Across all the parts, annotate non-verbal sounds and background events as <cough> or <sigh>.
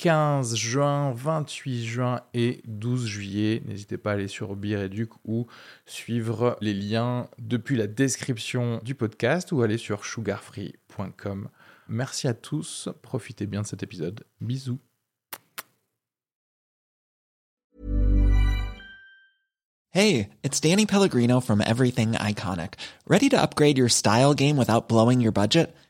15 juin, 28 juin et 12 juillet. N'hésitez pas à aller sur Bireduc ou suivre les liens depuis la description du podcast ou aller sur sugarfree.com. Merci à tous, profitez bien de cet épisode. Bisous. Hey, it's Danny Pellegrino from Everything Iconic. Ready to upgrade your style game without blowing your budget?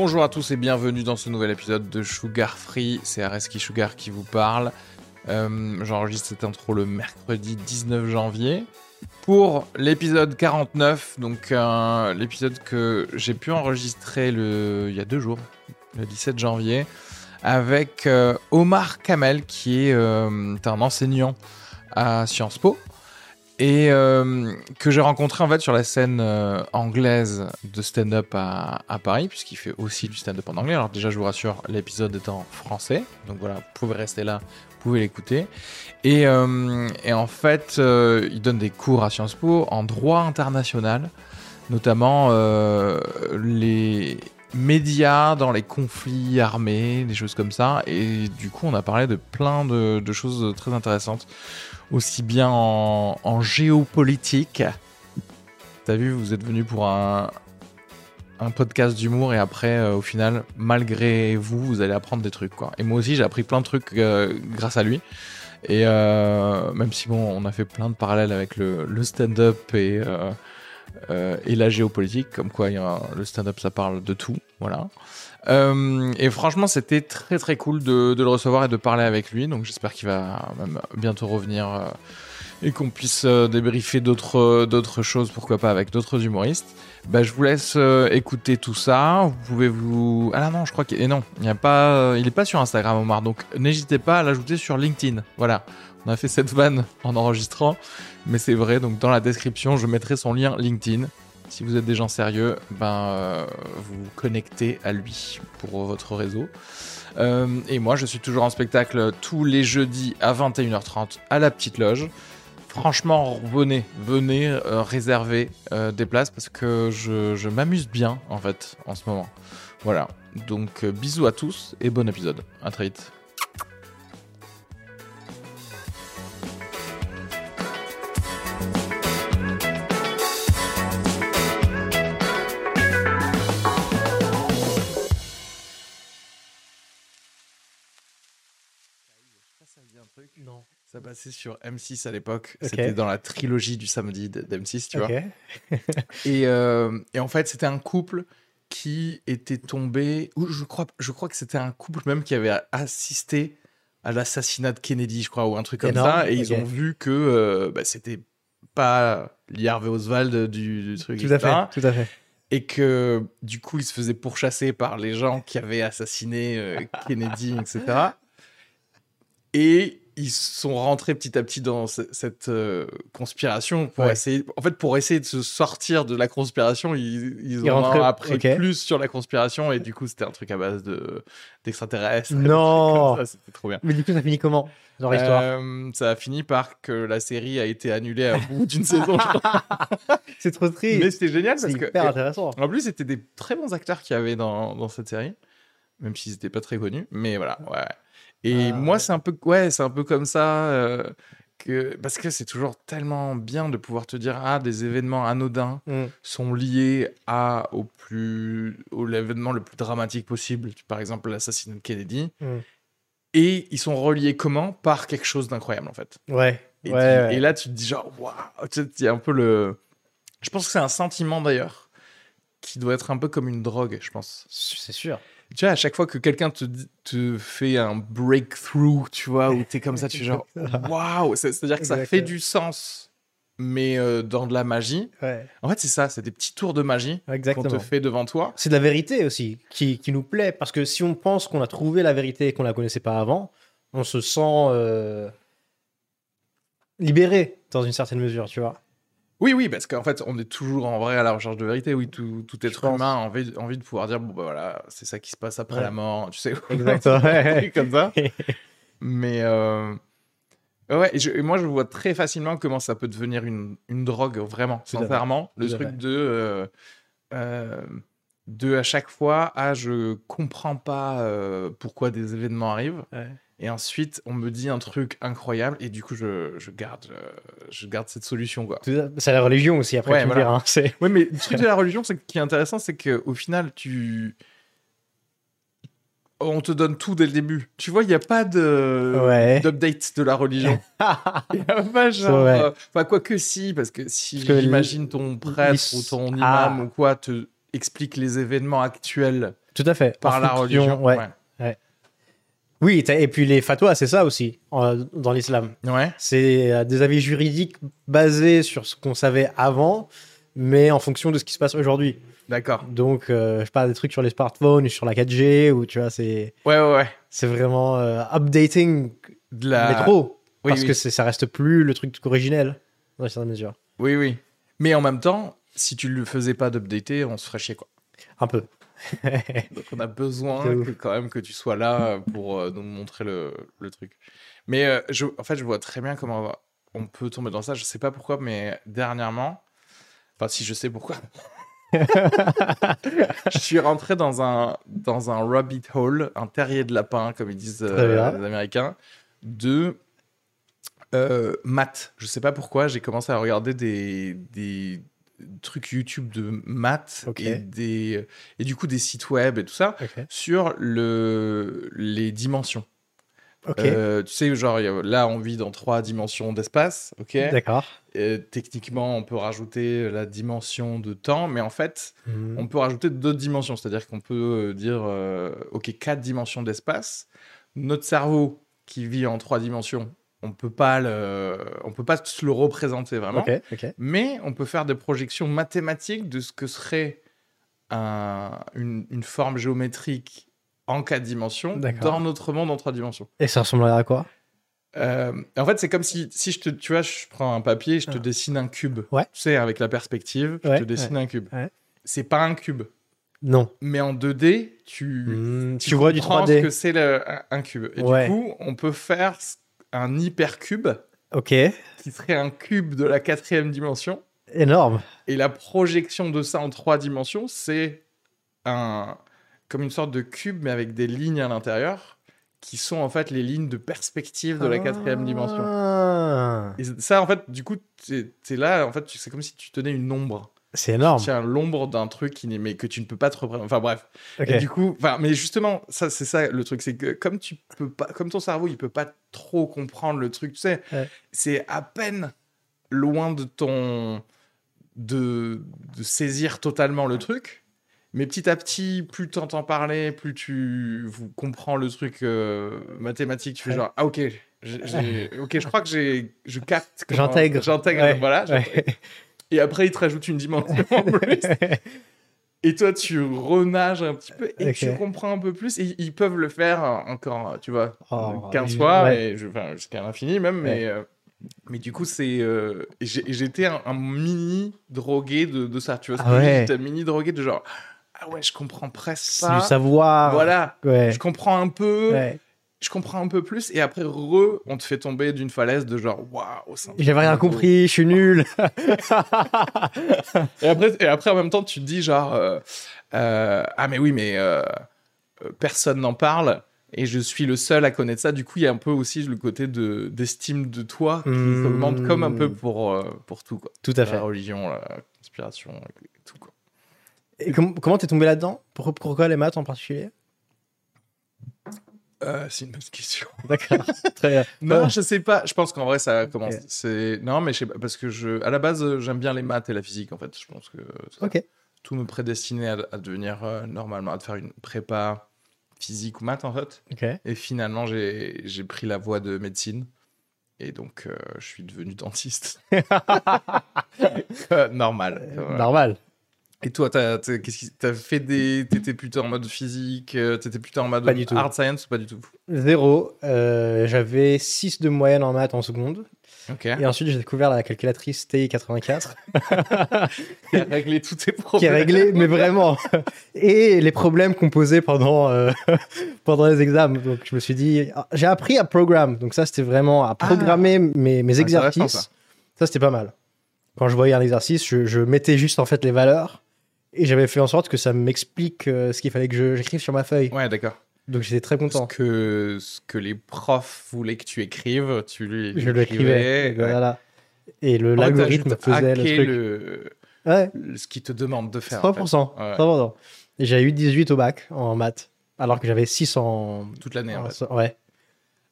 Bonjour à tous et bienvenue dans ce nouvel épisode de Sugar Free. C'est Areski Sugar qui vous parle. Euh, J'enregistre cette intro le mercredi 19 janvier. Pour l'épisode 49, donc euh, l'épisode que j'ai pu enregistrer il y a deux jours, le 17 janvier, avec euh, Omar Kamel, qui est un enseignant à Sciences Po et euh, que j'ai rencontré en fait sur la scène euh, anglaise de stand-up à, Paris, puisqu'il fait aussi du stand-up en anglais. Alors déjà, je vous rassure, l'épisode est en français, donc voilà, vous pouvez rester là, vous pouvez l'écouter. Et, euh, en fait, il donne des cours à Sciences Po en droit international, notamment les médias dans les conflits armés, des choses comme ça. Et du coup, on a parlé de plein de, choses très intéressantes aussi bien en, géopolitique. T'as vu, vous êtes venu pour un, podcast d'humour et après, euh, au final, malgré vous, vous allez apprendre des trucs. Quoi. Et moi aussi, j'ai appris plein de trucs euh, grâce à lui. Et euh, même si, bon, on a fait plein de parallèles avec le stand-up et, euh, et la géopolitique, comme quoi le stand-up, ça parle de tout. Voilà. Euh, et franchement, c'était très très cool de, le recevoir et de parler avec lui. Donc j'espère qu'il va même bientôt revenir euh, et qu'on puisse débriefer d'autres d'autres choses, pourquoi pas avec d'autres humoristes. Bah, je vous laisse écouter tout ça. Vous pouvez vous. Ah non, je crois qu'il. Et non, il n'y a pas. Il est pas sur Instagram, Omar. Donc n'hésitez pas à l'ajouter sur LinkedIn. Voilà. On a fait cette vanne en enregistrant, mais c'est vrai. Donc dans la description, je mettrai son lien LinkedIn. Si vous êtes des gens sérieux, ben euh, vous connectez à lui pour votre réseau. Euh, et moi, je suis toujours en spectacle tous les jeudis à 21h30 à la petite loge. Franchement, venez, venez euh, réserver des places parce que je, je m'amuse bien en fait en ce moment. Voilà. Donc bisous à tous et bon épisode. À très vite. Non. Ça passait sur M6 à l'époque. C'était dans la trilogie du samedi de- d'M6, tu vois. <laughs> Et, euh, et en fait, c'était un couple qui était tombé. Ou je crois, je crois que c'était un couple même qui avait assisté à l'assassinat de Kennedy, je crois, ou un truc comme Énorme, ça. Et ils ont vu que euh, bah, c'était pas Lee Harvey Oswald du, du truc. Tout à fait. Tout à fait. Et que du coup, ils se faisaient pourchasser par les gens qui avaient assassiné euh, Kennedy, etc. Et ils sont rentrés petit à petit dans ce- cette euh, conspiration pour Ouais. essayer. En fait, pour essayer de se sortir de la conspiration, ils, ils Ils ont rentraient- appris plus sur la conspiration et du coup, c'était un truc à base de d'extraterrestres. Non. <laughs> C'était trop bien. Mais du coup, ça finit comment Leur histoire Euh, ça a fini par que la série a été annulée à bout d'une saison. <laughs> C'est trop triste. Mais c'était génial parce que hyper intéressant. en plus, c'était des très bons acteurs qu'il y avait dans, dans cette série, même s'ils n'étaient pas très connus. Mais voilà, ouais. Et Ah, moi, ouais. c'est un peu, ouais, c'est un peu comme ça. euh, que parce que c'est toujours tellement bien de pouvoir te dire ah des événements anodins Mm. sont liés à au plus au l'événement le plus dramatique possible, par exemple l'assassinat de Kennedy. Mm. Et ils sont reliés comment? Par quelque chose d'incroyable en fait. Ouais. Et, ouais, tu- ouais. et là, tu te dis genre, waouh, tu sais, il y a un peu le. Je pense que c'est un sentiment d'ailleurs qui doit être un peu comme une drogue, je pense. C'est sûr. Tu vois, à chaque fois que quelqu'un te, te fait un breakthrough, tu vois, où t'es comme ça, tu es genre, <laughs> waouh, C'est- c'est-à-dire que ça fait du sens, mais euh, dans de la magie. Ouais. En fait, c'est ça, c'est des petits tours de magie qu'on te fait devant toi. C'est de la vérité aussi qui, qui nous plaît. Parce que si on pense qu'on a trouvé la vérité et qu'on la connaissait pas avant, on se sent euh, libéré dans une certaine mesure, tu vois. Oui, oui, parce qu'en fait, on est toujours en vrai à la recherche de vérité. Oui, tout, tout être humain a envie, envie de pouvoir dire, bon, bah voilà, c'est ça qui se passe après Ouais. la mort, tu sais. Exactement. <laughs> Comme ça. <laughs> Mais euh, ouais, et, je- et moi je vois très facilement comment ça peut devenir une, une drogue, vraiment, sincèrement. Le truc de, euh, euh, de à chaque fois, ah, je comprends pas pourquoi des événements arrivent. Ouais. Et ensuite, on me dit un truc incroyable, et du coup, je, je garde, euh, je garde cette solution, quoi. C'est la religion aussi, après, Ouais, tu voilà. C'est- Oui, mais le truc de la religion, c'est qui est intéressant, c'est qu'au final, tu. On te donne tout dès le début. Tu vois, il n'y a pas de Ouais. d'update de la religion. <laughs> Il n'y a pas genre. euh, Enfin, quoi que si, parce que si que j'imagine ton prêtre ou ton imam Ah. ou quoi te explique les événements actuels Tout à fait. par En la religion. ouais. ouais. Oui, et puis les fatwas, c'est ça aussi, dans l'islam. Ouais. C'est euh, des avis juridiques basés sur ce qu'on savait avant, mais en fonction de ce qui se passe aujourd'hui. D'accord. Donc, euh, je parle des trucs sur les smartphones, sur la 4G, ou tu vois, c'est Ouais, ouais, ouais. c'est vraiment euh, updating, De la... mais trop, Oui, parce oui. que ça reste plus le truc originel, dans une certaine mesure. Oui, oui. Mais en même temps, si tu le faisais pas d'updater, on se ferait chier, quoi. Un peu. <laughs> Donc on a besoin que, quand même que tu sois là pour euh, nous montrer le, le truc. Mais euh, je, en fait, je vois très bien comment on peut tomber dans ça. Je sais pas pourquoi, mais dernièrement, enfin si je sais pourquoi, <laughs> je suis rentré dans un, dans un rabbit hole, un terrier de lapin, comme ils disent euh, les Américains, de euh, maths. Je sais pas pourquoi, j'ai commencé à regarder des, des trucs YouTube de maths et, des, et du coup des sites web et tout ça sur le, les dimensions. Euh, tu sais, genre, là, on vit dans trois dimensions d'espace, ok? D'accord. Euh, Techniquement, on peut rajouter la dimension de temps, mais en fait, Mhm. on peut rajouter d'autres dimensions. C'est-à-dire qu'on peut euh, dire, euh, ok, quatre dimensions d'espace. Notre cerveau, qui vit en trois dimensions, on peut pas le, on peut pas se le représenter vraiment. Mais on peut faire des projections mathématiques de ce que serait un- une, une forme géométrique en quatre dimensions dans notre monde en trois dimensions. Et ça ressemblerait à quoi? Euh, en fait, c'est comme si, si je te, tu vois, je prends un papier, et je te Ah. dessine un cube. Ouais. Tu sais, avec la perspective, je Ouais, te dessine un cube. C'est pas un cube, Non. mais en 2D, tu, Mhm, Tu vois du comprends 3D. ce que c'est un, cube. Et du coup, on peut faire un hypercube Ok. qui serait un cube de la quatrième dimension. Énorme. Et la projection de ça en trois dimensions, c'est un comme une sorte de cube, mais avec des lignes à l'intérieur, qui sont en fait les lignes de perspective de la quatrième dimension. Ah. Et ça, en fait, du coup, t'es es là, en fait, c'est comme si tu tenais une ombre. C'est énorme. Tiens, l'ombre d'un truc qui mais que tu ne peux pas te représenter. Enfin bref. Et du coup, enfin, mais justement, ça, c'est ça le truc, c'est que comme tu peux pas, comme ton cerveau, il peut pas trop comprendre le truc, tu sais, Ouais. c'est à peine loin de ton, de, de saisir totalement le truc. Mais petit à petit, plus tu entends parler, plus tu vous comprends le truc euh, mathématique, tu fais Ouais. genre ah ok, <laughs> ok, je crois que j'ai, je capte, J'intègre. j'intègre, Ouais, voilà. Et après, il te rajoute une dimension en <laughs> plus. Et toi, tu renages un petit peu et tu comprends un peu plus. Et ils peuvent le faire encore, tu vois, Oh, 15 oui, fois, ouais. enfin, jusqu'à l'infini même. Mais, euh, mais du coup, c'est. euh, j'étais un, un mini drogué de, de ça, tu vois. Ah ouais. J'étais un mini drogué de genre, ah ouais, je comprends presque pas. du savoir. Voilà, je comprends un peu. Je comprends un peu plus. Et après, re, on te fait tomber d'une falaise de genre, waouh, J'avais rien compris, je suis nul. <laughs> Et après, et après, en même temps, tu te dis genre, euh, euh, ah mais oui, mais euh, personne n'en parle. Et je suis le seul à connaître ça. Du coup, il y a un peu aussi le côté de d'estime de toi qui Hmm. augmente comme un peu pour, pour tout. Quoi. Tout à fait. La religion, la conspiration, tout. Quoi. Et com- comment t'es tombé là-dedans? Pourquoi- Pourquoi les maths en particulier? Euh, c'est une bonne question. <laughs> D'accord. Très bien. Non, Ouais. je sais pas. Je pense qu'en vrai, ça commence. C'est non, mais je sais pas parce que je, à la base, euh, j'aime bien les maths et la physique. En fait, je pense que ça- Ok. tout me prédestinait à, à devenir euh, normalement, à faire une prépa physique ou maths en fait. Ok. Et finalement, j'ai pris la voie de médecine. Et donc, euh, je suis devenu dentiste. <laughs> Euh, Normal. Normal. Et toi, t'as t'as- qu'est-ce qui- t'as fait des. T'étais plutôt en mode physique euh, T'étais plutôt en mode Pas du tout. hard science ou pas du tout? Zéro. Euh, J'avais 6 de moyenne en maths en seconde. Ok. Et ensuite, j'ai découvert la calculatrice TI-84 <laughs> Qui a réglé tous tes <laughs> problèmes. qui est réglée, mais vraiment. Et les problèmes qu'on posait pendant, euh, <laughs> pendant les examens. Donc, je me suis dit, ah, j'ai appris à programme. Donc, ça, c'était vraiment à programmer mes, mes Intéressant, exercices. ça. Ça, c'était pas mal. Quand je voyais un exercice, je, je mettais juste en fait les valeurs. Et j'avais fait en sorte que ça m'explique euh, ce qu'il fallait que j'écrive sur ma feuille. Ouais, d'accord. Donc, j'étais très Ce content. que, ce que les profs voulaient que tu écrives, tu lui Je l'écrivais. Ouais. Voilà. Et l'algorithme juste faisait le truc. le- Ouais, ce qu'il te demande de faire. en 100%. fait. Ouais. 100%. Et j'ai eu 18 au bac en maths, alors que j'avais 6 en. Toute l'année, en en- fait. ouais.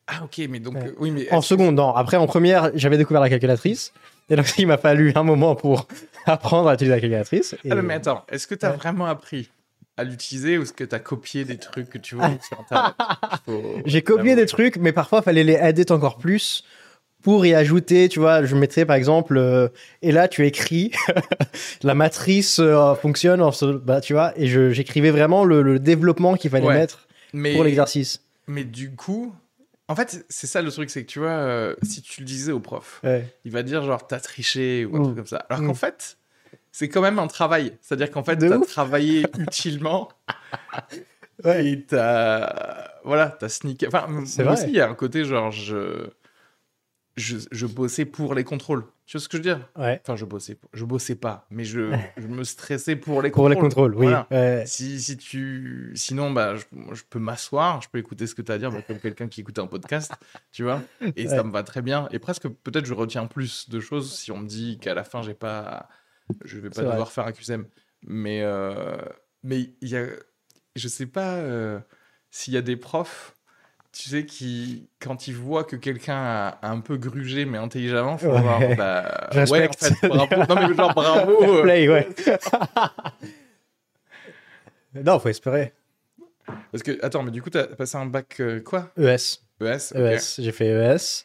Ah, ok, mais donc. Ouais. euh, oui, mais. En seconde, non. Après, en première, j'avais découvert la calculatrice. Et donc, il m'a fallu un moment pour <laughs> apprendre à utiliser la calculatrice. Et... Ah, non, mais attends, est-ce que tu as Ouais. vraiment appris à l'utiliser ou est-ce que tu as copié des trucs que tu vois sur Internet <laughs> Faut- J'ai copié des trucs, mais parfois, il fallait les edit encore plus pour y ajouter. Tu vois, je mettrais par exemple, euh, et là, tu écris, <laughs> la matrice euh, fonctionne, en ce- bah, tu vois, et j'écrivais vraiment le, le développement qu'il fallait Ouais. mettre Mais, pour l'exercice. mais du coup. En fait, c'est ça le truc, c'est que tu vois, euh, si tu le disais au prof, Ouais. il va dire genre t'as triché ou un Mm. truc comme ça. Alors Mm. qu'en fait, c'est quand même un travail. C'est-à-dire qu'en fait, t'as travaillé <laughs> utilement Ouais. et t'as voilà, t'as sneaké. Enfin, C'est moi vrai. aussi, il y a un côté genre je... je je bossais pour les contrôles. Tu vois ce que je veux dire? Ouais. Enfin, je bossais, je bossais pas, mais je, <laughs> je me stressais pour les Pour contrôles. les contrôles, oui. Voilà. Si, si tu... Sinon, bah, je, je peux m'asseoir, je peux écouter ce que tu as à dire, bah, comme quelqu'un qui écoute un podcast, <laughs> tu vois, et ça me va très bien. Et presque, peut-être, je retiens plus de choses si on me dit qu'à la fin, j'ai pas... je vais pas vrai. devoir faire un QCM. Mais, euh, mais il y a... Je sais pas euh, s'il y a des profs, tu sais, qui, quand ils voient que quelqu'un a, un peu grugé, mais intelligemment, faut Ouais. voir, bah, <laughs> ouais, en fait, bravo. Non, mais genre, <laughs> bravo. Euh, play, ouais. <laughs> non, faut espérer. Parce que, attends, mais du coup, t'as passé un bac euh, quoi? ES. ES. ES. J'ai fait ES.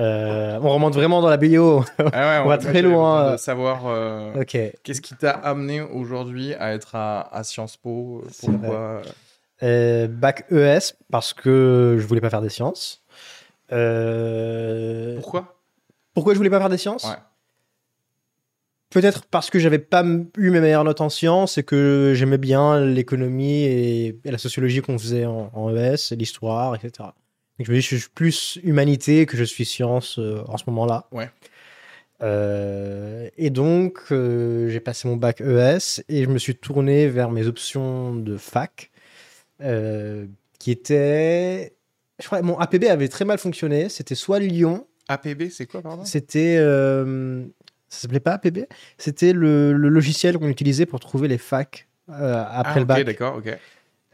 Euh, on remonte vraiment dans la bio. Ah ouais, On va très loin. De savoir euh, qu'est-ce qui t'a amené aujourd'hui à être à, à Sciences Po? Pourquoi? Euh, bac ES parce que je voulais pas faire des sciences. Euh, Pourquoi? Pourquoi je voulais pas faire des sciences? Ouais. Peut-être parce que j'avais pas eu mes meilleures notes en sciences et que j'aimais bien l'économie et, et la sociologie qu'on faisait en, en ES, et l'histoire, etc. Donc je me dis, je suis plus humanité que je suis sciences euh, en ce moment-là. Ouais. Euh, et donc, euh, j'ai passé mon bac ES et je me suis tourné vers mes options de fac, euh, qui étaient... Je crois mon APB avait très mal fonctionné. C'était soit Lyon, APB, c'est quoi, pardon? C'était. euh, ça s'appelait pas APB C'était le, le logiciel qu'on utilisait pour trouver les facs euh, après ah, le bac. Ok, d'accord, ok.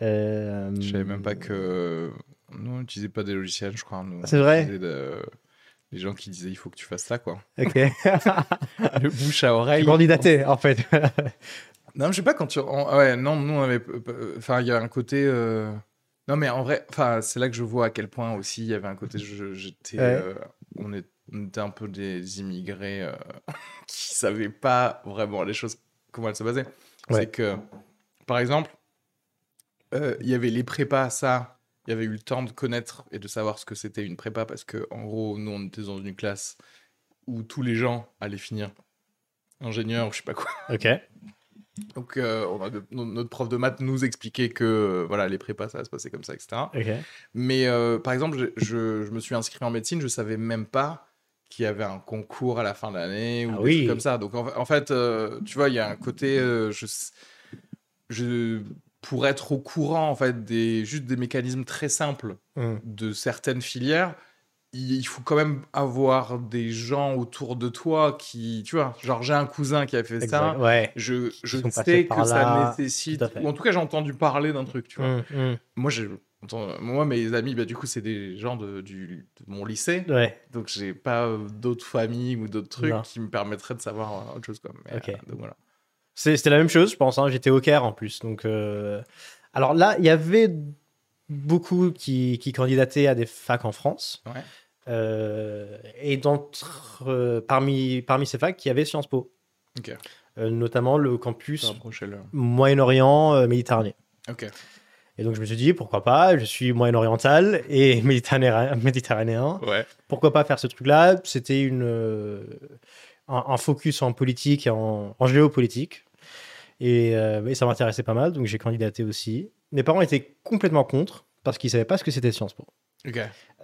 Euh, Je savais même pas que. Nous, on n'utilisait pas des logiciels, je crois. C'est vrai? de- Les gens qui disaient il faut que tu fasses ça, quoi. Ok. <laughs> Le bouche à Tu oreille. candidatais, en fait. Non, je sais pas quand tu. on- Ouais, non, nous, on avait. Enfin, il y a un côté. euh, Non, mais en vrai, enfin, c'est là que je vois à quel point aussi il y avait un côté. je- J'étais. Ouais. euh, On, est... on était un peu des immigrés euh, <laughs> qui savaient pas vraiment les choses, comment elles se passaient. Ouais. C'est que, par exemple, euh, il y avait les prépas à ça. Il y avait eu le temps de connaître et de savoir ce que c'était une prépa parce que, en gros, nous, on était dans une classe où tous les gens allaient finir ingénieur ou je sais pas quoi. ok. Donc, euh, on a de- no- notre prof de maths nous expliquait que euh, voilà, les prépas, ça va se passer comme ça, etc. Mais euh, par exemple, je, je- je me suis inscrit en médecine, je savais même pas qu'il y avait un concours à la fin de l'année ou Ah des oui. trucs comme ça. Donc, en, en fait, tu vois, il y a un côté. je, je, pour être au courant en fait des juste des mécanismes très simples Hum. de certaines filières, il faut quand même avoir des gens autour de toi qui, tu vois, genre j'ai un cousin qui a fait ça. Ouais. Je, je sais que ça là, nécessite, ou en tout cas j'ai entendu parler d'un truc, tu vois. Hum, hum. Moi, j'ai, moi, mes amis, bah, du coup, c'est des gens de, du, de mon lycée, Ouais. donc j'ai pas d'autres familles ou d'autres trucs Non. qui me permettraient de savoir euh, autre chose. Quoi. Mais, Ok. euh, donc voilà. C'était la même chose, je pense. hein. J'étais au Caire en plus. Donc, euh, Alors là, il y avait beaucoup qui, qui candidataient à des facs en France. Ouais. Euh, et d'entre, euh, parmi, parmi ces facs, il y avait Sciences Po. Euh, notamment le campus. Moyen-Orient, Méditerranée. Et donc je me suis dit, pourquoi pas, je suis moyen-oriental et <laughs> méditerranéen, méditerranéen. Ouais. Pourquoi pas faire ce truc-là? C'était une, un, un focus en politique, et en, en géopolitique. Et, et ça m'intéressait pas mal, donc j'ai candidaté aussi. Mes parents étaient complètement contre, parce qu'ils savaient pas ce que c'était Sciences Po.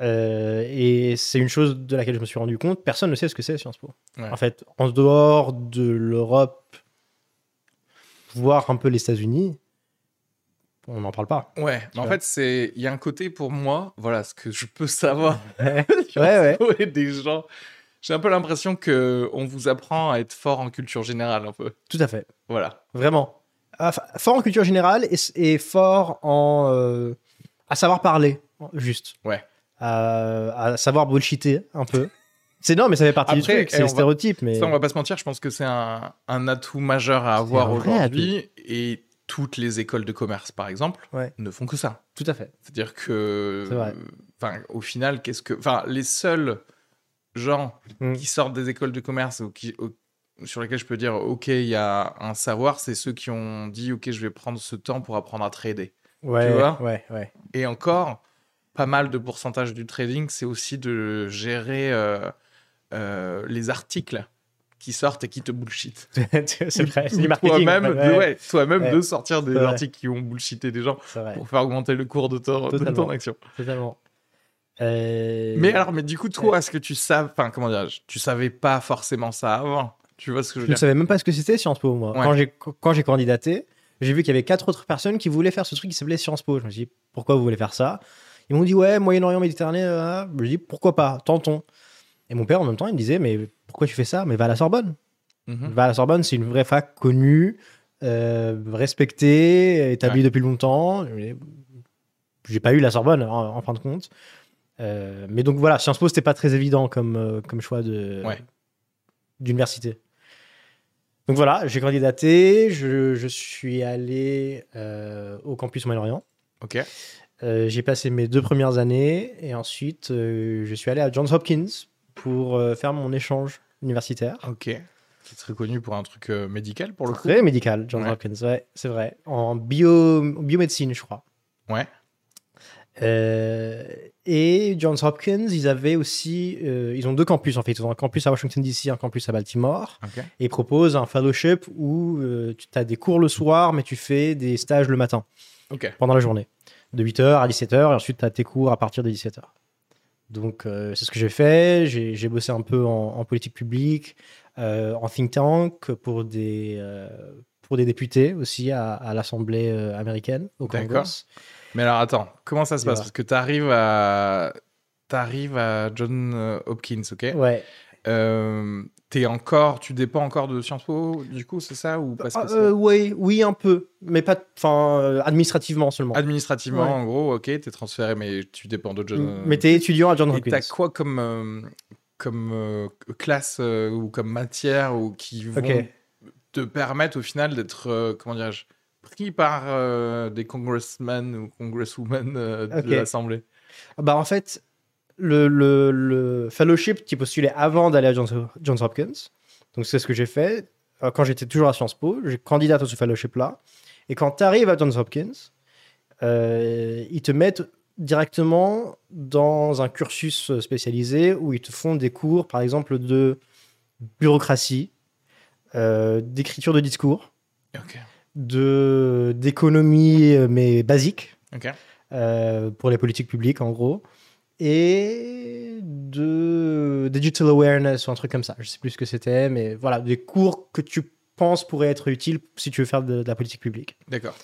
Euh, et c'est une chose de laquelle je me suis rendu compte, personne ne sait ce que c'est Sciences Po. Ouais. En fait, en dehors de l'Europe, voire un peu les États-Unis, on n'en parle pas. Ouais. Mais en fait, c'est, il y a un côté pour moi, voilà, ce que je peux savoir. <laughs> <laughs> ouais, ouais. Et des gens. J'ai un peu l'impression que on vous apprend à être fort en culture générale, un peu. Tout à fait. Voilà. Vraiment. Ah, fort en culture générale et, et fort en. euh, à savoir parler, juste. Ouais. À, à savoir bullshiter un peu. C'est non, mais ça fait partie Après, du truc, eh, c'est le stéréotype. Mais... Ça, on va pas se mentir, je pense que c'est un, un atout majeur à avoir aujourd'hui. Et toutes les écoles de commerce, par exemple, Ouais. ne font que ça. Tout à fait. C'est-à-dire que, C'est vrai. enfin, au final, qu'est-ce que, enfin, les seuls gens Mm. qui sortent des écoles de commerce ou qui, sur lesquels je peux dire, ok, il y a un savoir, c'est ceux qui ont dit, ok, je vais prendre ce temps pour apprendre à trader. Ouais, vois ouais, ouais. Et encore, pas mal de pourcentage du trading, c'est aussi de gérer euh, euh, les articles qui sortent et qui te bullshit. <laughs> c'est vrai, c'est du marketing. Toi-même, ouais, ouais, toi-même Ouais. de sortir des articles qui ont bullshité des gens pour faire augmenter le cours de ton, de ton action. totalement. Euh, Mais alors, mais du coup, toi, est-ce que tu savais, enfin, comment dire, tu savais pas forcément ça avant Tu vois ce que je Je veux ne savais même pas ce que c'était Sciences Po, moi. Ouais. Quand j'ai candidaté, j'ai vu qu'il y avait quatre autres personnes qui voulaient faire ce truc qui s'appelait Sciences Po. Je me suis dit, pourquoi vous voulez faire ça? Ils m'ont dit, ouais, Moyen-Orient, Méditerranée. euh, Je me suis dit, pourquoi pas? Tentons. Et mon père, en même temps, il me disait, mais pourquoi tu fais ça? Mais va à la Sorbonne. Mhm. Va à la Sorbonne, c'est une vraie fac connue, euh, respectée, établie depuis longtemps. J'ai- pas eu la Sorbonne, en, en fin de compte. Euh, mais donc voilà, Sciences Po, c'était pas très évident comme, comme choix de Ouais. d'université. Donc voilà, j'ai candidaté, je, je suis allé euh, au campus Moyen-Orient. Ok. Euh, j'ai passé mes deux premières années et ensuite euh, je suis allé à Johns Hopkins pour faire mon échange universitaire. Ok. Qui est très connu pour un truc médical pour le coup. Très médical, Johns Ouais. Hopkins, ouais, c'est vrai. En bio, biomédecine, je crois. Ouais. Euh, et Johns Hopkins, ils avaient aussi, euh, ils ont deux campus en fait. Ils ont un campus à Washington DC, un campus à Baltimore. Ok. Et ils proposent un fellowship où euh, tu as des cours le soir, mais tu fais des stages le matin, pendant la journée. De 8h à 17h, et ensuite tu as tes cours à partir de 17h. Donc euh, c'est ce que j'ai fait. J'ai bossé un peu en, en politique publique, euh, en think tank pour des, euh, pour des députés aussi à, à l'Assemblée américaine, au D'accord. Mais alors attends, comment ça se passe? Parce que tu arrives à t'arrives à John euh, Hopkins, ok? Ouais. Euh, encore, tu dépends encore de Sciences Po, du coup, c'est ça ou pas Ah, euh, oui, oui, un peu, mais pas, enfin, euh, administrativement seulement. Administrativement, Ouais. en gros, ok, t'es transféré, mais tu dépends de John. mais t'es étudiant à Johns Et Hopkins. t'as quoi comme comme classe ou comme matière ou qui vont te permettre au final d'être comment dirais-je pris par euh, des congressmen ou congresswomen euh, de l'Assemblée. Bah, en fait, le, le, le fellowship, tu postulais avant d'aller à Johns, Johns Hopkins. Donc, c'est ce que j'ai fait. Euh, Quand j'étais toujours à Sciences Po, j'ai candidaté à ce fellowship-là. Et quand tu arrives à Johns Hopkins, euh, ils te mettent directement dans un cursus spécialisé où ils te font des cours, par exemple, de bureaucratie, euh, d'écriture de discours, Ok. De d'économie, euh, mais basique. Euh, pour les politiques publiques en gros, et de digital awareness ou un truc comme ça. Je sais plus ce que c'était, mais voilà, des cours que tu penses pourraient être utiles si tu veux faire de, de la politique publique. D'accord.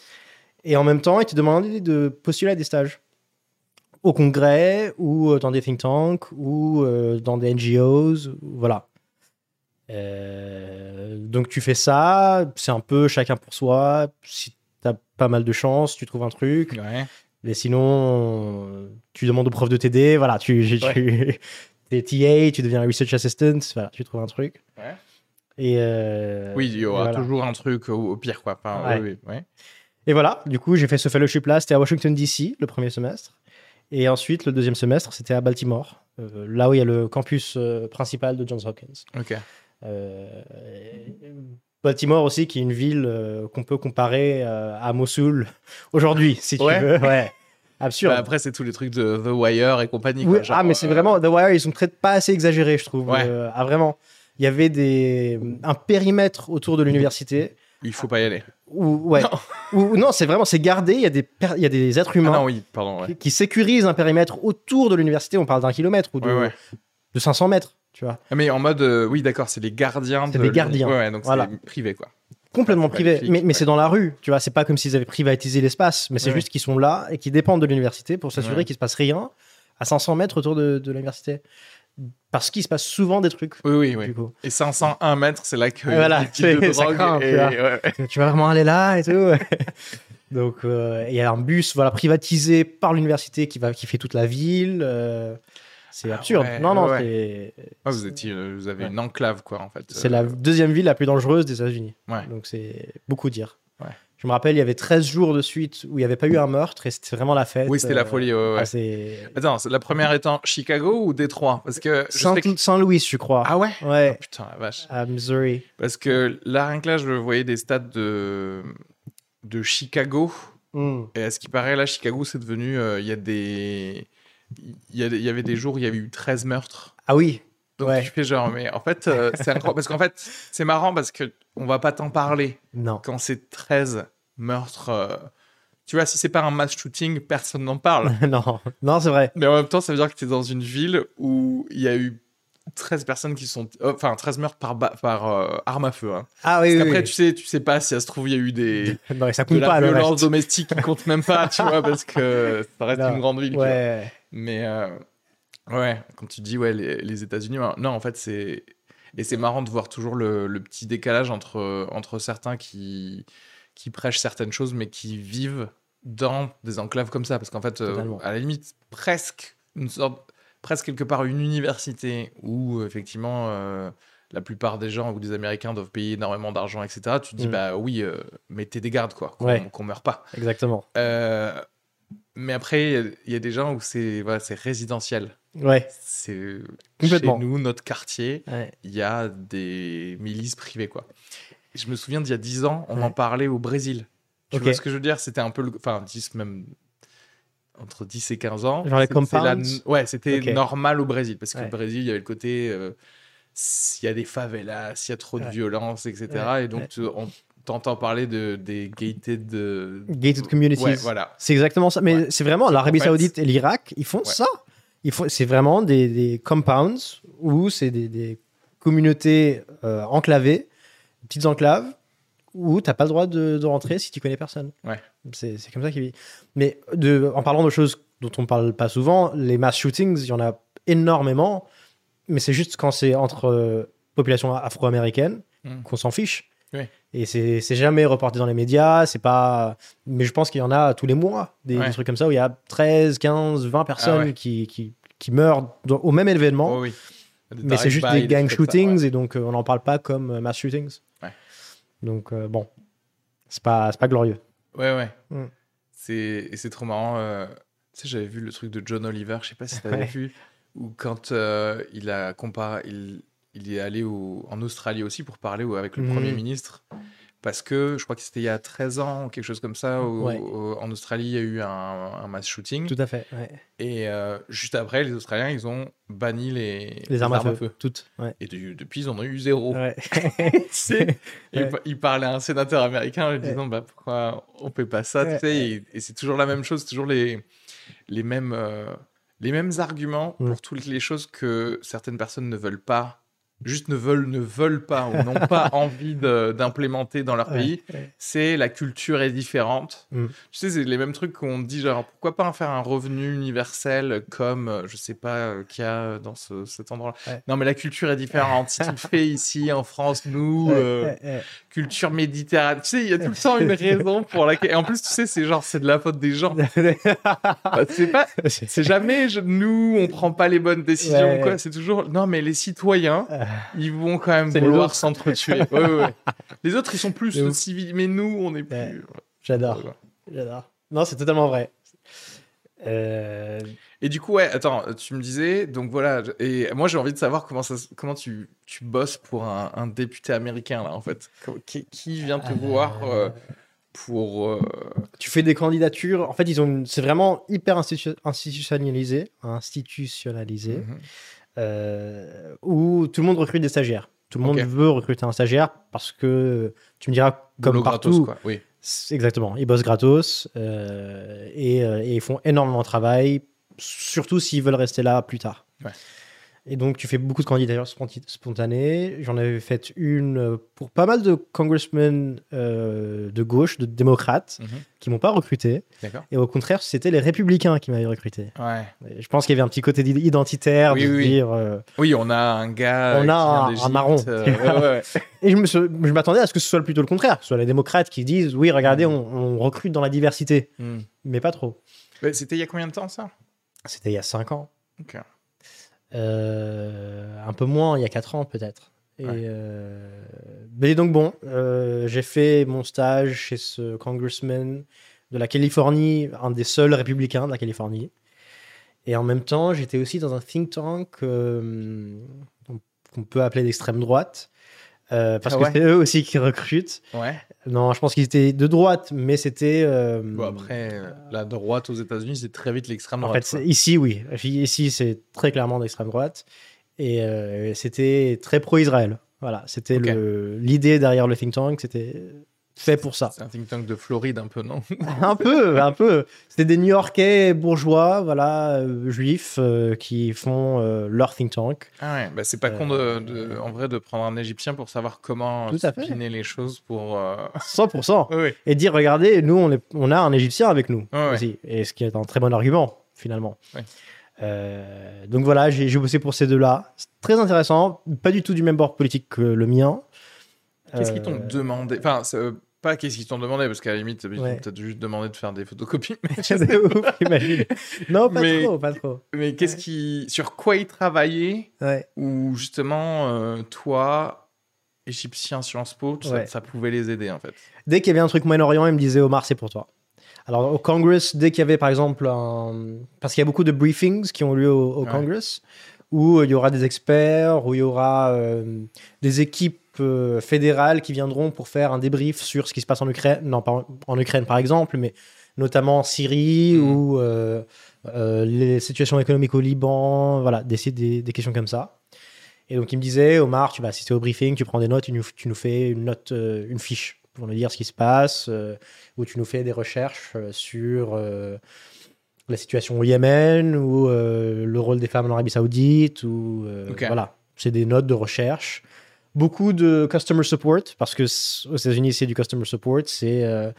Et en même temps, ils te demandaient de postuler à des stages. Au congrès, ou euh, dans des think tanks, ou dans des NGOs, voilà. Euh, donc tu fais ça, c'est un peu chacun pour soi. Si t'as pas mal de chance, tu trouves un truc. Ouais. Mais sinon, tu demandes au prof de t'aider. Voilà, tu, tu <laughs> es TA, tu deviens research assistant. Voilà, tu trouves un truc. Ouais. Et euh, Oui, il y aura voilà. toujours un truc au, au pire, quoi. Enfin, Ouais. ouais. Et voilà, du coup, j'ai fait ce fellowship là. C'était à Washington DC le premier semestre. Et ensuite, le deuxième semestre, c'était à Baltimore, euh, là où il y a le campus euh, principal de Johns Hopkins. Ok. Euh, Baltimore aussi, qui est une ville euh, qu'on peut comparer euh, à Mossoul <laughs> aujourd'hui, si tu Ouais. veux. <laughs> Ouais. Absurde. Bah, après, c'est tous les trucs de The Wire et compagnie. Oui, quoi, genre, ah, mais c'est vraiment. The Wire, ils sont pas assez exagérés, je trouve. Ouais. Ah, vraiment. Il y avait des, un périmètre autour de l'université Il faut pas y aller. où, ouais. Non. <laughs> Où- non, c'est vraiment, c'est gardé. Il y, a des per- il y a des êtres Ah humains non, oui, pardon. Ouais. qui, qui sécurisent un périmètre autour de l'université. On parle d'un kilomètre ou de, ouais. de 500 mètres, tu vois. Ah, Mais en mode, euh, oui, d'accord, c'est les gardiens. C'est de des gardiens. Ouais, ouais, donc Voilà. c'est privé, quoi. Complètement privé. Mais, mais ouais. c'est dans la rue, tu vois. C'est pas comme s'ils avaient privatisé l'espace, mais c'est juste qu'ils sont là et qu'ils dépendent de l'université pour s'assurer qu'il se passe rien à 500 mètres autour de, de l'université. Parce qu'il se passe souvent des trucs. Oui, oui, oui. Du coup. Et 501 mètres, c'est là que voilà, types de ça craint, et- tu vois. ouais. tu vas vraiment aller là et tout. <laughs> Donc, euh, il y a un bus voilà, privatisé par l'université qui, va, qui fait toute la ville. euh, c'est Ah absurde. ouais, non, non, ouais, c'est Ah, vous, étiez, euh, vous avez Ouais. une enclave, quoi, en fait. c'est Euh, la deuxième ville la plus dangereuse des États-Unis. Donc, c'est beaucoup dire. Je me rappelle, il y avait 13 jours de suite où il n'y avait pas eu un meurtre et c'était vraiment la fête. Oui, c'était la euh, folie, ah, Attends, la première étant Chicago ou Détroit? Parce que Saint- Saint-Louis, je crois. Ah ouais? Ouais, Putain, la vache. à Missouri. Parce que là, rien que là, je voyais des stats de, de Chicago. Hmm. Et à ce qui paraît, là, Chicago, c'est devenu. euh, Il y a des. Il y, avait des jours où il y avait eu 13 meurtres. Ah oui, Donc Ouais. tu fais genre, mais en fait, euh, <laughs> c'est incroyable. Parce qu'en fait, c'est marrant parce que on va pas t'en parler non. quand c'est 13 meurtres. euh, Tu vois, si c'est pas un mass shooting, personne n'en parle. <laughs> non, non, c'est vrai. Mais en même temps, ça veut dire que tu es dans une ville où il y a eu 13 personnes qui sont. euh, Enfin, 13 meurtres par, par euh, arme à feu. Hein. Ah oui, Parce oui, qu'après, oui. tu sais, tu sais pas si ça se trouve, il y a eu des. <laughs> Non, ça de compte la pas, le violence domestique qui compte même pas, tu vois, parce que ça reste Non. une grande ville. Ouais. Mais euh, ouais, quand tu dis ouais, les, les États-Unis, non, en fait, c'est. Et c'est marrant de voir toujours le, le petit décalage entre, entre certains qui, qui prêchent certaines choses, mais qui vivent dans des enclaves comme ça. Parce qu'en fait, euh, à la limite, presque une sorte. Presque quelque part une université où effectivement euh, la plupart des gens ou des Américains doivent payer énormément d'argent, etc. Tu te dis Mm. bah oui, euh, mettez des gardes quoi, qu'on Ouais. qu'on meure pas. Exactement. Euh, mais après, il y a- il y, a des gens où c'est voilà, c'est résidentiel. Ouais. C'est Complètement. chez nous, notre quartier, ouais. il y a des milices privées quoi. Je me souviens d'il y a 10 ans, on Ouais. en parlait au Brésil. Tu vois ce que je veux dire? C'était un peu le enfin 10 même entre 10 et 15 ans. Genre les la- Ouais, c'était normal au Brésil parce que Ouais. le Brésil, il y avait le côté euh, s'il y a des favelas, s'il y a trop de violence, etc. Et donc tu- on t'entend parler de des gated euh, Gated communities. Ouais, voilà. C'est exactement ça. Mais Ouais. c'est vraiment l'Arabie En fait- Saoudite et l'Irak, ils font Ouais. ça. Ils font, c'est vraiment des, des compounds où c'est des, des communautés euh, enclavées, petites enclaves où t'as pas le droit de, de rentrer si tu connais personne. Ouais. C'est, c'est comme ça qu'ils vivent. Mais de, en parlant de choses dont on parle pas souvent, les mass shootings, il y en a énormément. Mais c'est juste quand c'est entre euh, populations afro-américaines Mm. qu'on s'en fiche. Oui. Et c'est, jamais reporté dans les médias, c'est pas. Mais je pense qu'il y en a tous les mois, des, Ouais. des trucs comme ça où il y a 13, 15, 20 personnes Ah ouais. qui, qui, qui meurent dans- au même événement. Oh oui. Mais c'est juste des gang ça, shootings ouais. et donc euh, on n'en parle pas comme euh, mass shootings. Ouais. Donc euh, bon, c'est pas, pas glorieux. Ouais, ouais. Mm. C'est et c'est trop marrant. euh, Tu sais, j'avais vu le truc de John Oliver, je sais pas si t'avais vu, où quand il a comparé, il, il est allé au- en Australie aussi pour parler avec le Mhm. Premier ministre. Parce que je crois que c'était il y a 13 ans quelque chose comme ça, où, Ouais. où- en Australie, il y a eu un, un mass shooting. Tout à fait. ouais. Et euh, juste après, les Australiens, ils ont banni les, Les armes, à, feu. Toutes. Ouais. Et de- depuis, ils en ont eu zéro. Et il parlait à un sénateur américain en lui disant bah, pourquoi on fait pas ça tu Ouais. sais, et, et c'est toujours la même chose, toujours les, les, mêmes, euh, les mêmes arguments pour toutes les choses que certaines personnes ne veulent pas juste ne veulent, ne veulent pas ou n'ont pas <laughs> envie d'implémenter dans leur Ouais, pays, ouais. c'est la culture est différente. Mm. Tu sais, c'est les mêmes trucs qu'on dit, genre, pourquoi pas en faire un revenu universel comme, euh, je sais pas, euh, qu'il y a dans ce- cet endroit Ouais. Non, mais la culture est différente. si tu le <laughs> fais ici, en France, nous, euh. Culture méditerranéenne. Tu sais, il y a tout le temps une <laughs> raison pour laquelle. Et en plus, tu sais, c'est genre, c'est de la faute des gens. Bah, c'est pas. C'est jamais je- nous, on prend pas les bonnes décisions Ouais, ou quoi. C'est toujours non, mais les citoyens, Euh, ils vont quand même vouloir s'entretuer. Ouais. <laughs> Les autres, ils sont plus civils, mais nous, on est plus. J'adore. J'adore. Non, c'est totalement vrai. Euh, Et du coup, ouais, attends, tu me disais, donc voilà, et moi j'ai envie de savoir comment ça, se- comment tu, tu bosses pour un, un député américain là, en fait. Qui, qui vient te voir euh, pour euh, tu fais des candidatures. En fait, ils ont. une- C'est vraiment hyper institu- institutionnalisé, institutionnalisé, mhm. où tout le monde recrute des stagiaires. Tout le monde veut recruter un stagiaire parce que tu me diras comme boulot partout. gratos, quoi. Oui. Exactement, ils bossent gratos euh, et, euh, et ils font énormément de travail, surtout s'ils veulent rester là plus tard. Et donc, tu fais beaucoup de candidatures spontanées. J'en avais fait une euh, pour pas mal de congressmen euh, de gauche, de démocrates, Mhm. qui m'ont pas recruté. D'accord. Et au contraire, c'était les républicains qui m'avaient recruté. Ouais. Je pense qu'il y avait un petit côté identitaire Oui, de oui. dire. euh, Oui, on a un gars. On a un- marron. euh, ouais, ouais. <laughs> <laughs> Et je me suis- je m'attendais à ce que ce soit plutôt le contraire, que ce soit les démocrates qui disent oui, regardez, on, on recrute dans la diversité, Hmm. mais pas trop. C'était il y a combien de temps ça? C'était il y a 5 ans. Ok. Euh, un peu moins, il y a 4 ans peut-être. Et Ouais. euh, Mais donc bon, euh, j'ai fait mon stage chez ce congressman de la Californie, un des seuls républicains de la Californie. Et en même temps, j'étais aussi dans un think tank euh, qu'on peut appeler d'extrême droite. Euh, parce Ah que c'est eux aussi qui recrutent. Ouais. Non, je pense qu'ils étaient de droite, mais c'était. euh, Bon, après, euh, la droite aux États-Unis, c'est très vite l'extrême en droite. fait, quoi. c'est- ici, oui. Ici, c'est très clairement d'extrême droite. Et c'était très pro-Israël. Voilà, c'était l'idée derrière le think tank, c'était fait pour ça. C'est un think tank de Floride, un peu, non <laughs> <laughs> un peu, un peu. C'était des New-Yorkais bourgeois, voilà, euh, juifs, euh, qui font euh, leur think tank. Ah ouais, bah c'est pas con de, de- en vrai de prendre un Égyptien pour savoir comment spinner les choses pour. euh, <laughs> 100%. Oui, oui. Et dire, regardez, nous, on, est- on a un Égyptien avec nous ouais. aussi. Et ce qui est un très bon argument, finalement. Euh, donc voilà, j'ai bossé pour ces deux-là. Très intéressant. Pas du tout du même bord politique que le mien. Qu'est-ce qu'ils t'ont demandé? Enfin, pas qu'est-ce qu'ils t'ont demandé, parce qu'à la limite, ils Ouais. t'ont peut-être juste demandé de faire des photocopies. <laughs> Mais, ouf, imagine. Non, pas Mais- trop, pas trop. mais qu'est-ce qui, sur quoi ils travaillaient Ouais. Ou justement, euh, toi, égyptien Sciences Po, ça, ça pouvait les aider en fait. Dès qu'il y avait un truc Moyen-Orient, il me disait Omar, c'est pour toi. Alors au Congress, dès qu'il y avait par exemple un... Parce qu'il y a beaucoup de briefings qui ont lieu au, au. Congress, où euh, il y aura des experts, où il y aura euh, des équipes fédérales qui viendront pour faire un débrief sur ce qui se passe en Ukraine, non pas en, Ukraine par exemple, mais notamment en Syrie Mhm. ou euh, euh, les situations économiques au Liban, voilà, des, des, des questions comme ça. Et donc il me disait, Omar, tu vas assister au briefing, tu prends des notes, tu nous, tu nous fais une note, euh, une fiche pour nous dire ce qui se passe, euh, ou tu nous fais des recherches euh, sur euh, la situation au Yémen, ou euh, le rôle des femmes en Arabie Saoudite, ou euh, voilà, c'est des notes de recherche. Beaucoup de customer support, parce que aux États-Unis, c'est du customer support, c'est euh,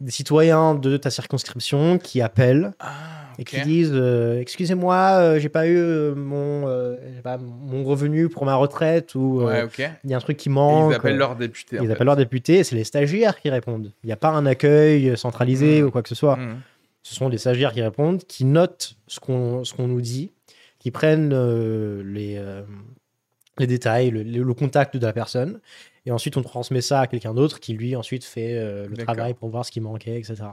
des citoyens de ta circonscription qui appellent Ah, et qui disent euh, excusez-moi euh, j'ai pas eu euh, mon pas, mon revenu pour ma retraite ou Ouais, il y a un truc qui manque ils appellent euh, leur député. en ils fait. appellent leurs députés et c'est les stagiaires qui répondent il n'y a pas un accueil centralisé Mhm. ou quoi que ce soit Mhm. ce sont des stagiaires qui répondent qui notent ce qu'on qu'on nous dit qui prennent les les détails le, contact de la personne. Et ensuite on transmet ça à quelqu'un d'autre qui lui ensuite fait euh, le travail pour voir ce qui manquait etc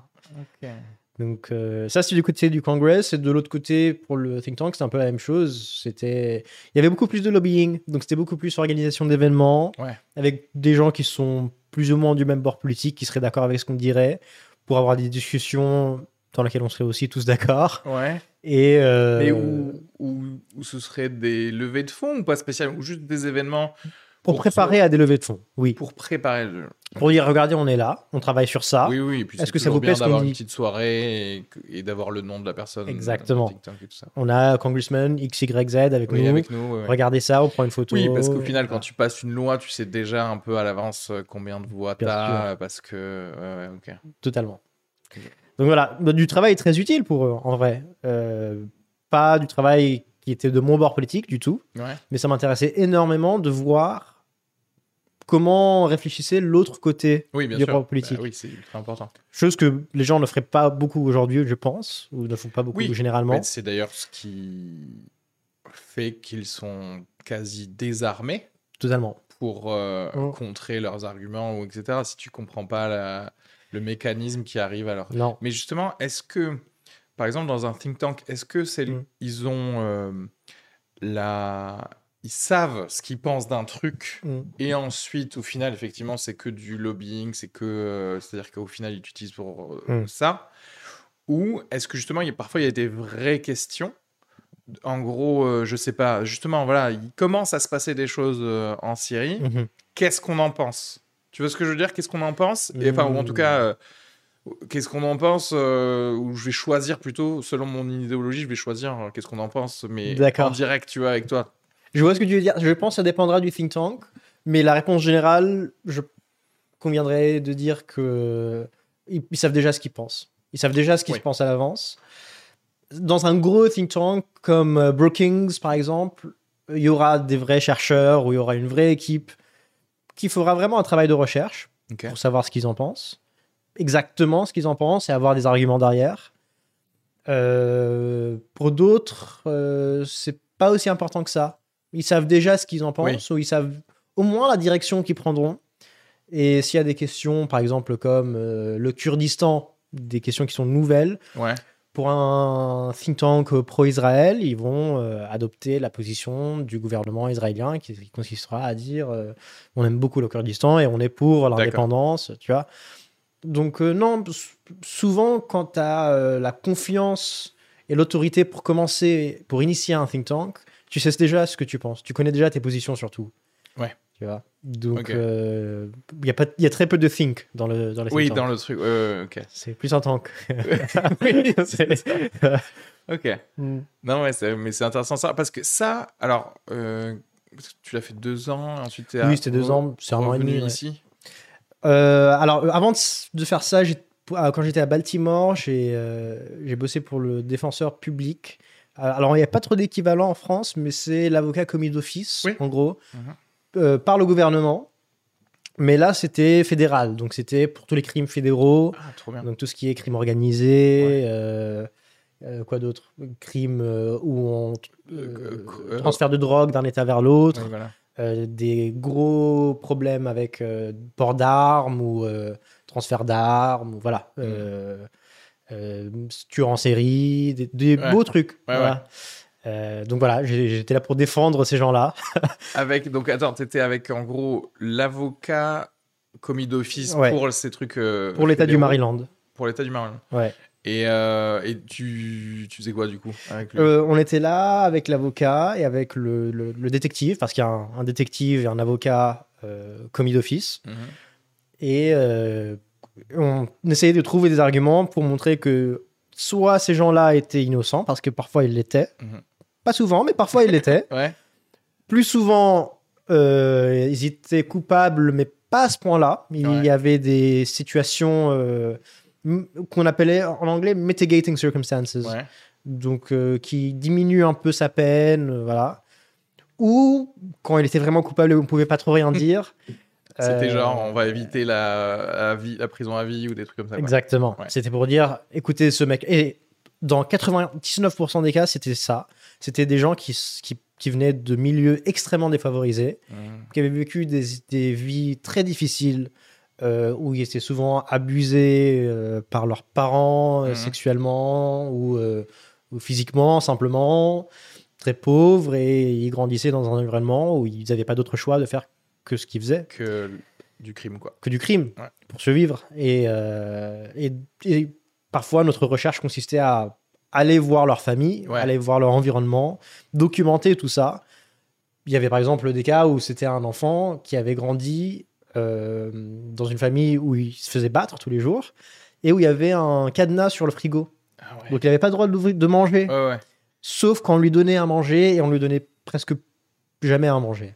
donc euh, ça c'est du côté du Congress et de l'autre côté pour le think tank c'est un peu la même chose. C'était il y avait beaucoup plus de lobbying. Donc c'était beaucoup plus organisation d'événements. Ouais. avec des gens qui sont plus ou moins du même bord politique qui seraient d'accord avec ce qu'on dirait pour avoir des discussions dans lesquelles on serait aussi tous d'accord Ouais. et euh, Mais où, où, où ce serait des levées de fonds ou pas spécialement Ou juste des événements Pour, Pour préparer à des levées de fonds, oui. Pour préparer le. Pour dire, regardez, on est là, on travaille sur ça. Oui, oui. et puis Est-ce que ça vous plaît d'avoir une petite soirée et, et d'avoir le nom de la personne. Exactement. dans TikTok et tout ça. On a Congressman XYZ avec Oui, nous. avec nous. ouais, ouais. Regardez ça, on prend une photo. Oui, parce qu'au final, quand tu passes une loi, tu sais déjà un peu à l'avance euh, combien de voix t'as, parce que. Ouais, ouais, ok. Totalement. Ok. Donc voilà, bah, du travail très utile pour eux, en vrai. Euh, pas du travail qui était de mon bord politique du tout, Ouais. mais ça m'intéressait énormément de voir comment réfléchissait l'autre côté Oui, bien du sûr. politique. Bah oui, c'est ultra important. Chose que les gens ne feraient pas beaucoup aujourd'hui, je pense, ou ne font pas beaucoup Oui, généralement. C'est d'ailleurs ce qui fait qu'ils sont quasi désarmés Totalement. pour euh, Mm. contrer leurs arguments ou etc. Si tu comprends pas la- le mécanisme qui arrive à leur Non. Mais justement, est-ce que, par exemple, dans un think tank, est-ce que c'est Mm. ils ont euh, la, ils savent ce qu'ils pensent d'un truc Mm. et ensuite, au final, effectivement, c'est que du lobbying, c'est que, euh, c'est-à-dire qu'au final, ils l'utilisent pour euh, Mm. ça? Ou est-ce que justement, il y a, parfois, il y a des vraies questions? En gros, euh, je sais pas. Justement, voilà, il commence à se passer des choses en Syrie Mhm. qu'est-ce qu'on en pense? Tu vois ce que je veux dire? Qu'est-ce qu'on en pense? Et, Enfin, ou en tout cas, euh, qu'est-ce qu'on en pense euh, Ou je vais choisir plutôt, selon mon idéologie, je vais choisir euh, qu'est-ce qu'on en pense, mais en direct, tu vois, avec toi. Je vois ce que tu veux dire. Je pense que ça dépendra du think tank, mais la réponse générale, je conviendrait de dire que ils, ils savent déjà ce qu'ils pensent. Ils savent déjà ce qui Oui. se pense à l'avance. Dans un gros think tank comme Brookings, par exemple, il y aura des vrais chercheurs ou il y aura une vraie équipe qui fera vraiment un travail de recherche pour savoir ce qu'ils en pensent, exactement ce qu'ils en pensent et avoir des arguments derrière. Euh, pour d'autres, euh, c'est pas aussi important que ça. Ils savent déjà ce qu'ils en pensent ou ils savent au moins la direction qu'ils prendront. Et s'il y a des questions, par exemple comme euh, le Kurdistan, des questions qui sont nouvelles, Ouais. Pour un think tank euh, pro-Israël, ils vont euh, adopter la position du gouvernement israélien qui, qui consistera à dire euh, on aime beaucoup le Kurdistan et on est pour l'indépendance, tu vois. Donc euh, non, souvent quand tu as la confiance et l'autorité pour commencer, pour initier un think tank, tu sais déjà ce que tu penses, tu connais déjà tes positions surtout. Ouais. Tu vois. Donc euh, il y a pas, il y a très peu de think dans le dans les think Oui, dans le truc. C'est plus un tank. <laughs> <laughs> oui, C'est- ok. Mm. Non, ouais, mais c'est intéressant ça. Parce que ça, alors, euh, tu l'as fait deux ans, ensuite tu Oui, c'était deux ans, c'est un an et demi. ici. Euh, alors, euh, avant de, faire ça, quand j'étais à Baltimore, j'ai euh, bossé pour le défenseur public. Euh, Alors, il n'y a pas trop d'équivalent en France, mais c'est l'avocat commis d'office, Oui. en gros, Mhm. Euh, par le gouvernement. Mais là, c'était fédéral, donc c'était pour tous les crimes fédéraux, Ah, trop bien. donc tout ce qui est crime organisé, Ouais. euh, euh, quoi d'autre? Crimes où on transfert de drogue d'un état vers l'autre. Voilà. Des gros problèmes avec port d'armes ou transfert d'armes, voilà. Mm. Euh, euh, tueur en série, des, des Ouais. beaux trucs. Voilà. Euh, donc voilà, j'étais là pour défendre ces gens-là. <laughs> Avec, donc, attends, t'étais avec, en gros, l'avocat commis d'office Ouais. pour ces trucs. euh, Pour l'État du. Maryland. Pour l'État du Maryland. Ouais. Et, euh, et tu, tu faisais quoi, du coup avec lui? On était là avec l'avocat et avec le, le- le détective, parce qu'il y a un, un détective et un avocat commis d'office. Mhm. Et on essayait de trouver des arguments pour montrer que soit ces gens-là étaient innocents, parce que parfois ils l'étaient. Mhm. Pas souvent, mais parfois ils l'étaient. <laughs> Ouais. Plus souvent, euh, ils étaient coupables, mais pas à ce point-là. Il Ouais. y avait des situations euh, qu'on appelait en anglais mitigating circumstances, Ouais. donc euh, qui diminuent un peu sa peine, voilà. Ou quand il était vraiment coupable et on pouvait pas trop rien <laughs> dire. C'était genre, on va éviter la, la, vie, la prison à vie ou des trucs comme ça. quoi. Exactement. Ouais. C'était pour dire, écoutez, ce mec. Et dans 99% des cas, c'était ça. C'était des gens qui, qui, qui venaient de milieux extrêmement défavorisés, Mhm. qui avaient vécu des, des vies très difficiles, euh, où ils étaient souvent abusés euh, par leurs parents euh, Mhm. sexuellement ou, ou physiquement, simplement, très pauvres, et ils grandissaient dans un environnement où ils n'avaient pas d'autre choix de faire que ce qu'ils faisaient Que du crime, quoi. que du crime Ouais. pour survivre. Et, et, et parfois, notre recherche consistait à aller voir leur famille, Ouais. aller voir leur environnement, documenter tout ça. il y avait par exemple des cas où c'était un enfant qui avait grandi euh, dans une famille où il se faisait battre tous les jours et où il y avait un cadenas sur le frigo. Ah ouais. Donc il n'avait pas le droit de, de manger, Ouais, sauf quand on lui donnait à manger et on lui donnait presque jamais à manger.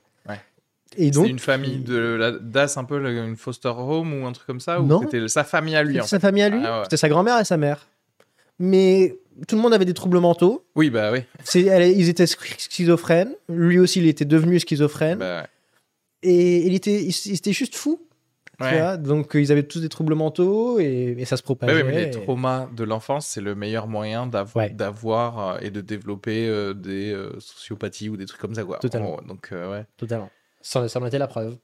Et C'est donc, une famille de la DAS, un peu une foster home ou un truc comme ça Ou Non. c'était sa famille à lui sa famille à lui, Ah ouais. c'était sa grand-mère et sa mère. Mais tout le monde avait des troubles mentaux. Oui, bah oui. Elle- ils étaient schizophrènes. Lui aussi, il était devenu schizophrène. Bah, ouais. Et il était, il, il était juste fou. tu Ouais. vois. Donc, euh, ils avaient tous des troubles mentaux et, et ça se Bah propageait. oui, mais les et- traumas de l'enfance, c'est le meilleur moyen Ouais. d'avoir euh, et de développer euh, des euh, sociopathies ou des trucs comme ça. Quoi. Totalement. Oh, donc, ouais. Totalement. Ça, ça en était la preuve.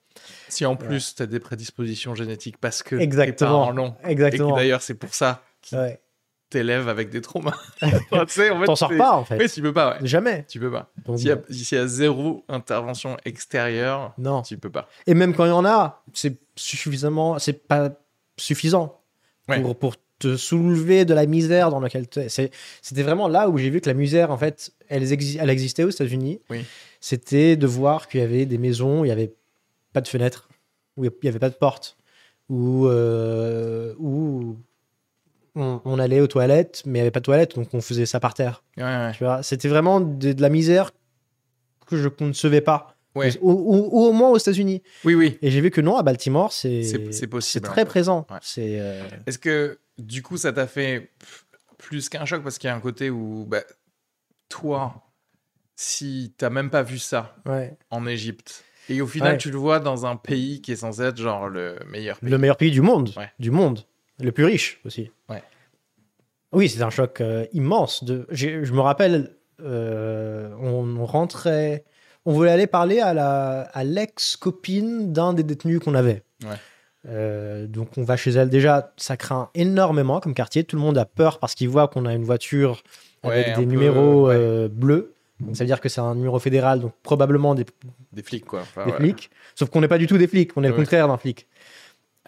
Si en plus tu as des prédispositions génétiques parce que Exactement. tes parents l'ont, et Exactement. que d'ailleurs c'est pour ça Ouais. T'élèvent avec des traumas. <laughs> Enfin, en T'en sors pas, en fait. Oui, tu peux pas, ouais. Jamais. Tu peux pas. S'il y, a, y a zéro intervention extérieure, Non. tu peux pas. Et même quand il y en a, c'est suffisamment, c'est pas suffisant Ouais. pour, pour te soulever de la misère dans laquelle tu es. C'était vraiment là où j'ai vu que la misère, en fait, elle, exi- elle existait aux États-Unis. Oui. C'était de voir qu'il y avait des maisons, où il n'y avait pas de fenêtres, où il n'y avait pas de porte, où, euh, où on, on allait aux toilettes, mais il n'y avait pas de toilettes, donc on faisait ça par terre. Ouais, ouais. Tu vois, c'était vraiment de, de la misère que je ne concevais pas. Ouais. Ou, ou- ou au moins aux États-Unis. Oui, oui. Et j'ai vu que non, à Baltimore, c'est C'est- très présent. C'est euh, Est-ce que du coup ça t'a fait plus qu'un choc? Parce qu'il y a un côté où bah, toi, si t'as même pas vu ça en Égypte et au final tu le vois dans un pays qui est censé être genre le meilleur pays. le meilleur pays du monde, du monde, le plus riche aussi. Ouais. Oui, c'est un choc euh, immense. De, je me rappelle, euh, on, on rentrait, on voulait aller parler à la, à l'ex-copine d'un des détenus qu'on avait. Ouais. Euh, donc on va chez elle déjà, ça craint énormément comme quartier. Tout le monde a peur parce qu'il voit qu'on a une voiture avec Ouais, des peu, numéros ouais. euh, bleus. Donc ça veut dire que c'est un numéro fédéral, donc probablement des, Des flics quoi. Enfin, des ouais. flics. Sauf qu'on n'est pas du tout des flics, on est le contraire d'un flic.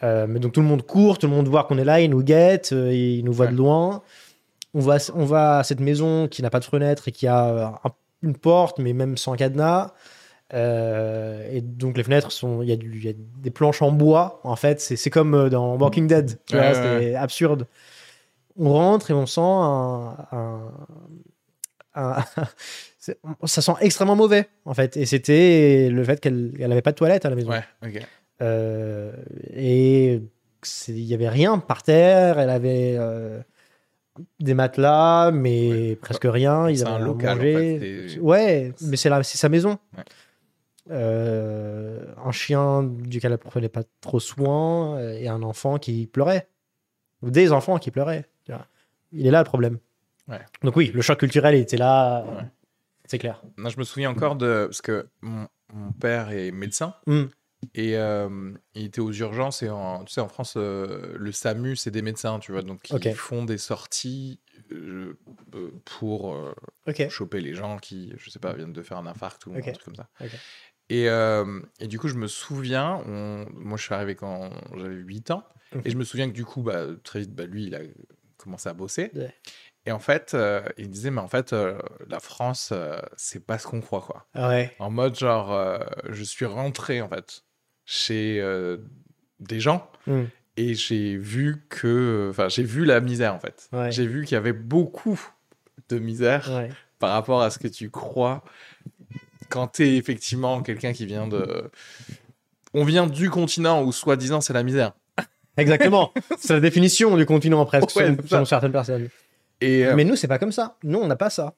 Euh, mais donc tout le monde court, tout le monde voit qu'on est là, il nous guette, euh, il nous voit Ouais. de loin. On va, on va à cette maison qui n'a pas de fenêtre et qui a euh, un- une porte, mais même sans cadenas. Euh, et donc les fenêtres sont, il y, a y des planches en bois. En fait, c'est comme dans Walking Dead. Ouais, vois, ouais, c'est absurde. On rentre et on sent un, un- un- <laughs> c'est- ça sent extrêmement mauvais en fait. Et c'était le fait qu'elle n'avait pas de toilette à la maison. Ouais, ok. Euh, et il y avait rien par terre. Elle avait euh, des matelas, mais presque rien. Ils avaient un local, en fait, Ouais, mais c'est c'est sa maison. Ouais. Euh, un chien duquel elle ne prenait pas trop soin et un enfant qui pleurait. Ou des enfants qui pleuraient. Il est là le problème. Ouais. Donc oui, le choc culturel était là. C'est clair. Moi, je me souviens encore de parce que mon, mon père est médecin Mm. Et euh, il était aux urgences et en, tu sais en France euh, le SAMU c'est des médecins tu vois donc ils font des sorties euh, pour choper les gens qui, je sais pas, viennent de faire un infarct ou Ok. un truc comme ça. Et, et du coup, je me souviens, on- moi je suis arrivé quand j'avais 8 ans, et je me souviens que du coup, bah, très vite, bah, lui, il a commencé à bosser. Ouais. Et en fait, euh, il disait, mais en fait, euh, la France, euh, c'est pas ce qu'on croit, quoi. Ah Ouais. En mode, genre, je suis rentré, en fait, chez euh, des gens, Mm. et j'ai vu que, enfin, j'ai vu la misère, en fait. Ouais. J'ai vu qu'il y avait beaucoup de misère Ouais. par rapport à ce que tu crois quand tu es effectivement quelqu'un qui vient de. On vient du continent où soi-disant c'est la misère. Exactement. <laughs> c'est la définition du continent presque, Ouais, selon, certaines personnes. Et euh, Mais nous, c'est pas comme ça. Nous, on n'a pas ça.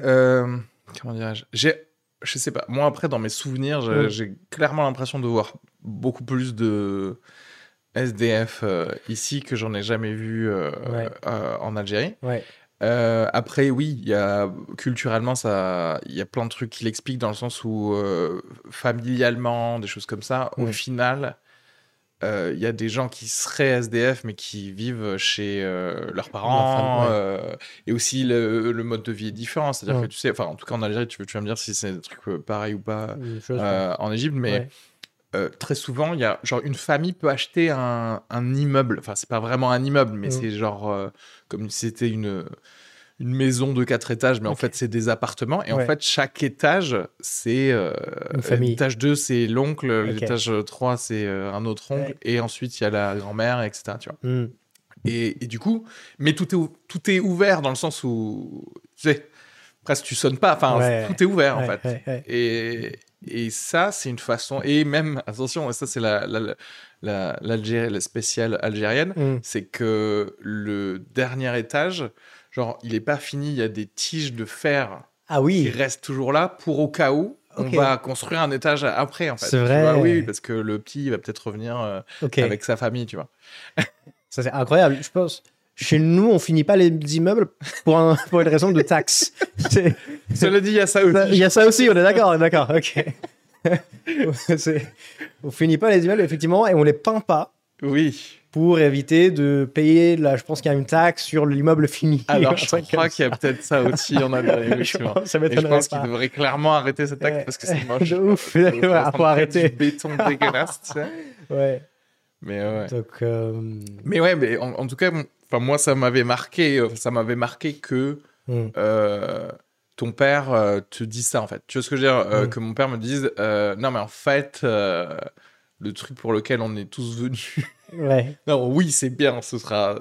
euh, comment dirais-je? J'ai, je sais pas. Moi après dans mes souvenirs, j'ai clairement l'impression de voir beaucoup plus de SDF euh, ici que j'en ai jamais vu euh, Ouais. euh, en Algérie. Ouais. Après, oui, il y a culturellement, ça, il y a plein de trucs qui l'expliquent dans le sens où familialement, des choses comme ça. Au Ouais. Euh, il y a des gens qui seraient SDF mais qui vivent chez euh, leurs parents. ouais. euh, et aussi le, le mode de vie est différent. C'est-à-dire Ouais. que tu sais, enfin, en tout cas en Algérie, tu, veux- tu vas me dire si c'est un truc pareil ou pas chose, en Égypte, mais très souvent, il y a genre une famille peut acheter un, un immeuble. Enfin, c'est pas vraiment un immeuble, mais Mm. c'est genre comme si c'était une une maison de quatre étages, mais en fait, c'est des appartements. Et en fait, chaque étage, c'est. euh, Une famille. L'étage 2, c'est l'oncle. L'étage 3, c'est euh, un autre oncle. Ouais. Et ensuite, il y a la grand-mère, etc. Tu vois. Hmm. Et, et du coup, mais tout est, ou- tout est ouvert dans le sens où. Tu sais, presque tu sonnes pas. Enfin, Ouais. tout est ouvert, en fait. Et, et ça, c'est une façon. Et même, attention, ça, c'est la, la, la spéciale algérienne Hmm. c'est que le dernier étage, genre, il est pas fini, il y a des tiges de fer Ah qui oui, restent toujours là pour au cas où on va construire un étage après, en fait. C'est vrai. vois, oui, parce que le petit il va peut-être revenir euh, avec sa famille, tu vois. <laughs> Ça, c'est incroyable. Je pense. Chez nous, on finit pas les immeubles pour, un- pour une raison de taxe. <laughs> Cela dit, il y a ça aussi. Il y a ça aussi, on est d'accord, d'accord. Ok. <laughs> On finit pas les immeubles, effectivement, et on les peint pas Oui. Pour éviter de payer, là, je pense qu'il y a une taxe sur l'immeuble fini. Alors, <laughs> je crois qu'il y a peut-être ça aussi en Algérie. <laughs> Je effectivement. pense- ça je pense pas. qu'il devrait clairement arrêter cet acte Ouais. parce que c'est <laughs> moche. De ouf. Ouais, faut arrêter. Du béton dégueulasse, tu sais. Ouais. Mais ouais. Donc, euh, Mais ouais, mais en, en tout cas, enfin moi ça m'avait marqué, euh, ça m'avait marqué que hmm. euh, ton père euh, te dise ça en fait. Tu vois ce que je veux dire Euh, Mm. Que mon père me dise, non mais en fait, le truc pour lequel on est tous venus. Ouais. non, oui c'est bien, ce sera,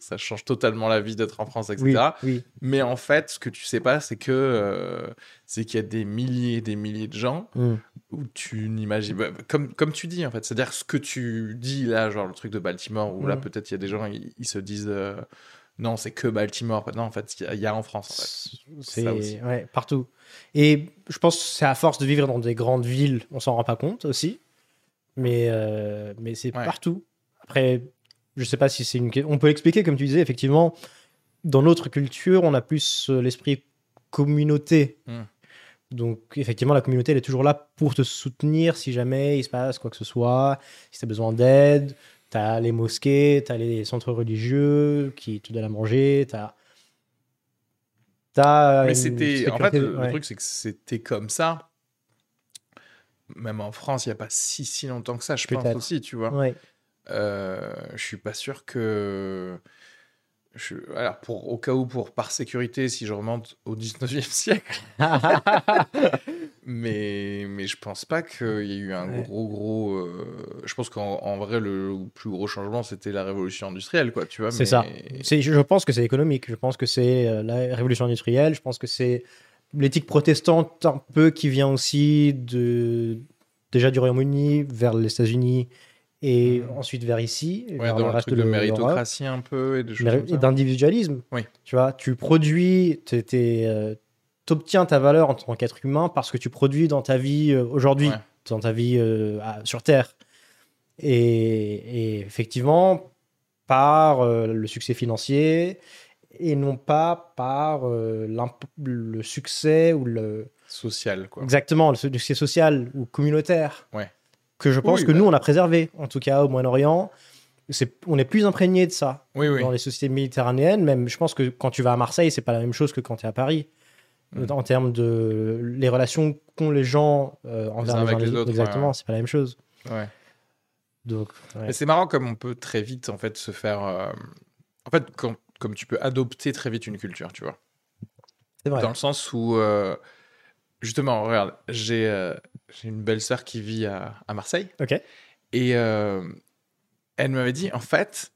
ça change totalement la vie d'être en France, etc. Oui, oui. Mais en fait, ce que tu sais pas, c'est que euh, c'est qu'il y a des milliers et des milliers de gens Hmm. où tu n'imagines bah, comme comme tu dis en fait c'est à dire ce que tu dis là genre le truc de Baltimore où là Mhm. peut-être il y a des gens ils, ils se disent euh, non c'est que Baltimore non en fait il y a- il y, a en France en fait. C'est ouais, partout. Et je pense que c'est à force de vivre dans des grandes villes, on s'en rend pas compte aussi. Mais, euh, mais c'est Ouais. partout. Après, je sais pas si c'est une. que- On peut l'expliquer, comme tu disais, effectivement, dans notre culture, on a plus euh, l'esprit communauté. Mm. Donc, effectivement, la communauté, elle est toujours là pour te soutenir si jamais il se passe quoi que ce soit, si tu as besoin d'aide. Tu as les mosquées, tu as les centres religieux qui te donnent à manger, tu as. mais c'était en fait le, ouais. truc c'est que c'était comme ça même en France il y a pas si si longtemps que ça je pense aussi tu vois Ouais. Euh, je suis pas sûr que je... alors pour au cas où pour par sécurité si je remonte au 19e <laughs> siècle <laughs> Mais, mais je pense pas qu'il y ait eu un Ouais. gros, gros. euh, Je pense qu'en en vrai, le plus gros changement, c'était la révolution industrielle, quoi, tu vois. C'est mais- ça. Je pense que c'est économique. Je pense que c'est euh, la révolution industrielle. Je pense que c'est l'éthique protestante un peu qui vient aussi de déjà du Royaume-Uni vers les États-Unis et Mhm. ensuite vers ici, Ouais, vers dans le reste truc de de l'Europe. méritocratie un peu et choses d'individualisme. Oui. Tu vois, tu produis, tu obtiens ta valeur en tant qu'être humain parce que tu produis dans ta vie euh, aujourd'hui, Ouais. dans ta vie euh, à- sur Terre. Et, et effectivement, par euh, le succès financier et non pas par euh, le succès ou le Social, quoi. exactement le succès social ou communautaire Ouais. Que je pense Oui, que bah. nous on a préservé en tout cas au Moyen-Orient on est plus imprégné de ça Oui, oui. dans les sociétés méditerranéennes. Même, je pense que quand tu vas à Marseille, c'est pas la même chose que quand tu es à Paris. Mm. En termes de les relations qu'ont les gens euh, envers les, avec les autres, Exactement, ouais. c'est pas la même chose. Ouais. Donc, ouais. C'est marrant comme on peut très vite, en fait, se faire. euh, En fait, quand- comme tu peux adopter très vite une culture, tu vois. c'est vrai. Dans le sens où, euh, justement, regarde, j'ai j'ai une belle sœur qui vit à, à Marseille. Ok. Et euh, elle m'avait dit, en fait,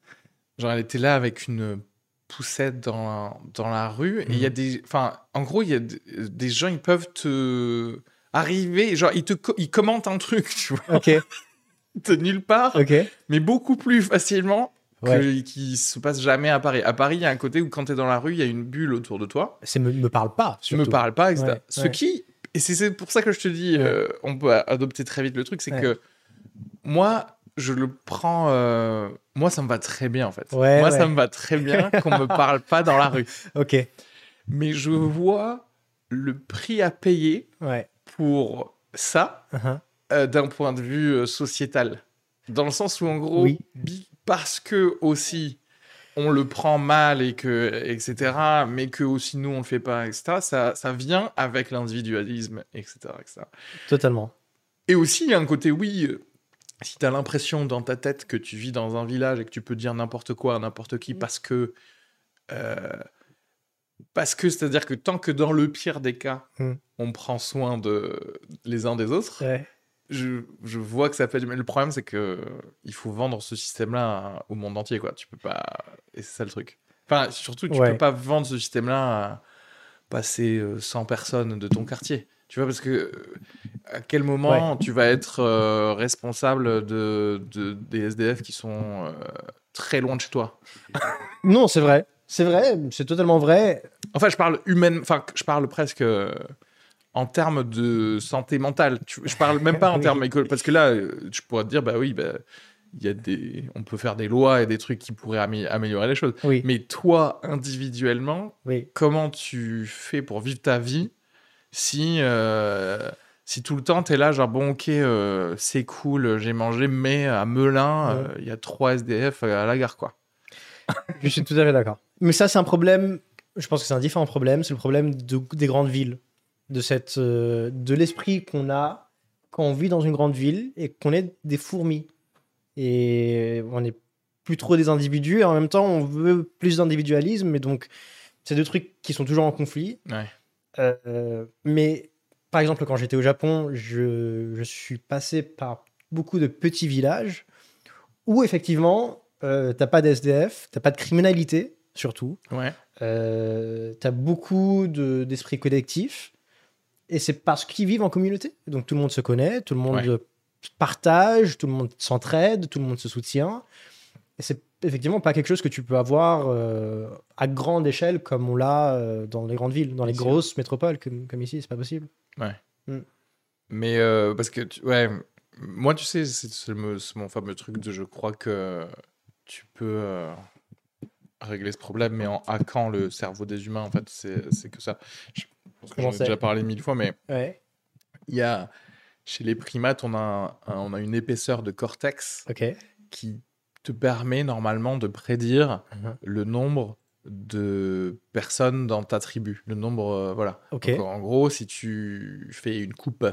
genre, elle était là avec une poussette dans, dans la rue. Et il y a Mhm. des. Enfin, en gros, il y a des, gens, ils peuvent te. Arriver, genre, ils, te co- ils commentent un truc, <laughs> tu vois, Ok, de nulle part, ok. mais beaucoup plus facilement Ouais. qui se passe jamais à Paris. À Paris, il y a un côté où quand tu es dans la rue, il y a une bulle autour de toi. Ça me, me parle pas. Tu me parles pas, etc. Ouais, Ce ouais. qui, et c'est- pour ça que je te dis, euh, on peut adopter très vite le truc, c'est Ouais. que moi, je le prends. euh, moi, ça me va très bien en fait. Ouais, moi, ouais. ça me va très bien <laughs> qu'on me parle pas dans la rue. Ok, Mais je vois le prix à payer pour ça Uh-huh. euh, d'un point de vue sociétal. Dans le sens où, en gros, Oui. parce que aussi on le prend mal et que etc. Mais que aussi nous on le fait pas, etc. Ça, ça vient avec l'individualisme, etc., etc. Totalement. Et aussi il y a un côté oui. euh, Si tu as l'impression dans ta tête que tu vis dans un village et que tu peux dire n'importe quoi à n'importe qui parce que euh, Parce que c'est-à-dire que tant que dans le pire des cas, Hmm. on prend soin de les uns des autres, Ouais. Je, je vois que ça fait du mal. Le problème, c'est que il faut vendre ce système-là au monde entier, quoi. Tu peux pas. Et c'est ça le truc. Enfin, surtout, tu Ouais. peux pas vendre ce système-là à passer euh, 100 personnes de ton quartier. Tu vois, parce que euh, à quel moment tu vas être euh, responsable de, de- des SDF qui sont euh, très loin de chez toi? <laughs> Non, c'est vrai. C'est vrai, c'est totalement vrai. Enfin, je parle humaine, enfin, je parle presque euh, en termes de santé mentale. Tu- je parle même pas en <laughs> Oui. termes écologiques, parce que là, euh, je pourrais te dire, bah oui, bah, y a des, on peut faire des lois et des trucs qui pourraient amé- améliorer les choses. Oui, Mais toi, individuellement, oui. comment tu fais pour vivre ta vie si, euh, si tout le temps tu es là, genre bon, ok, euh, c'est cool, j'ai mangé, mais à Melun, Ouais. il y a trois SDF à la gare, quoi. Je suis tout à fait d'accord. Mais ça, c'est un problème. Je pense que c'est un différent problème. C'est le problème de- des grandes villes, de cette, euh, de l'esprit qu'on a quand on vit dans une grande ville et qu'on est des fourmis. Et on n'est plus trop des individus. Et en même temps, on veut plus d'individualisme. Et donc, c'est deux trucs qui sont toujours en conflit. Ouais. Euh, mais par exemple, quand j'étais au Japon, je, je suis passé par beaucoup de petits villages où effectivement, euh, t'as pas d'SDF, t'as pas de criminalité, surtout. Ouais. Euh, t'as beaucoup de- d'esprit collectif. Et c'est parce qu'ils vivent en communauté. Donc tout le monde se connaît, tout le monde Ouais. partage, tout le monde s'entraide, tout le monde se soutient. Et c'est effectivement pas quelque chose que tu peux avoir euh, à grande échelle comme on l'a euh, dans les grandes villes, dans les grosses métropoles comme, comme ici, c'est pas possible. Mais euh, parce que, tu- ouais, moi, tu sais, c'est mon fameux truc de je crois que tu peux régler ce problème, mais en hackant le cerveau des humains, en fait, c'est que ça. Je pense que j'en ai déjà parlé mille fois, mais Ouais, il y a, chez les primates, on a, un- un- on a une épaisseur de cortex qui te permet normalement de prédire Mhm. le nombre de personnes dans ta tribu. Le nombre, euh, voilà. Donc, en gros, si tu fais une coupe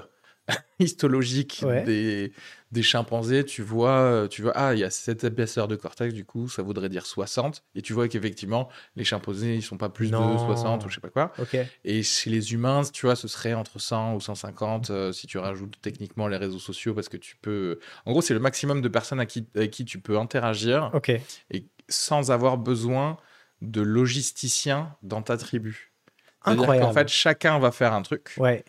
<laughs> histologique Ouais. des, des chimpanzés, tu vois, euh, tu vois, ah, il y a cette épaisseur de cortex, du coup, ça voudrait dire 60. Et tu vois qu'effectivement, les chimpanzés, ils sont pas plus Non. de 60 ou je sais pas quoi. Et chez les humains, tu vois, ce serait entre 100 ou 150 euh, si tu rajoutes techniquement les réseaux sociaux parce que tu peux. En gros, c'est le maximum de personnes à qui, avec qui tu peux interagir et sans avoir besoin de logisticiens dans ta tribu. C'est-à-dire Incroyable. qu'en fait, chacun va faire un truc. Ouais.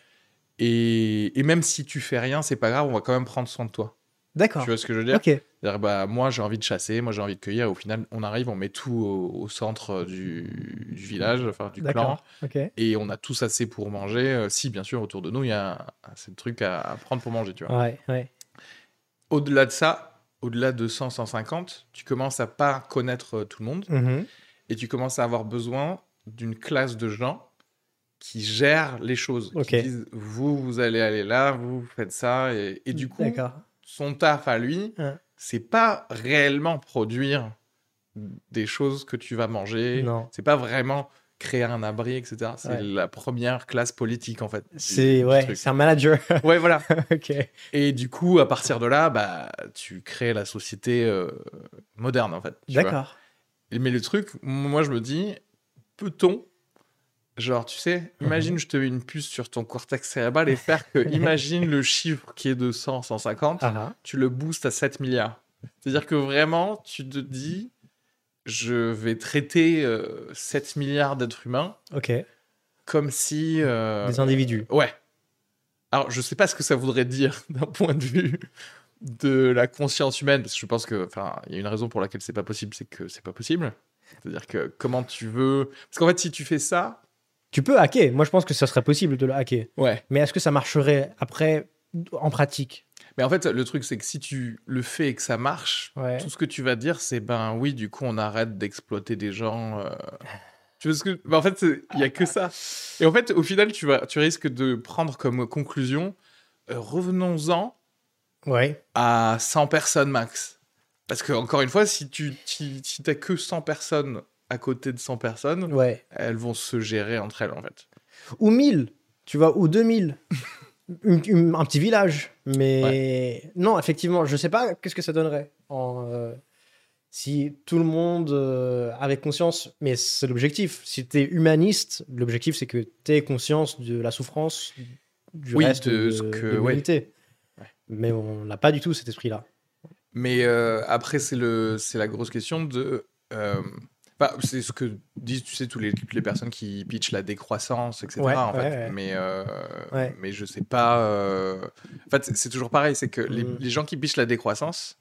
Et, et même si tu fais rien, c'est pas grave, on va quand même prendre soin de toi. D'accord. Tu vois ce que je veux dire? Ok. C'est-à-dire, bah, Moi, j'ai envie de chasser, moi, j'ai envie de cueillir. Et au final, on arrive, on met tout au, au centre du, du village, enfin du clan. Et on a tous assez pour manger. Euh, si, bien sûr, autour de nous, il y a un- un- c'est le truc à, à prendre pour manger, tu vois. Ouais. Ouais. Au-delà de ça, au-delà de 100, 150, tu commences à pas connaître euh, tout le monde Mhm. et tu commences à avoir besoin d'une classe de gens qui gèrent les choses. Ok. Qui disent, vous, vous allez aller là, vous, faites ça. Et, et du coup, son taf à lui, Ouais. c'est pas réellement produire des choses que tu vas manger. C'est pas vraiment créer un abri, etc. C'est Ouais. la première classe politique, en fait. C'est ouais, un manager. <laughs> Ouais, voilà. <laughs> Et du coup, à partir de là, bah, tu crées la société euh, moderne, en fait. D'accord. Mais le truc, moi, je me dis, peut-on, genre, tu sais, imagine, je te mets une puce sur ton cortex cérébral et faire que, <laughs> imagine le chiffre qui est de 100, 150, Ah, ah. tu le boostes à 7 milliards. C'est-à-dire que vraiment, tu te dis, je vais traiter euh, 7 milliards d'êtres humains Ok. comme si... euh, Des individus. Ouais. Alors, je sais pas ce que ça voudrait dire <laughs> d'un point de vue de la conscience humaine, parce que je pense que, enfin, il y a une raison pour laquelle c'est pas possible, c'est que c'est pas possible. C'est-à-dire que comment tu veux. Parce qu'en fait, si tu fais ça. Tu peux hacker. Moi, je pense que ça serait possible de le hacker. Ouais. Mais est-ce que ça marcherait après en pratique? Mais en fait, le truc, c'est que si tu le fais et que ça marche, Ouais. tout ce que tu vas dire, c'est ben oui, du coup, on arrête d'exploiter des gens. euh. Tu vois ce que. ben, en fait, il y a que ça. Et en fait, au final, tu, vas, tu risques de prendre comme conclusion euh, revenons-en Ouais. à 100 personnes max. Parce que, encore une fois, si tu si, si t'as que 100 personnes à côté de 100 personnes, Ouais. elles vont se gérer entre elles, en fait. Ou 1000, tu vois, ou 2000. <laughs> Une- une- un petit village. Mais non, effectivement, je sais pas qu'est-ce que ça donnerait. En, euh, Si tout le monde euh, avait conscience, mais c'est l'objectif. Si tu es humaniste, l'objectif c'est que tu aies conscience de la souffrance du Oui, reste de ce que- de ouais. l'humanité. Ouais. Mais on n'a pas du tout cet esprit-là. Mais euh, après, c'est le, c'est la grosse question de. C'est ce que disent, tu sais, tous les, toutes les personnes qui pitchent la décroissance, etc. Ouais, en ouais, fait. ouais. Mais, euh, mais je sais pas. euh, En fait, c'est- toujours pareil, c'est que les, Mm. les gens qui pitchent la décroissance,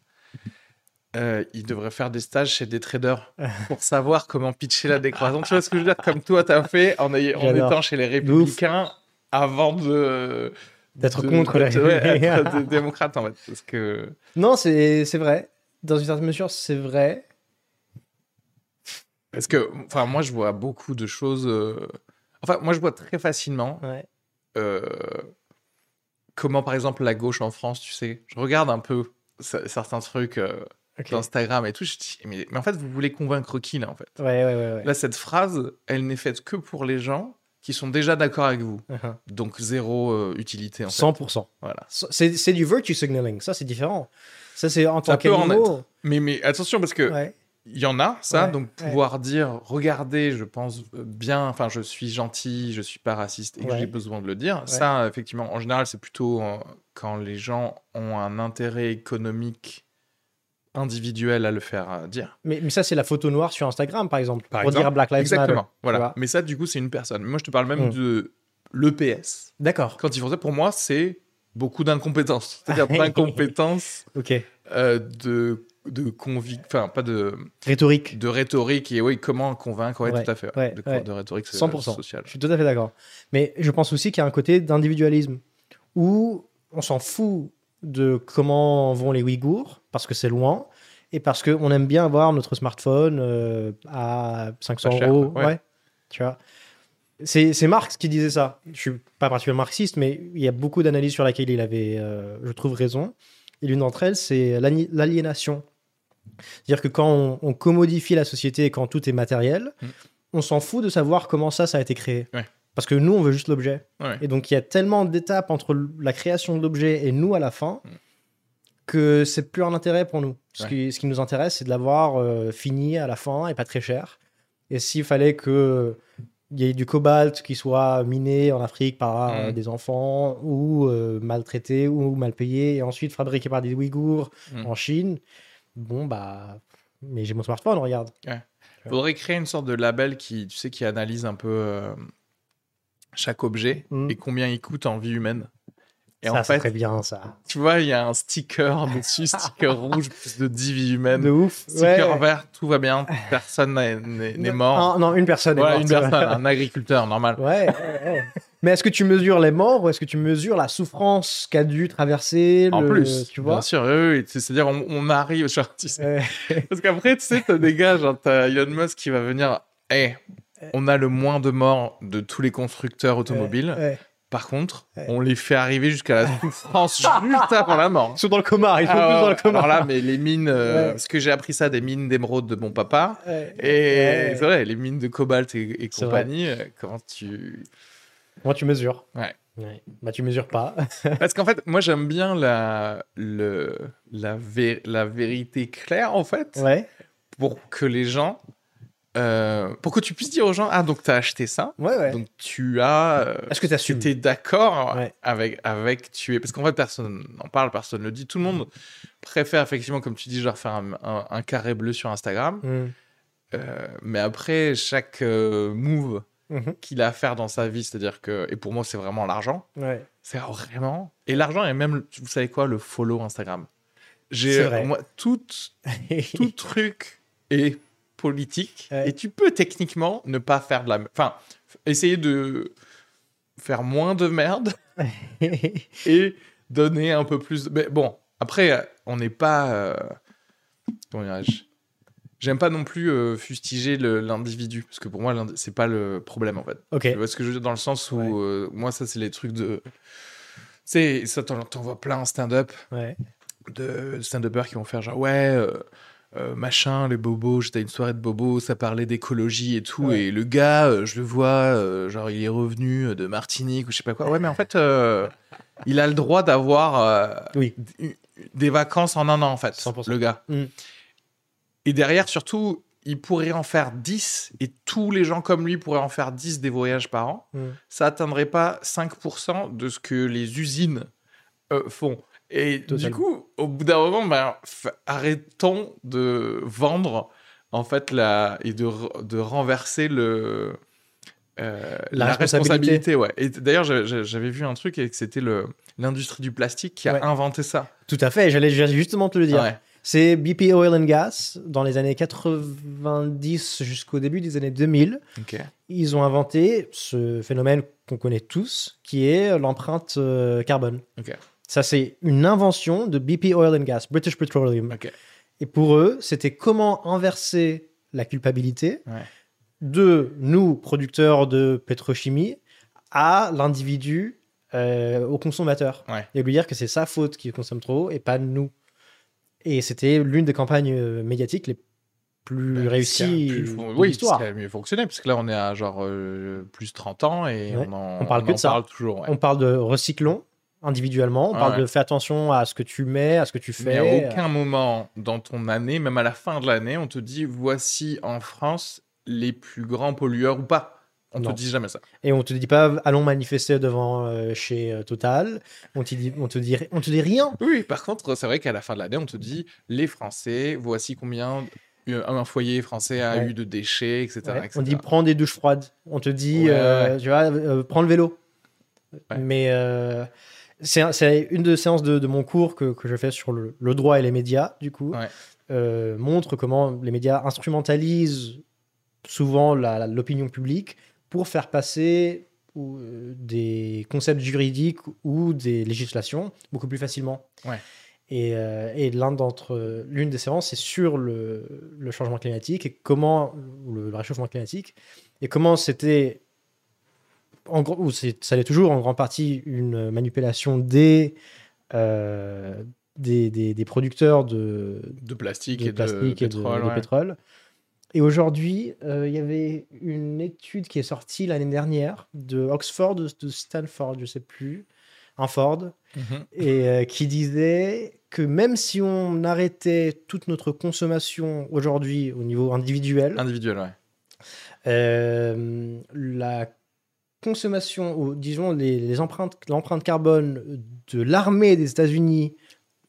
euh, ils devraient faire des stages chez des traders <laughs> pour savoir comment pitcher la décroissance. tu vois ce que je veux dire? Comme toi, tu as fait en, ayant- en J'adore. étant chez les républicains avant de. D'être contre la ouais, en fait. Parce que. Non, c'est vrai. Dans une certaine mesure, c'est vrai. Parce que, enfin, moi, je vois beaucoup de choses. euh, Enfin, moi, je vois très facilement Ouais. euh, comment, par exemple, la gauche en France, tu sais, je regarde un peu ce- certains trucs euh, Ok. d'Instagram et tout. Je dis, mais, mais en fait, vous voulez convaincre qui, là, en fait? Ouais, ouais, ouais. ouais. Là, cette phrase, elle n'est faite que pour les gens qui sont déjà d'accord avec vous. Uh-huh. Donc, zéro euh, utilité, en fait. 100%. Voilà. C'est c'est du virtue signaling. Ça, c'est différent. Ça, c'est en tant Ça peut en. Mais, mais attention, parce que Ouais. Il y en a, ça, Ouais, donc ouais. pouvoir dire, regardez, je pense euh, bien, enfin, je suis gentil, je suis pas raciste et que j'ai besoin de le dire. Ça, effectivement, en général, c'est plutôt euh, quand les gens ont un intérêt économique individuel à le faire euh, dire. Mais, mais ça, c'est la photo noire sur Instagram, par exemple. Par pour exemple. dire Black Lives Exactement, Matter. tu voilà. Mais ça, du coup, c'est une personne. Moi, je te parle même Mm. de l'EPS. D'accord. Quand ils font ça, pour moi, c'est beaucoup d'incompétence. <laughs> C'est-à-dire d'incompétence euh, de de convic... enfin pas de Rhétorique. de rhétorique et oui comment convaincre ouais, Ouais, tout à fait ouais, de, rhétorique so- 100%. sociale Je suis tout à fait d'accord. Mais je pense aussi qu'il y a un côté d'individualisme où on s'en fout de comment vont les Ouïghours parce que c'est loin et parce qu'on aime bien avoir notre smartphone euh, à 500 Pas cher, euros. Ouais. Tu vois. C'est Marx qui disait ça. Je suis pas particulièrement marxiste, mais il y a beaucoup d'analyses sur laquelle il avait, euh, je trouve, raison. Et l'une d'entre elles, c'est l'aliénation. C'est-à-dire que quand on, on commodifie la société et quand tout est matériel, Mm. on s'en fout de savoir comment ça, ça a été créé. Ouais. Parce que nous, on veut juste l'objet. Ouais. Et donc, il y a tellement d'étapes entre la création de l'objet et nous à la fin Mm. que c'est plus un intérêt pour nous. Ce, Ouais. qui, ce qui nous intéresse, c'est de l'avoir euh, fini à la fin et pas très cher. Et s'il fallait que il y ait du cobalt qui soit miné en Afrique par euh, Mm. des enfants ou euh, maltraité ou mal payé et ensuite fabriqué par des Ouïghours en Chine, bon bah, mais j'ai mon smartphone, regarde. faudrait créer une sorte de label qui tu sais qui analyse un peu euh, chaque objet Mm. et combien il coûte en vie humaine et ça, en c'est fait très bien ça. tu vois il y a un sticker <laughs> dessus sticker <laughs> rouge plus de 10 vies humaines De ouf. sticker Ouais. vert tout va bien <laughs> personne n'est- mort Non, non, une personne est voilà morte, une personne un agriculteur normal Ouais, ouais, ouais. Mais est-ce que tu mesures les morts ou est-ce que tu mesures la souffrance qu'a dû traverser en le- plus tu vois? bien sûr oui, oui. c'est à dire on, on arrive genre, tu sais, Ouais. Parce qu'après, tu sais, t'as des gars, genre, t'as Elon Musk qui va venir. Eh, on a le moins de morts de tous les constructeurs automobiles. Par contre, Ouais. on les fait arriver jusqu'à la souffrance <laughs> juste avant la mort. Ils sont dans le coma, ils sont Alors, plus dans le coma. alors là, mais les mines, euh, Ouais. parce que j'ai appris ça des mines d'émeraude de mon papa. Ouais. Et c'est vrai, les mines de cobalt et, compagnie, euh, comment tu. Moi, tu mesures. Ouais. Bah, tu mesures pas. <laughs> Parce qu'en fait, moi, j'aime bien la, le, la, vé- la vérité claire, en fait. ouais. pour que les gens. Euh, pour que tu puisses dire aux gens Ah, donc tu as acheté ça. Ouais, ouais. Donc tu as. euh, Est-ce que tu assumes tu es d'accord Ouais. avec, avec tu es. Parce qu'en fait, personne n'en parle, personne ne le dit. Tout le monde préfère, effectivement, comme tu dis, genre faire un, un- un carré bleu sur Instagram. Mm. Euh, mais après, chaque euh, move Mhm. qu'il a à faire dans sa vie, c'est-à-dire que. Et pour moi, c'est vraiment l'argent. C'est vraiment. Et l'argent est même, vous savez quoi, le follow Instagram. J'ai, C'est vrai. moi, tout, tout <laughs> truc est politique Ouais. et tu peux techniquement ne pas faire de la. Enfin, essayer de faire moins de merde <laughs> et donner un peu plus. Mais bon, après, on n'est pas. euh, Comment dirais-je J'aime pas non plus euh, fustiger l'individu, parce que pour moi, c'est pas le problème en fait. ok. Tu vois ce que je veux dire? Dans le sens où Ouais. euh, moi, ça, c'est les trucs de. Tu sais, ça, t'en t'en vois plein en stand-up Ouais. de stand-uppers qui vont faire genre, ouais, euh, machin, les bobos, j'étais à une soirée de bobos, ça parlait d'écologie et tout, Ouais. et le gars, euh, je le vois, euh, genre, il est revenu de Martinique ou je sais pas quoi. Ouais, mais en fait, <laughs> il a le droit d'avoir Oui. des vacances en un an, en fait, 100%. le gars. Mm. Et derrière, surtout, il pourrait en faire 10 et tous les gens comme lui pourraient en faire 10 des voyages par an. Mm. Ça atteindrait pas 5% de ce que les usines font. Et du coup, au bout d'un moment, ben, arrêtons de vendre en fait la et de, de renverser le euh, La la, responsabilité. responsabilité. Ouais. Et d'ailleurs, j'a- j'a- j'avais vu un truc et que c'était le l'industrie du plastique qui a Ouais. inventé ça. Tout à fait, j'allais justement te le dire. Ouais. C'est BP Oil and Gas dans les années 90 jusqu'au début des années 2000. Ok. Ils ont inventé ce phénomène qu'on connaît tous, qui est l'empreinte euh, carbone. Ça, c'est une invention de BP Oil and Gas, British Petroleum. Et pour eux, c'était comment inverser la culpabilité Ouais. de nous, producteurs de pétrochimie, à l'individu, euh, au consommateur. Ouais. Et lui dire que c'est sa faute qu'il consomme trop et pas nous. Et c'était l'une des campagnes euh, médiatiques les plus qui a plus- oui, l'histoire. ce qui a mieux fonctionné, parce que là, on est à genre euh, plus 30 ans et Ouais. on, en, On parle que en de ça. toujours. ouais. On parle de recyclons individuellement, on parle de fais attention à ce que tu mets, à ce que tu Mais fais. à aucun moment dans ton année, même à la fin de l'année, on te dit voici en France les plus grands pollueurs ou pas. On Non. te dit jamais ça. Et on te dit pas allons manifester devant euh, chez euh, Total. On te dit, on te dit, on te dit rien. Oui, par contre, c'est vrai qu'à la fin de l'année, on te dit les Français, voici combien euh, un foyer français a Ouais. eu de déchets, etc. Ouais. etc. On dit prends des douches froides. On te dit, Ouais, euh, tu vois, euh, prends le vélo. Mais c'est un- c'est une des séances de, de mon cours que, que je fais sur le, le droit et les médias, du coup, Ouais. euh, montre comment les médias instrumentalisent souvent l'opinion publique pour faire passer ou, euh, des concepts juridiques ou des législations beaucoup plus facilement. Ouais. Et, euh, et l'un d'entre l'une des séances, c'est sur le, le changement climatique et comment ou le, le réchauffement climatique et comment c'était en gros, ça l'est toujours en grande partie une manipulation des euh, des, des- des producteurs de, de plastique de et plastique de et de, pétrole. de ouais. pétrole. Et aujourd'hui, euh, il y avait une étude qui est sortie l'année dernière de Oxford, de, Stanford, je sais plus, un Ford, Mhm. et euh, qui disait que même si on arrêtait toute notre consommation aujourd'hui au niveau individuel, Individuel, ouais. euh, la consommation, ou disons les, les empreintes, l'empreinte carbone de l'armée des États-Unis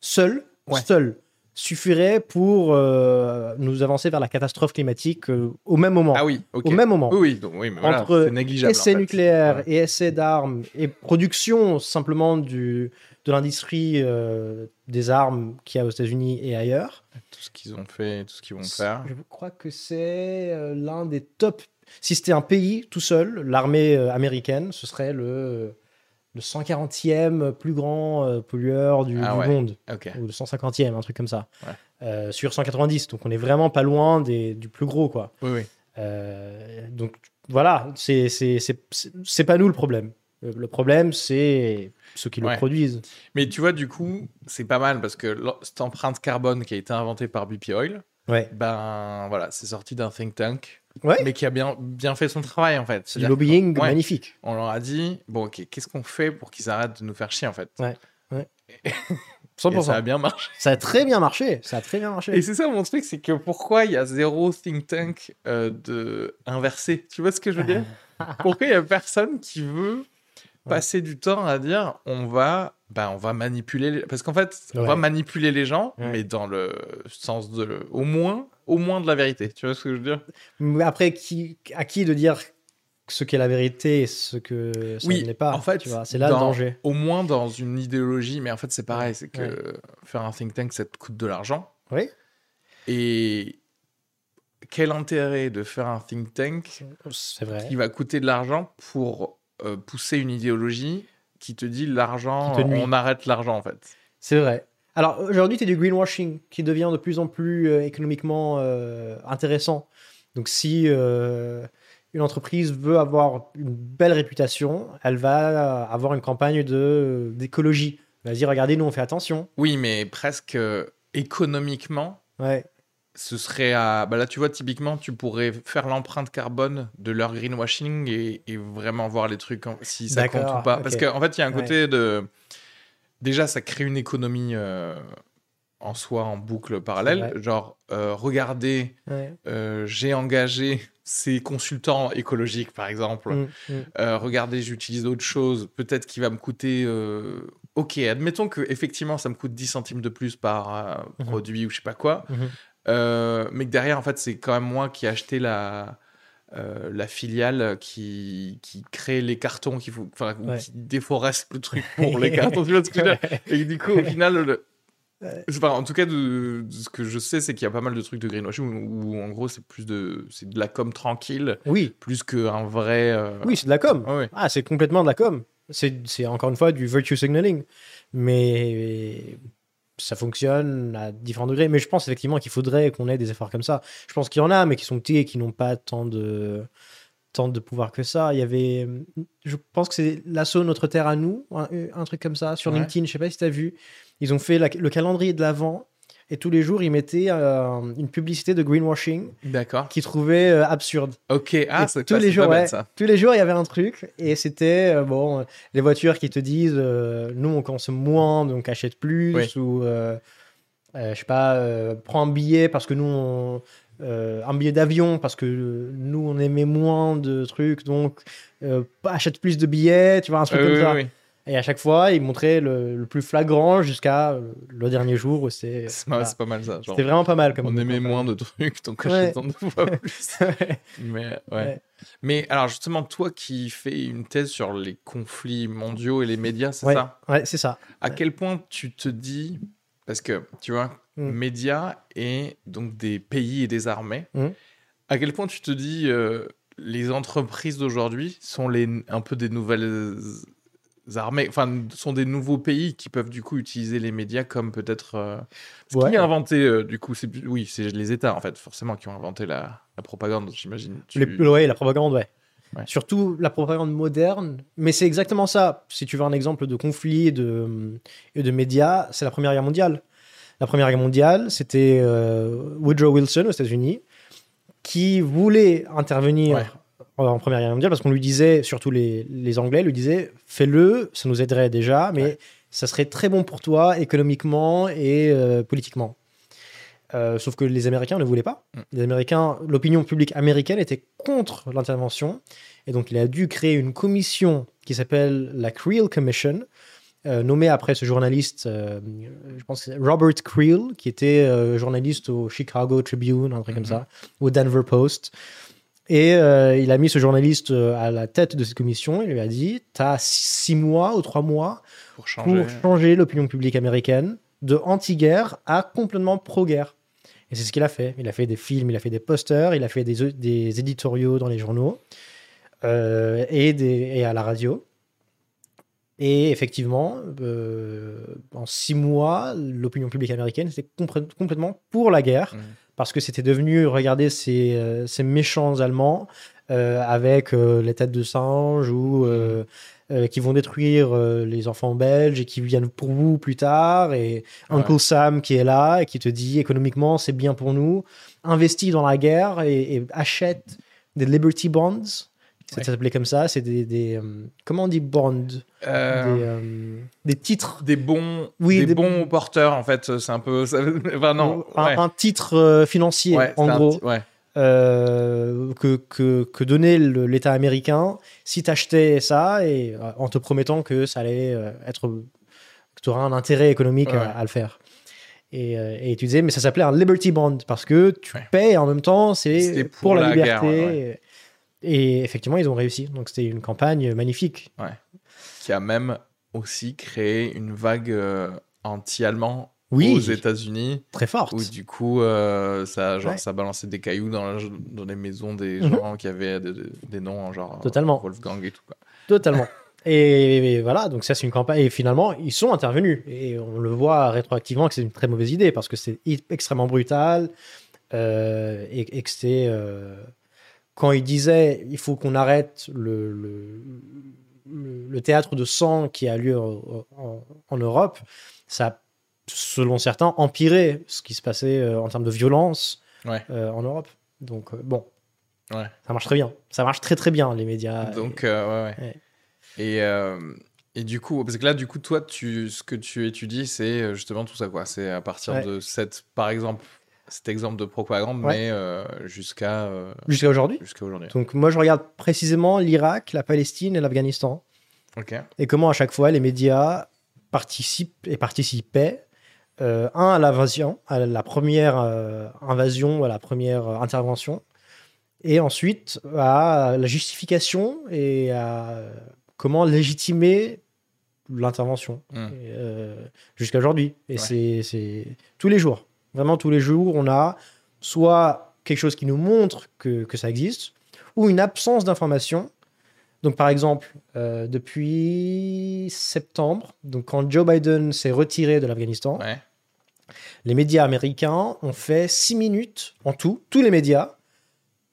seule, Ouais. seule, suffirait pour euh, nous avancer vers la catastrophe climatique euh, au même moment. Ah oui. Au même moment. Oui, oui, donc, oui mais voilà, Entre négligeable. essais en fait. nucléaires Ouais. et essais d'armes et production simplement du, de l'industrie euh, des armes qu'il y a aux États-Unis et ailleurs. Tout ce qu'ils ont fait, tout ce qu'ils vont faire. Je crois que c'est l'un des top. Si c'était un pays tout seul, l'armée euh, américaine, ce serait le, le 140e plus grand euh, pollueur du, Ah du ouais. monde, ou le 150e, un truc comme ça, Ouais. Euh, sur 190. Donc on est vraiment pas loin des, du plus gros, quoi. Oui, oui. Euh, donc voilà, c'est pas nous le problème. Le, le problème, c'est ceux qui Ouais. le produisent. Mais tu vois, du coup, c'est pas mal parce que cette empreinte carbone qui a été inventée par BP Oil, Ouais. ben voilà, c'est sorti d'un think tank, Ouais. mais qui a bien, bien fait son travail en fait. Du lobbying ouais, magnifique. On leur a dit, bon, ok, qu'est-ce qu'on fait pour qu'ils arrêtent de nous faire chier en fait? Ouais. <laughs> Et 100%. ça a bien marché. Ça a très bien marché. Ça a très bien marché. Et c'est ça mon truc, c'est que pourquoi il y a zéro think tank euh, de inversé? Tu vois ce que je veux dire? <laughs> Pourquoi il y a personne qui veut passer du temps à dire on va bah on va manipuler les- parce qu'en fait on Ouais. va manipuler les gens Ouais. mais dans le sens de au moins au moins de la vérité tu vois ce que je veux dire? Mais après, qui, à qui de dire ce qu'est la vérité et ce que ça Oui, ne l'est pas en fait, C'est là le danger. au moins dans une idéologie mais en fait c'est pareil c'est que faire un think tank ça te coûte de l'argent Oui. et quel intérêt de faire un think tank vrai. qui va coûter de l'argent pour euh, pousser une idéologie qui te dit l'argent, on arrête l'argent en fait? C'est vrai. Alors aujourd'hui, tu as du greenwashing qui devient de plus en plus euh, économiquement euh, intéressant. Donc si euh, une entreprise veut avoir une belle réputation, elle va avoir une campagne de d'écologie. Elle va dire, regardez, nous on fait attention. Oui, mais presque économiquement, Ouais. ce serait à. Bah là, tu vois, typiquement, tu pourrais faire l'empreinte carbone de leur greenwashing et, et vraiment voir les trucs en- si ça compte ou pas. Parce qu'en fait, il y a un Ouais. côté de. Déjà, ça crée une économie euh, en soi en boucle parallèle. Genre, euh, regardez, Ouais. euh, j'ai engagé ces consultants écologiques, par exemple. Mm, mm. Euh, regardez, j'utilise autre chose. Peut-être qu'il va me coûter. Ok, admettons que effectivement ça me coûte 10 centimes de plus par Mhm. produit ou je sais pas quoi. Mais que derrière, en fait, c'est quand même moi qui ai acheté la, euh, la filiale qui, qui crée les cartons, qui, enfin, Ouais. qui déforeste le truc <laughs> pour les cartons. Et du coup, au final, le- enfin, en tout cas, de, de ce que je sais, c'est qu'il y a pas mal de trucs de greenwashing où, où, en gros, c'est plus de, c'est de la com tranquille, Oui, plus qu'un vrai. euh, oui, c'est de la com. ouais. Ah, c'est complètement de la com. C'est c'est encore une fois du virtue signaling. Mais ça fonctionne à différents degrés. Mais je pense effectivement qu'il faudrait qu'on ait des efforts comme ça. Je pense qu'il y en a, mais qui sont petits et qui n'ont pas tant de, tant de pouvoir que ça. Il y avait, je pense que c'est l'assaut Notre Terre à nous, un, un truc comme ça, sur Ouais. LinkedIn. Je sais pas si tu as vu. Ils ont fait la- le calendrier de l'Avent. Et tous les jours, ils mettaient euh, une publicité de greenwashing D'accord. qu'ils trouvaient euh, absurde. Ok. Ah, c'est tous les jours, ouais. ça. Tous les jours, il y avait un truc, et c'était euh, bon, les voitures qui te disent, euh, nous on consomme moins, donc achète plus, Oui. ou je sais pas, prends un billet parce que nous, on, un billet d'avion parce que nous on aimait moins de trucs, donc achète plus de billets, tu vois un truc comme oui, ça. oui. Et à chaque fois, ils montraient le, le plus flagrant jusqu'à euh, le dernier jour où c'est. C'est voilà. pas mal ça. C'était vraiment pas mal comme. on aimait moins de trucs, donc Ouais. achète deux fois <laughs> plus. Ouais. Mais, ouais. Ouais. Mais alors, justement, toi qui fais une thèse sur les conflits mondiaux et les médias, c'est ça? Ouais, c'est ça. À quel point tu te dis. Parce que, tu vois, Mm. médias et donc des pays et des armées, Mm. à quel point tu te dis. euh, les entreprises d'aujourd'hui sont les, un peu des nouvelles armées, enfin, sont des nouveaux pays qui peuvent du coup utiliser les médias comme peut-être. euh, ce Ouais. qui a inventé, euh, du coup, c'est oui, c'est les États en fait, forcément, qui ont inventé la, la propagande, j'imagine. Tu- ouais, la propagande, ouais. Ouais. Surtout la propagande moderne. Mais c'est exactement ça. Si tu veux un exemple de conflit et de, et de médias, c'est la Première Guerre mondiale. La Première Guerre mondiale, c'était euh, Woodrow Wilson aux États-Unis qui voulait intervenir Ouais. En Première Guerre mondiale parce qu'on lui disait, surtout les, les Anglais, lui disaient fais-le, ça nous aiderait déjà, mais Ouais. ça serait très bon pour toi économiquement et euh, politiquement. Euh, sauf que les Américains ne voulaient pas. Mm. Les Américains, l'opinion publique américaine était contre l'intervention, et donc il a dû créer une commission qui s'appelle la Creel Commission, euh, nommée après ce journaliste, euh, je pense que c'est Robert Creel, qui était journaliste au Chicago Tribune, un truc comme ça, au Denver Post. Et euh, il a mis ce journaliste euh, à la tête de cette commission. Il lui a dit Tu as six mois ou trois mois pour changer. pour changer l'opinion publique américaine de anti-guerre à complètement pro-guerre. Et c'est ce qu'il a fait. Il a fait des films, il a fait des posters, il a fait des, des éditoriaux dans les journaux euh, et, des, et à la radio. Et effectivement, euh, en six mois, l'opinion publique américaine était complè- complètement pour la guerre Mhm. Parce que c'était devenu, regardez, ces, euh, ces méchants Allemands euh, avec euh, les têtes de singe ou euh, euh, qui vont détruire les enfants belges et qui viennent pour vous plus tard et Uncle Sam qui est là et qui te dit économiquement c'est bien pour nous, investis dans la guerre et, et achète des Liberty Bonds. Ça Ouais. s'appelait comme ça, c'est des, des, euh, comment on dit bonds, Euh, des, euh, des titres des bons, Oui, des, des- bons porteurs en fait. C'est un peu. <laughs> ça- Enfin non. un, ouais. un titre euh, financier Ouais, en gros ouais. euh, que, que, que donnait l'État américain si tu achetais ça et euh, en te promettant que ça allait être que tu auras un intérêt économique Ouais. à, à le faire. Et, euh, et tu disais, mais ça s'appelait un Liberty Bond parce que tu Ouais. payes en même temps, c'est pour pour, la, la liberté. guerre, ouais, Et effectivement, ils ont réussi. Donc c'était une campagne magnifique. Qui a même aussi créé une vague euh, anti-allemand Oui. aux États-Unis. Très forte. Où du coup, euh, ça, genre, Ouais. ça balançait des cailloux dans, la- dans les maisons des Mhm. gens qui avaient des, des noms en genre Totalement. Wolfgang et tout. Quoi. Totalement. Et, et voilà, donc ça c'est une campagne. Et finalement, ils sont intervenus. Et on le voit rétroactivement que c'est une très mauvaise idée parce que c'est extrêmement brutal. euh, et, et que c'est. euh, quand ils disaient il faut qu'on arrête le, le, théâtre de sang qui a lieu en, en- en Europe, ça a, selon certains, empiré ce qui se passait euh, en termes de violence Ouais. euh, en Europe. Donc, euh, bon. Ouais. Ça marche très bien. Ça marche très très bien, les médias. Donc, euh, ouais. Et, euh, Et du coup, parce que là, du coup, toi, tu, ce que tu étudies, c'est justement tout ça, quoi. C'est à partir de cette, par exemple, cet exemple de propagande, Ouais. mais euh, jusqu'à euh, Jusqu'à aujourd'hui. jusqu'à aujourd'hui. Donc moi, je regarde précisément l'Irak, la Palestine et l'Afghanistan. Et comment à chaque fois les médias participent et participaient euh, un à l'invasion, à la première invasion, à la première intervention, et ensuite à la justification et à comment légitimer l'intervention Hmm. Jusqu'à aujourd'hui. Et Ouais. c'est tous les jours, vraiment tous les jours, on a soit quelque chose qui nous montre que, que ça existe, ou une absence d'information. Donc, par exemple, euh, depuis septembre, donc quand Joe Biden s'est retiré de l'Afghanistan, Ouais. les médias américains ont fait six minutes en tout, tous les médias,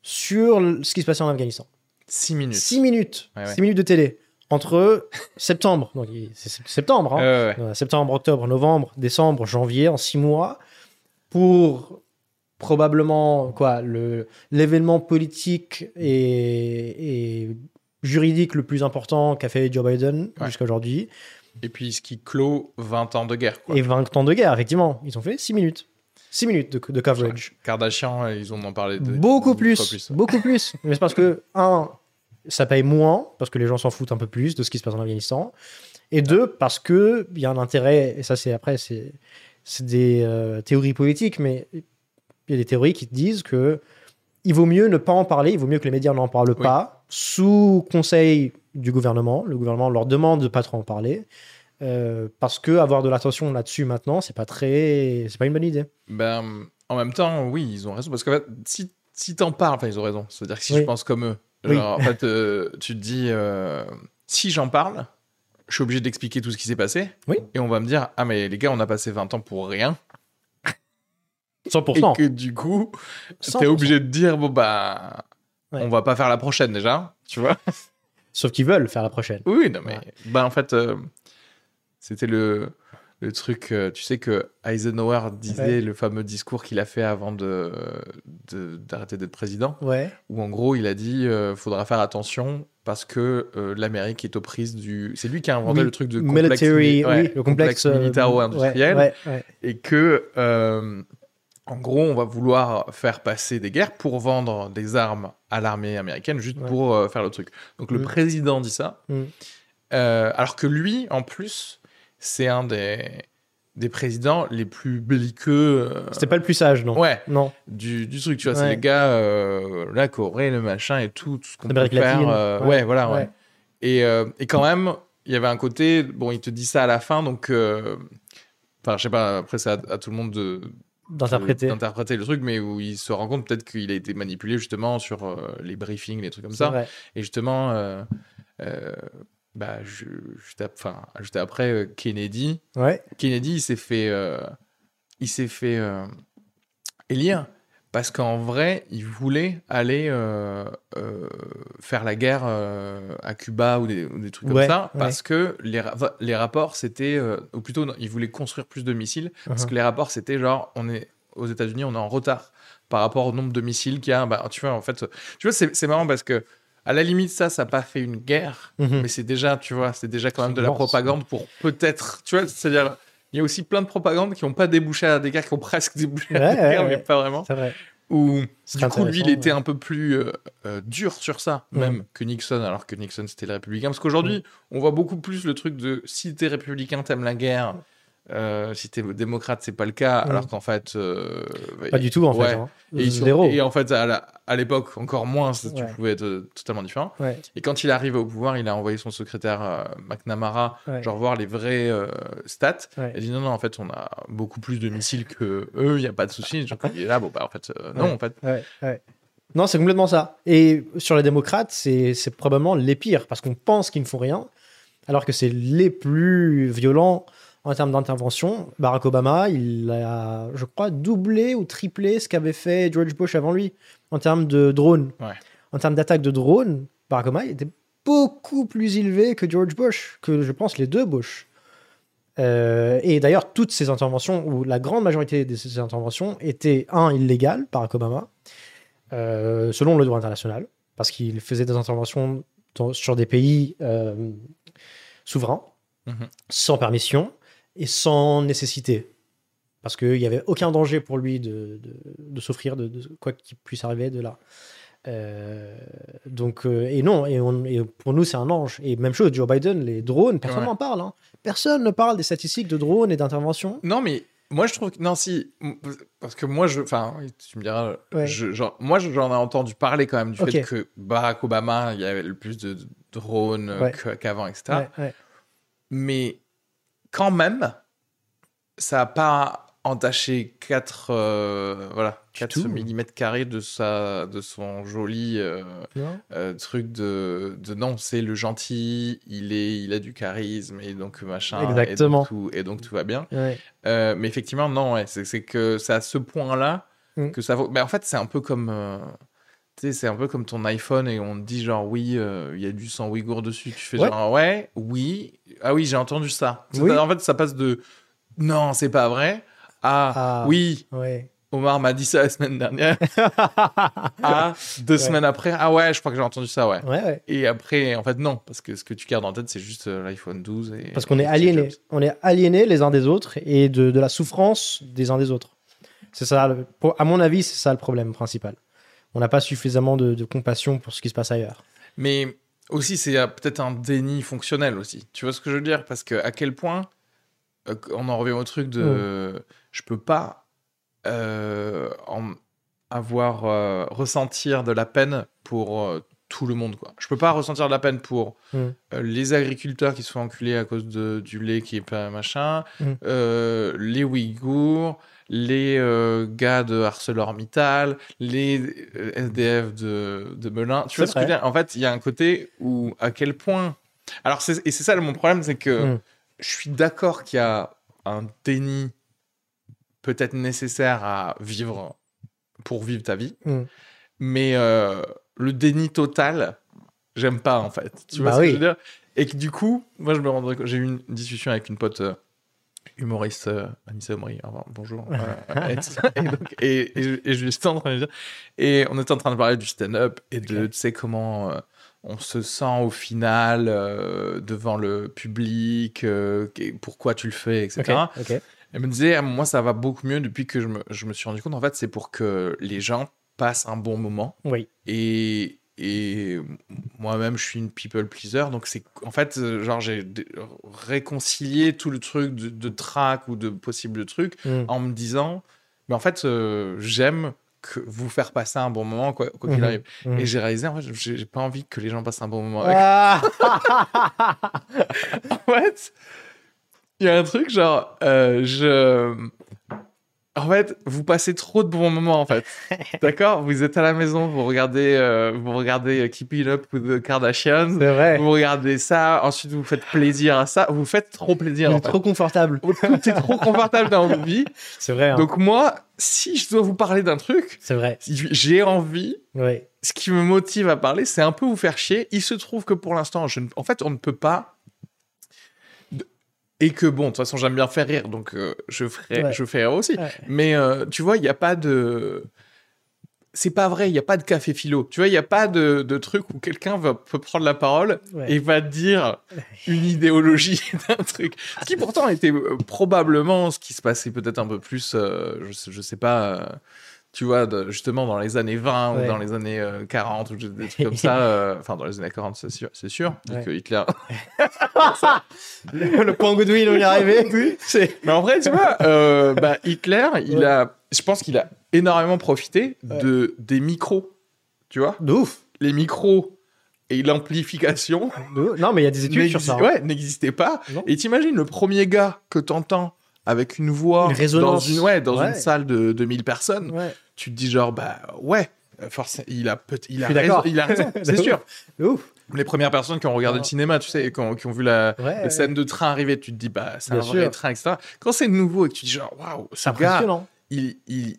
sur ce qui se passait en Afghanistan. Six minutes. Six minutes, Ouais, ouais. six minutes de télé entre <laughs> septembre, donc c'est septembre, hein, ouais, euh, septembre, octobre, novembre, décembre, janvier, en six mois, pour probablement quoi le l'événement politique et, et juridique le plus important qu'a fait Joe Biden Ouais. jusqu'à aujourd'hui. Et puis ce qui clôt 20 ans de guerre. Quoi. et 20 ans de guerre effectivement. Ils ont fait six minutes. Six minutes de, de coverage. Kardashian, ils en ont parlé de beaucoup plus, beaucoup plus. <laughs> Mais c'est parce que un ça paye moins parce que les gens s'en foutent un peu plus de ce qui se passe en Afghanistan. Et deux parce que il y a un intérêt et ça c'est après c'est c'est des euh, théories politiques mais il y a des théories qui te disent que il vaut mieux ne pas en parler il vaut mieux que les médias n'en parlent Oui. pas sous conseil du gouvernement le gouvernement leur demande de pas trop en parler euh, parce que avoir de l'attention là-dessus maintenant c'est pas très c'est pas une bonne idée Ben, en même temps, oui, ils ont raison. Parce qu'en fait, si, si t'en parles, enfin, ils ont raison. C'est-à-dire que si Oui. je pense comme eux, Oui. genre, en fait, euh, tu te dis, si j'en parle, je suis obligé d'expliquer tout ce qui s'est passé. Oui. Et on va me dire, ah, mais les gars, on a passé 20 ans pour rien. 100% Et que du coup, 100%. t'es obligé de dire, bon, bah, Ouais. on va pas faire la prochaine déjà. Tu vois? <laughs> Sauf qu'ils veulent faire la prochaine Oui, non, mais. Ouais. Ben, en fait, euh, c'était le. Le truc, euh, tu sais que Eisenhower disait Ouais. le fameux discours qu'il a fait avant de de- d'arrêter d'être président. ouais où en gros il a dit euh, faudra faire attention parce que euh, l'Amérique est aux prises du. C'est lui qui a inventé Oui, le truc de complexe, military, mi- ouais, oui, le complexe, euh, militaro-industriel ouais, ouais, ouais. et que euh, en gros on va vouloir faire passer des guerres pour vendre des armes à l'armée américaine juste pour euh, faire le truc. Donc le Mm. président dit ça, Mm. Alors que lui en plus c'est un des des présidents les plus belliqueux. euh, C'était pas le plus sage, non Ouais, Non. du, du truc, tu vois, c'est les gars, euh, la Corée, le machin et tout, tout ce qu'on peut faire. euh, ouais. ouais, voilà, ouais. Et, euh, et quand même, il y avait un côté, bon, il te dit ça à la fin, donc, enfin, je sais pas, après, c'est à, à tout le monde de D'interpréter. d'interpréter le truc, mais où il se rend compte peut-être qu'il a été manipulé justement sur les briefings, les trucs comme ça. vrai. Et justement, euh, bah, je- juste, ap- enfin, juste après euh, Kennedy, Ouais. Kennedy, il s'est fait, euh, il s'est fait euh, élire parce qu'en vrai, il voulait aller euh, faire la guerre à Cuba ou des, ou des trucs Ouais, comme ça, ouais. parce que les, ra- les rapports, c'était, ou plutôt, non, il voulait construire plus de missiles, parce Uh-huh. que les rapports, c'était genre, on est aux États-Unis, on est en retard par rapport au nombre de missiles qu'il y a. Bah, tu vois, en fait, tu vois, c'est c'est marrant parce que à la limite, ça, ça n'a pas fait une guerre, Mhm. mais c'est déjà, tu vois, c'est déjà quand même de la propagande pour peut-être, tu vois, c'est-à-dire, il y a aussi plein de propagande qui n'ont pas débouché à des guerres, qui ont presque <laughs> débouché à des ouais, guerres, mais pas vraiment. C'est vrai. Ou du coup, lui, il était un peu plus euh, euh, dur sur ça, Ouais. même que Nixon, alors que Nixon, c'était le républicain. Parce qu'aujourd'hui, on voit beaucoup plus le truc de si t'es républicain, t'aimes la guerre. Euh, si t'es démocrate, c'est pas le cas, Ouais. alors qu'en fait. euh, Pas du tout, en ouais. fait. hein. Et, ils sont- Zéro. et en fait, à l'époque, encore moins, tu pouvais être euh, totalement différent. Ouais. Et quand il arrive au pouvoir, il a envoyé son secrétaire euh, McNamara, genre voir les vrais euh, stats. Ouais. Il a dit non, non, en fait, on a beaucoup plus de missiles que eux, il n'y a pas de souci. Genre, il est là, bon, bah, en fait, euh, non, en fait. Non, c'est complètement ça. Et sur les démocrates, c'est probablement les pires, parce qu'on pense qu'ils ne font rien, alors que c'est les plus violents en termes d'intervention. Barack Obama, il a, je crois, doublé ou triplé ce qu'avait fait George Bush avant lui, en termes de drones. Ouais. En termes d'attaque de drones, Barack Obama était beaucoup plus élevé que George Bush, que je pense les deux Bush. Euh, et d'ailleurs, toutes ces interventions, ou la grande majorité de ces interventions, étaient, un, illégales, Barack Obama, euh, selon le droit international, parce qu'il faisait des interventions dans- sur des pays euh, souverains. Mhm. sans permission et sans nécessité. Parce qu'il n'y avait aucun danger pour lui de, de, de s'offrir de, de quoi qu'il puisse arriver de là. Euh, donc, euh, et non, et, on- et pour nous, c'est un ange. Et même chose, Joe Biden, les drones, personne Ouais. n'en parle. hein. Personne ne parle des statistiques de drones et d'intervention. Non, mais moi, je trouve que. Non, si. Parce que moi, je. Enfin, tu me diras. Ouais. je- genre, moi, j'en ai entendu parler quand même du fait que Barack Obama, il y avait le plus de drones Ouais. qu'avant, etc. Mais quand même, ça n'a pas entaché 4, voilà, 4 tout. mm carrés de, sa, de son joli euh, euh, truc de, de non, c'est le gentil, il, est, il a du charisme et donc machin. Exactement. Et donc tout, et donc tout va bien. Ouais. Euh, mais effectivement, non, ouais, c'est c'est que c'est à ce point-là Mm. que ça vaut. Mais en fait, c'est un peu comme. Tu sais, c'est un peu comme ton iPhone et on te dit genre oui, euh, il y a du sang ouïghour dessus. Tu fais Ouais. genre ouais, oui, ah oui, j'ai entendu ça. Oui. En fait, ça passe de non, c'est pas vrai à Ah. oui, Ouais. Omar m'a dit ça la semaine dernière <laughs> à deux Ouais. semaines après ah ouais, je crois que j'ai entendu ça, ouais. Ouais, ouais. Et après, en fait, non, parce que ce que tu gardes en tête, c'est juste euh, l'iPhone 12. Et, Parce qu'on est aliénés. On est aliénés les uns des autres et de, de la souffrance des uns des autres. C'est ça, le- pour- à mon avis, c'est ça le problème principal. On n'a pas suffisamment de, de compassion pour ce qui se passe ailleurs. Mais aussi, c'est peut-être un déni fonctionnel aussi. Tu vois ce que je veux dire? Parce que à quel point, euh, on en revient au truc de, je peux pas euh, en avoir euh, ressentir de la peine pour euh, tout le monde quoi. Je peux pas ressentir de la peine pour Mm. euh, les agriculteurs qui se font enculer à cause de, du lait qui est pas machin, Mm. euh, les Ouïghours, les euh, gars de ArcelorMittal, les euh, SDF de, de Melun. Tu vois ce que je veux dire? En fait, il y a un côté où à quel point. Alors, c'est- et c'est ça mon problème, c'est que Mm. je suis d'accord qu'il y a un déni peut-être nécessaire à vivre pour vivre ta vie, Mm. mais euh, le déni total, j'aime pas en fait. Tu vois Bah ce que je veux dire? Et que du coup, moi je me rendrais compte- j'ai eu une discussion avec une pote euh, humoriste, euh, Anissa Omri, enfin, bonjour. euh, <laughs> et. Et donc- et- et je- et je suis en train de dire, et on était en train de parler du stand-up et de, Ok. tu sais, comment euh, on se sent au final euh, devant le public, pourquoi tu le fais, etc. Ok, ok. Elle me disait, moi, ça va beaucoup mieux depuis que je me, je me suis rendu compte. En fait, c'est pour que les gens passent un bon moment. Oui. Et, et moi-même, je suis une people pleaser. Donc, c'est en fait, euh, genre, j'ai réconcilié tout le truc de, de track ou de possible truc Mm. en me disant, mais en fait, euh, j'aime que vous faire passer un bon moment, quoi qu'il Mhm. arrive. Et j'ai réalisé, en fait, j'ai j'ai pas envie que les gens passent un bon moment avec Ah <laughs> en fait, il y a un truc genre, euh, je. En fait, vous passez trop de bons moments en fait. <laughs> D'accord? Vous êtes à la maison, vous regardez, euh, vous regardez euh, Keep It Up with the Kardashians, C'est vrai. vous regardez ça, ensuite vous faites plaisir à ça, vous faites trop plaisir. Est fait. trop confortable. Tout est trop confortable dans vos vies. <laughs> C'est vrai. hein. Donc moi, si je dois vous parler d'un truc, C'est vrai. j'ai envie, Oui. ce qui me motive à parler, c'est un peu vous faire chier. Il se trouve que pour l'instant, je ne- en fait, on ne peut pas. Et que bon, de toute façon, j'aime bien faire rire, donc euh, je ferai, Ouais. je rire aussi. Ouais. Mais euh, tu vois, il n'y a pas de. C'est pas vrai, il n'y a pas de café philo. Tu vois, il n'y a pas de, de truc où quelqu'un va peut prendre la parole Ouais. et va dire <laughs> une idéologie <laughs> d'un truc. Ce qui pourtant était euh, probablement ce qui se passait peut-être un peu plus, je, je sais pas, tu vois, de- justement dans les années 20 Ouais. ou dans les années euh, 40 ou des trucs comme <laughs> ça. euh, Enfin, dans les années 40, c'est sûr, c'est sûr Ouais. que Hitler. <laughs> Le, le point Goodwill, on y est arrivé. <laughs> Mais en vrai, tu vois, euh, bah, Hitler, il Ouais. a, je pense qu'il a énormément profité de, des micros, tu vois, De ouf. les micros et l'amplification. Non, mais il y a des études sur ça. hein. Ouais, n'existait pas. Non. Et t'imagines le premier gars que t'entends avec une voix Une dans une ouais, dans Ouais. une salle de 2000 personnes, Ouais. tu te dis genre bah ouais, forcément il a il a raison, il a raison, <laughs> c'est sûr. Ouf. Les premières personnes qui ont regardé Ah. le cinéma, tu sais, qui ont, qui ont vu la, Ouais. la scène de train arriver, tu te dis bah c'est un Bien vrai sûr. train, etc. Quand c'est nouveau et que tu dis genre waouh, C'est gars, il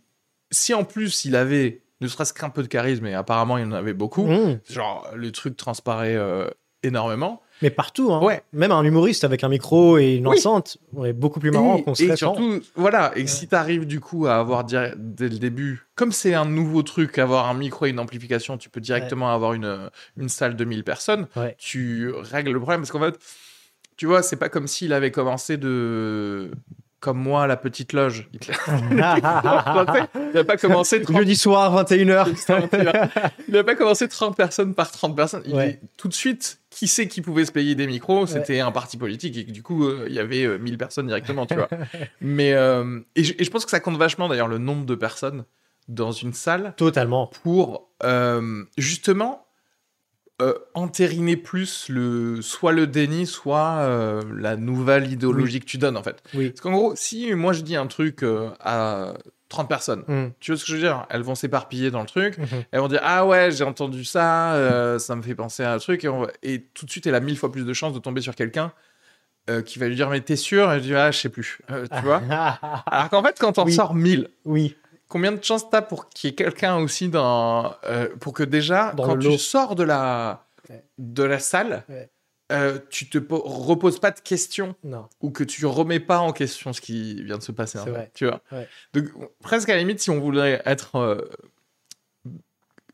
si en plus il avait ne serait-ce qu'un peu de charisme et apparemment il en avait beaucoup, Mmh. genre le truc transparaît euh, énormément. Mais partout, hein. Ouais. Même un humoriste avec un micro et une Oui. enceinte, on est beaucoup plus marrant et, qu'on et serait sans. surtout, voilà, et si tu arrives du coup à avoir dire- dès le début, comme c'est un nouveau truc, avoir un micro et une amplification, tu peux directement avoir une, une salle de 1000 personnes, Ouais. tu règles le problème parce qu'en fait, tu vois, c'est pas comme s'il avait commencé de. Comme moi, à la petite loge. <laughs> Il n'a pas commencé 30 Jeudi soir, 21h. <laughs> Il n'a pas commencé 30 personnes par 30 personnes. Il Ouais. est tout de suite, qui sait qui pouvait se payer des micros? C'était un parti politique et que, du coup, euh, il y avait euh, 1000 personnes directement, tu vois. <laughs> Mais, euh, et, je, et je pense que ça compte vachement d'ailleurs le nombre de personnes dans une salle Totalement. pour euh, justement euh, entériner plus le, soit le déni, soit euh, la nouvelle idéologie que tu donnes en fait. Oui. Parce qu'en gros, si moi je dis un truc euh, à 30 personnes, Mm. tu vois ce que je veux dire? Elles vont s'éparpiller dans le truc. Mhm. Elles vont dire Ah ouais, j'ai entendu ça, ça me fait penser à un truc. Et, on tout de suite, elle a mille fois plus de chances de tomber sur quelqu'un qui va lui dire Mais t'es sûr? Et je dis Ah, je sais plus. Tu vois? <laughs> Alors qu'en fait, quand Oui. sors 1000, oui. Combien de chances t'as pour qu'il y ait quelqu'un aussi dans. euh, pour que déjà, Dans quand tu sors de la, Ouais. de la salle, Ouais. euh, tu te po- reposes pas de questions Non. ou que tu remets pas en question ce qui vient de se passer. C'est fait, vrai. Tu vois Ouais. Donc, presque à la limite, si on voulait être euh,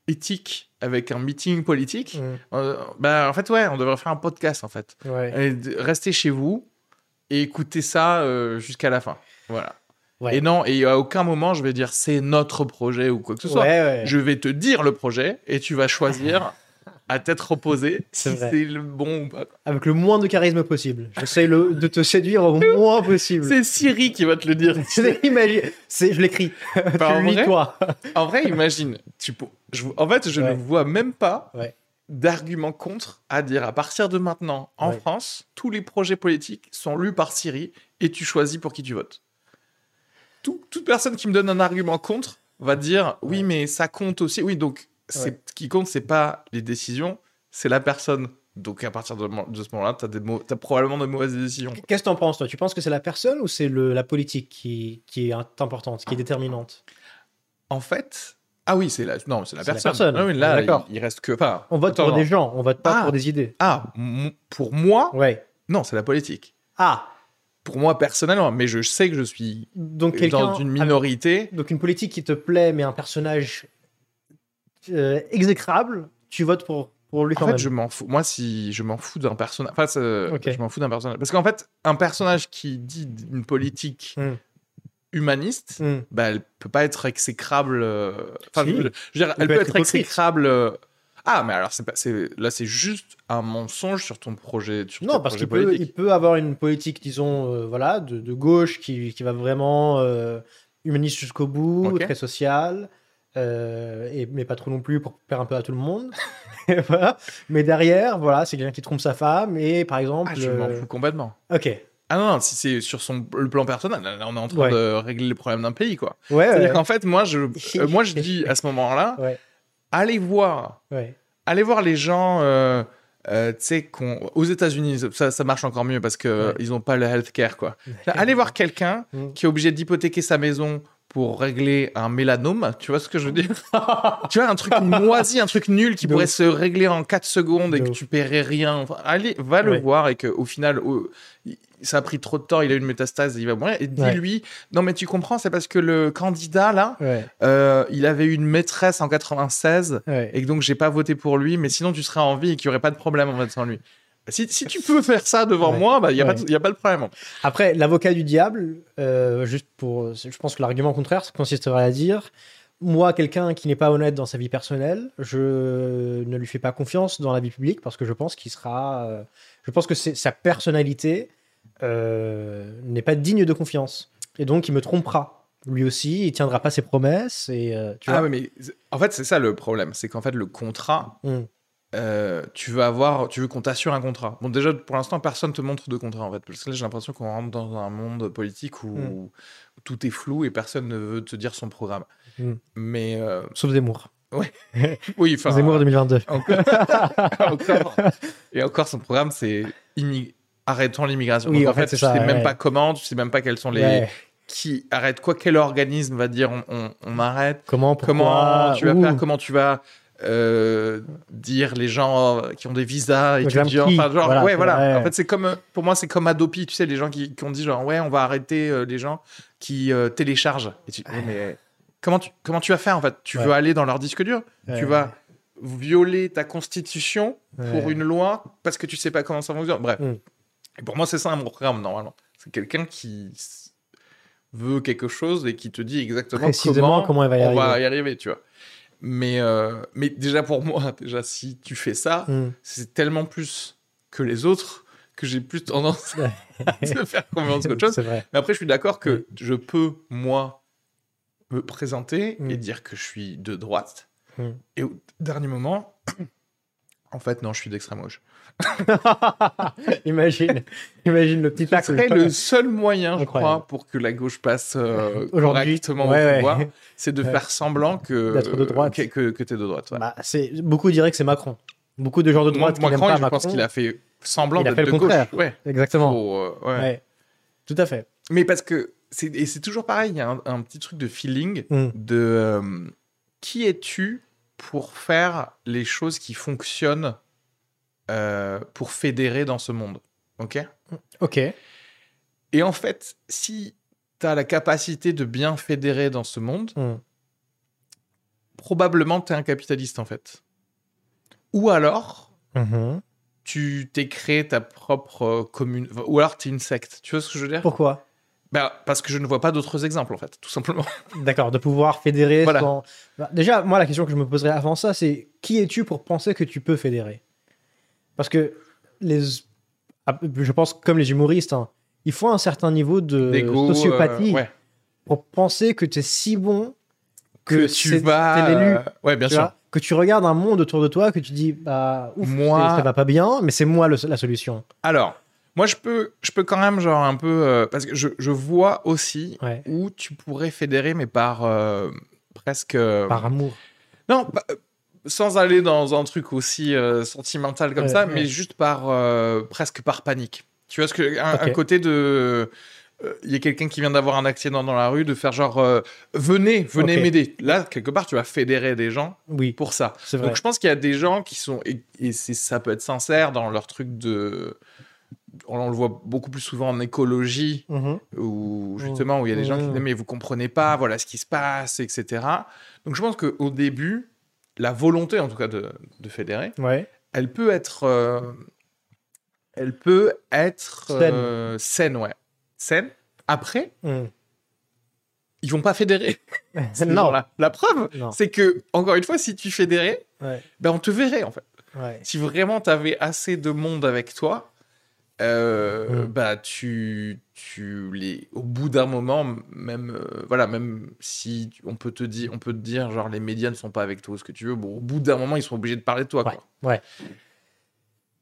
éthique avec un meeting politique, Mm. euh, bah, en fait, ouais, on devrait faire un podcast, en fait. Et rester chez vous et écouter ça jusqu'à la fin. Voilà. Ouais. Et non, et à aucun moment, je vais dire c'est notre projet ou quoi que ce soit. Ouais. Je vais te dire le projet et tu vas choisir à tête reposée <laughs> si c'est le bon ou pas. Avec le moins de charisme possible. J'essaye le- de te séduire au <laughs> moins possible. C'est Siri qui va te le dire. <laughs> Imagine, je l'écris. Enfin, en, tu lis vrai, toi. en vrai, imagine. Tu, peux- je- en fait, je ne vois même pas Ouais. d'argument contre à dire à partir de maintenant, en. France, tous les projets politiques sont lus par Siri et tu choisis pour qui tu votes. Tout- toute personne qui me donne un argument contre va dire oui, Ouais. mais ça compte aussi. Oui, donc c'est Ouais. ce qui compte, c'est pas les décisions, c'est la personne. Donc à partir de, de ce moment-là, tu as, probablement de mauvaises décisions. Qu'est-ce que t'en penses, toi? Tu penses que c'est la personne ou c'est la politique qui, qui est importante, qui est déterminante? En fait, ah oui, c'est la, non, c'est la C'est la personne. personne. Ah oui, là, D'accord. il, il reste que pas. On vote Attends, pour non. des gens, on vote pas Ah. pour des idées. Ah, pour moi, Ouais. non, c'est la politique. Ah Pour moi personnellement, mais je sais que je suis Donc dans une minorité. Donc une politique qui te plaît, mais un personnage euh, exécrable, tu votes pour, pour lui En quand fait, même. je m'en fous. Moi, si je m'en fous d'un personnage, enfin, je m'en fous d'un personnage. Parce qu'en fait, un personnage qui dit une politique Hmm. humaniste, Hmm. bah, elle peut pas être exécrable. euh, Enfin, Si. je, je veux dire, elle, peut peut, être exécrable. Ah, mais alors, c'est pas, là, c'est juste un mensonge sur ton projet. Sur Non, ton parce qu'il peut, il peut avoir une politique, disons, euh, voilà, de, de gauche qui, qui va vraiment euh, humaniste jusqu'au bout, très social, euh, et, mais pas trop non plus pour plaire un peu à tout le monde. <laughs> Voilà. Mais derrière, voilà, c'est quelqu'un qui trompe sa femme, et par exemple. Ah, je m'en fous complètement. Ok. Ah non, non, si c'est sur son le plan personnel, là, on est en train Ouais. de régler les problèmes d'un pays, quoi. Ouais, C'est-à-dire ouais. qu'en fait, moi, je, <laughs> moi, je dis à ce moment-là, Ouais. Allez voir, ouais. allez voir les gens, euh, euh, tu sais, qu'on- aux États-Unis, ça, ça marche encore mieux parce que Ouais. ils n'ont pas le healthcare, quoi. <laughs> allez voir quelqu'un Mm. qui est obligé d'hypothéquer sa maison pour régler un mélanome, tu vois ce que je veux dire? <laughs> Tu vois, un truc moisi, un truc nul qui De pourrait ouf. se régler en 4 secondes et que ouf. tu paierais rien. Enfin, allez, va le voir et qu'au final, oh, ça a pris trop de temps, il a eu une métastase, il va mourir. Et Ouais. dis-lui, non mais tu comprends, c'est parce que le candidat, là, Ouais. euh, il avait eu une maîtresse en 96 Ouais. et que donc j'ai pas voté pour lui, mais sinon tu serais en vie et qu'il y aurait pas de problème en fait sans lui. Si, si tu peux faire ça devant Ouais. moi, bah il y a, Ouais. pas de- y a pas de problème. Après, l'avocat du diable, euh, juste pour. Je pense que l'argument contraire consisterait à dire moi, quelqu'un qui n'est pas honnête dans sa vie personnelle, je ne lui fais pas confiance dans la vie publique parce que je pense qu'il sera. euh, je pense que sa personnalité euh, n'est pas digne de confiance. Et donc, il me trompera. Lui aussi, il tiendra pas ses promesses. Et, euh, tu Ah ouais, mais en fait c'est ça le problème, c'est qu'en fait le contrat, Mm. Euh, tu veux avoir, tu veux qu'on t'assure un contrat. Bon déjà pour l'instant personne te montre de contrat en fait, parce que là j'ai l'impression qu'on rentre dans un monde politique où, Mm. où tout est flou et personne ne veut te dire son programme. Mm. Mais euh, Sauf Zemmour. <laughs> oui, enfin Zemmour 2022. encore, <laughs> encore. et encore son programme c'est arrêtons l'immigration. Oui, Donc, en fait, tu ça, sais même ouais. pas comment, tu sais même pas quels sont les Ouais. qui arrêtent quoi quel organisme va dire on, on- on arrête Comment, pourquoi, comment tu vas faire comment tu vas euh, dire les gens qui ont des visas étudiants qui enfin genre Voilà, ouais voilà vrai. en fait c'est comme pour moi c'est comme Adopi tu sais les gens qui, qui ont dit genre ouais on va arrêter euh, les gens qui euh, téléchargent et tu, ouais, mais comment tu comment tu vas faire en fait? Tu Ouais. veux aller dans leur disque dur? Tu vas violer ta constitution pour une loi parce que tu sais pas comment ça fonctionne? Bref Mm. Et pour moi, c'est ça un programme, normalement. C'est quelqu'un qui veut quelque chose et qui te dit exactement Précisément comment il va y on va y arriver, tu vois. Mais, euh, mais déjà pour moi, <laughs> déjà si tu fais ça, Mm. c'est tellement plus que les autres que j'ai plus tendance <laughs> à te faire confiance qu'autre chose. Vrai. Mais après, je suis d'accord que je peux, moi, me présenter Mm. et dire que je suis de droite. Mm. Et au dernier moment, <coughs> en fait, non, je suis d'extrême gauche. <laughs> imagine, imagine le petit Ce tac. serait le seul moyen, je Incroyable. crois, pour que la gauche passe euh, <laughs> correctement ouais, au ouais. pouvoir, c'est de Ouais. faire semblant que de droite. que, que, que t'es de droite. ouais. Bah, c'est beaucoup diraient que c'est Macron. Beaucoup de gens de droite qui n'aiment Macron, pas je Macron. pense qu'il a fait semblant d'être de contraire. gauche. Exactement. Euh. Tout à fait. Mais parce que c'est et c'est toujours pareil, il y a un, un petit truc de feeling Mm. de euh, qui es-tu pour faire les choses qui fonctionnent euh, pour fédérer dans ce monde, ok? Ok. Et en fait, si tu as la capacité de bien fédérer dans ce monde, Mm. probablement tu es un capitaliste en fait. Ou alors Mhm. tu t'es créé ta propre commune, ou alors tu es une secte. Tu vois ce que je veux dire? Pourquoi? Bah, Parce que je ne vois pas d'autres exemples en fait, tout simplement. <laughs> D'accord, de pouvoir fédérer Voilà. sans- Bah, déjà, moi, la question que je me poserais avant ça, c'est qui es-tu pour penser que tu peux fédérer? Parce que les... ah, je pense comme les humoristes, hein, il faut un certain niveau de euh, sociopathie ouais. pour penser que tu es si bon que, que tu vas. l'élu. euh, Ouais, bien tu sûr. vois, que tu regardes un monde autour de toi, que tu dis, bah, ouf, Moi- ça va pas bien, mais c'est moi le- la solution. Alors, moi, je peux, je peux quand même, genre, un peu. euh, parce que je, je vois aussi Ouais. où tu pourrais fédérer, mais par euh, presque. Par amour. Non, sans aller dans un truc aussi euh, sentimental comme Ouais, ça, ouais. mais juste par. euh, presque par panique. Tu vois ce que. Un, côté de. euh, Il y a quelqu'un qui vient d'avoir un accident dans la rue, de faire genre. euh, venez, venez m'aider. Là, quelque part, tu vas fédérer des gens Oui, pour ça. vrai. Donc je pense qu'il y a des gens qui sont et, ça peut être sincère dans leur truc de on le voit beaucoup plus souvent en écologie Mhm. où justement où il y a des gens qui Mhm. disent mais vous comprenez pas voilà ce qui se passe etc. Donc je pense qu'au début la volonté en tout cas de, de fédérer Ouais. elle peut être euh, elle peut être Saine. euh, saine ouais saine après Mhm. ils vont pas fédérer <laughs> non. La, la preuve c'est que encore une fois si tu fédérais Ouais. ben on te verrait en fait Ouais. si vraiment tu avais assez de monde avec toi, euh, bah tu, tu les, au bout d'un moment, même euh, voilà, même si on peut te dire, on peut te dire genre les médias ne sont pas avec toi, ce que tu veux, bon, au bout d'un moment ils sont obligés de parler de toi. Ouais. Quoi. Ouais.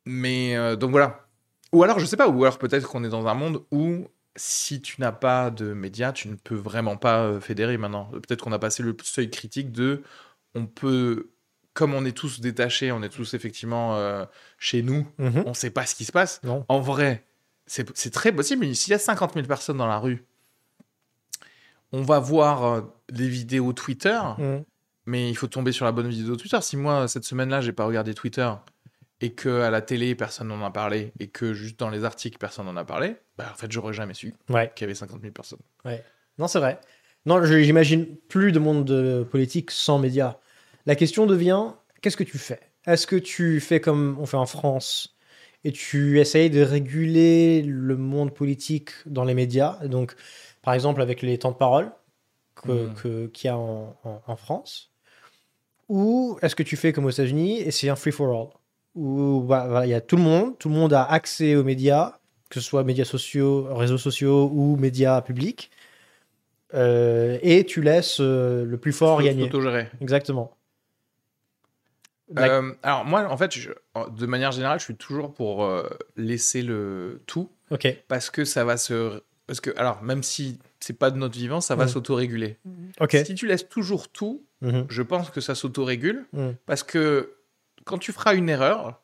Mais euh, donc voilà. Ou alors je sais pas, ou alors peut-être qu'on est dans un monde où si tu n'as pas de médias, tu ne peux vraiment pas fédérer maintenant. Peut-être qu'on a passé le seuil critique de, on peut, comme on est tous détachés, on est tous effectivement euh, chez nous, Mhm. on sait pas ce qui se passe. Non. En vrai, c'est très possible. mais S'il y a 50 000 personnes dans la rue, on va voir euh, les vidéos Twitter, Mhm. mais il faut tomber sur la bonne vidéo Twitter. Si moi, cette semaine-là, j'ai pas regardé Twitter et que à la télé, personne n'en a parlé et que juste dans les articles, personne n'en a parlé, bah, en fait, j'aurais jamais su Ouais. qu'il y avait 50 000 personnes. Non, c'est vrai. Non, j'imagine plus de monde de politique sans médias. La question devient qu'est-ce que tu fais? Est-ce que tu fais comme on fait en France et tu essayes de réguler le monde politique dans les médias? Donc, par exemple, avec les temps de parole que- Mhm. que- qu'il y a en, en- en France? Ou est-ce que tu fais comme aux États-Unis et c'est un free-for-all Où bah, il y a tout le monde, tout le monde a accès aux médias, que ce soit médias sociaux, réseaux sociaux ou médias publics. Euh, et tu laisses euh, le plus fort gagner. Exactement. La- Euh, alors moi, en fait, je- de manière générale, je suis toujours pour euh, laisser le tout Ok. parce que ça va se parce que alors même si c'est pas de notre vivant, ça va Mm. s'autoréguler. Ok. Si tu laisses toujours tout, Mhm. je pense que ça s'autorégule Mm. parce que quand tu feras une erreur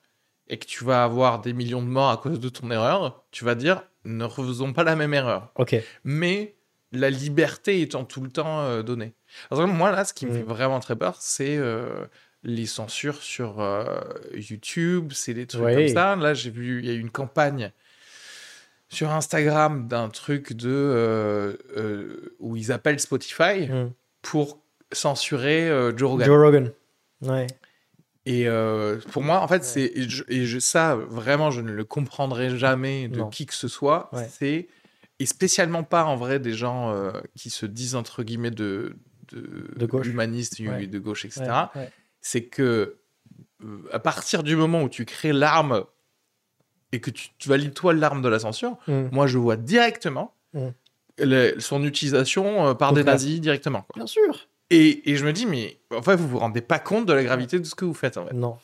et que tu vas avoir des millions de morts à cause de ton erreur, tu vas dire ne refaisons pas la même erreur. Ok. Mais la liberté étant tout le temps euh, donnée. Moi là, ce qui me fait vraiment très peur, c'est euh, les censures sur euh, YouTube, c'est des trucs Ouais. comme ça. Là, j'ai vu, il y a eu une campagne sur Instagram d'un truc de euh, euh, où ils appellent Spotify Mm. pour censurer Joe Rogan. Joe Rogan. Ouais. Et pour moi, en fait, c'est et, je- et je- ça vraiment, je ne le comprendrai jamais de Non. qui que ce soit. Ouais. C'est et spécialement pas en vrai des gens qui se disent entre guillemets de de, De gauche. et de gauche, etc. C'est que euh, à partir du moment où tu crées l'arme et que tu, tu valides toi l'arme de la censure, Mm. moi je vois directement Mm. le- son utilisation euh, par des nazis directement. quoi. Bien sûr. Et, et je me dis, mais en fait, vous vous rendez pas compte de la gravité de ce que vous faites. En fait. Non.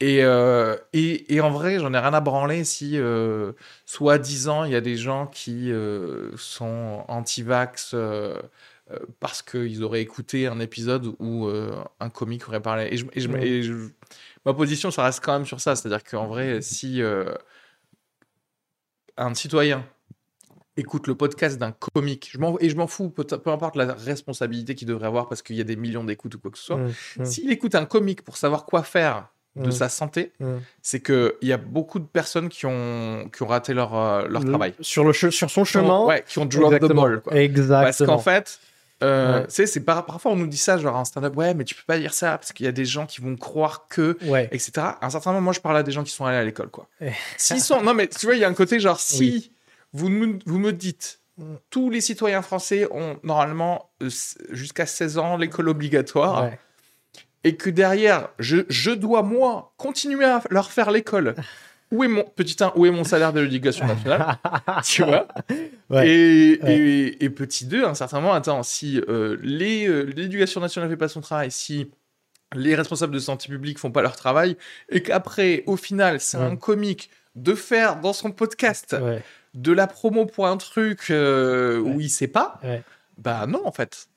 et, euh, et, et en vrai, j'en ai rien à branler si, euh, soi-disant, il y a des gens qui euh, sont anti-vax parce qu'ils auraient écouté un épisode où euh, un comique aurait parlé. Et, je, et je- Ouais. et je- ma position, ça reste quand même sur ça. C'est-à-dire qu'en vrai, si euh, un citoyen écoute le podcast d'un comique, je et je m'en fous, peu, peu importe la responsabilité qu'il devrait avoir parce qu'il y a des millions d'écoutes ou quoi que ce soit, Mm, mm, s'il écoute un comique pour savoir quoi faire de mm, sa santé, c'est qu'il y a beaucoup de personnes qui ont, qui ont raté leur, euh, leur Le- travail. Sur, le che- sur son chemin. Ouais, qui ont the Exactement. ball. Quoi. Exactement. Parce qu'en fait, euh, Ouais. tu sais, c'est par- parfois on nous dit ça, genre en stand-up, ouais, mais tu peux pas dire ça parce qu'il y a des gens qui vont croire que, Ouais. etc. À un certain moment, moi, je parle à des gens qui sont allés à l'école, quoi. S'ils sont, non, mais tu vois, il y a un côté genre, si Oui. vous, me, vous me dites, tous les citoyens français ont normalement euh, jusqu'à 16 ans l'école obligatoire Ouais. et que derrière, je, je dois, moi, continuer à leur faire l'école. Où est mon, petit 1, où est mon salaire de l'éducation nationale <laughs> Tu vois Ouais. et, Ouais. et, et petit 2, à un certain moment, attends, si euh, euh, l'éducation nationale fait pas son travail, si les responsables de santé publique font pas leur travail, et qu'après, au final, c'est Ouais. un comique de faire dans son podcast de la promo pour un truc euh, où il sait pas, bah non, en fait.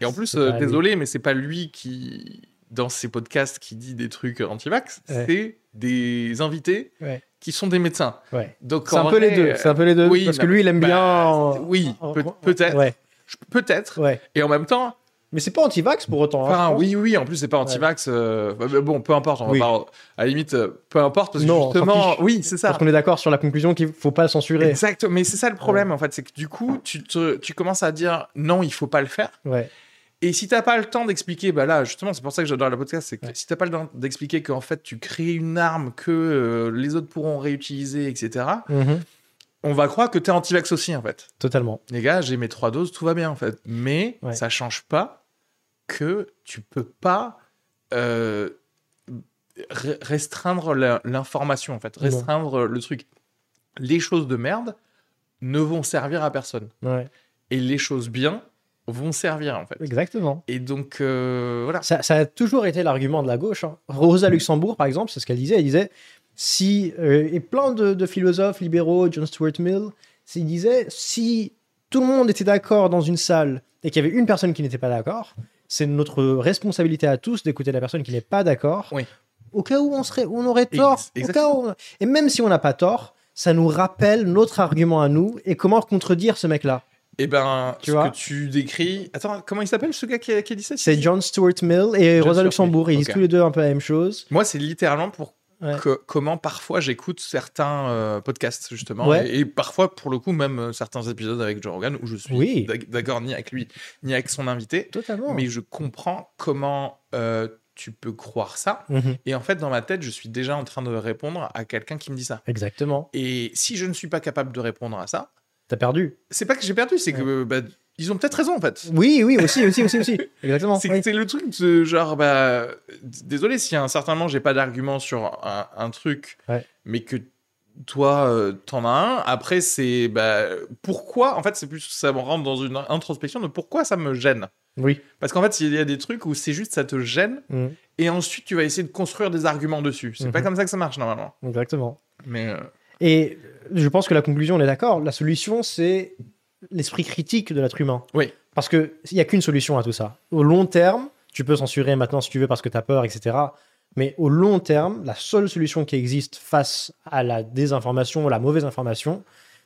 Et en plus, euh, pas lui. désolé, mais c'est pas lui qui, dans ses podcasts, qui dit des trucs anti-vax, c'est des invités Ouais. qui sont des médecins. Ouais. Donc, C'est un peu les deux. C'est un peu les deux. oui, parce non, que lui, il aime bah, bien. en- oui, peut-être. Ouais. Peut-être. Et en même temps, Mais c'est pas anti-vax pour autant. hein, enfin, oui, oui, en plus, c'est pas anti-vax. euh, bah, bon, peu importe, on va Oui. pas. À la limite, euh, peu importe, parce que Non, justement, oui, c'est ça. Parce qu'on est d'accord sur la conclusion qu'il faut pas censurer. Exact, mais c'est ça le problème en fait, c'est que du coup, tu, te, tu commences à dire non, il faut pas le faire. Ouais. Et si t'as pas le temps d'expliquer, bah là, justement, c'est pour ça que j'adore le podcast, c'est que Ouais. si t'as pas le temps d'expliquer qu'en fait tu crées une arme que euh, les autres pourront réutiliser, etc., Mhm. on va croire que t'es anti-vax aussi en fait. Totalement. Les gars, j'ai mes trois doses, tout va bien en fait. Mais Ouais. ça change pas que tu peux pas euh, re- restreindre la- l'information en fait, Non. restreindre le truc. Les choses de merde ne vont servir à personne. Ouais. Et les choses bien vont servir en fait. Exactement. Et donc euh, voilà. Ça, ça a toujours été l'argument de la gauche. hein. Rosa Luxembourg, par exemple, c'est ce qu'elle disait. Elle disait si euh, et plein de, de philosophes libéraux, John Stuart Mill, il disait si tout le monde était d'accord dans une salle et qu'il y avait une personne qui n'était pas d'accord, c'est notre responsabilité à tous d'écouter la personne qui n'est pas d'accord. Oui. Au cas où on serait, on aurait tort. Au cas où- et même si on n'a pas tort, ça nous rappelle notre argument à nous et comment contredire ce mec-là. Et ben, Tu ce vois que tu décris. Attends, comment il s'appelle ce gars qui a, qui a dit ça C'est John Stuart Mill et John Rosa Stuart Luxembourg. Mill, Ils disent tous les deux un peu la même chose. Moi, c'est littéralement pour Ouais. que- comment parfois j'écoute certains euh, podcasts, justement. Ouais. Et, et parfois, pour le coup, même euh, certains épisodes avec Joe Rogan où je suis Oui. d'ac- d'accord ni avec lui, ni avec son invité. Totalement. Mais je comprends comment euh, tu peux croire ça. Mhm. Et en fait, dans ma tête, je suis déjà en train de répondre à quelqu'un qui me dit ça. Exactement. Et si je ne suis pas capable de répondre à ça, T'as perdu. c'est pas que j'ai perdu, c'est que bah, ils ont peut-être raison en fait. Oui, oui, aussi, aussi, aussi, aussi. <laughs> Exactement. C'est oui. le truc de genre, bah, désolé si à un certain moment j'ai pas d'argument sur un, un truc, Ouais. mais que toi euh, t'en as un. Après, c'est bah, pourquoi, en fait, c'est plus ça me rentre dans une introspection de pourquoi ça me gêne. Oui. Parce qu'en fait, il y a des trucs où c'est juste ça te gêne Mhm. et ensuite tu vas essayer de construire des arguments dessus. C'est pas Mhm. comme ça que ça marche normalement. Exactement. Mais euh, Et je pense que la conclusion, on est d'accord. La solution, c'est l'esprit critique de l'être humain. Oui. Parce qu'il n'y a qu'une solution à tout ça. Au long terme, tu peux censurer maintenant si tu veux parce que tu as peur, etc. Mais au long terme, la seule solution qui existe face à la désinformation, la mauvaise information,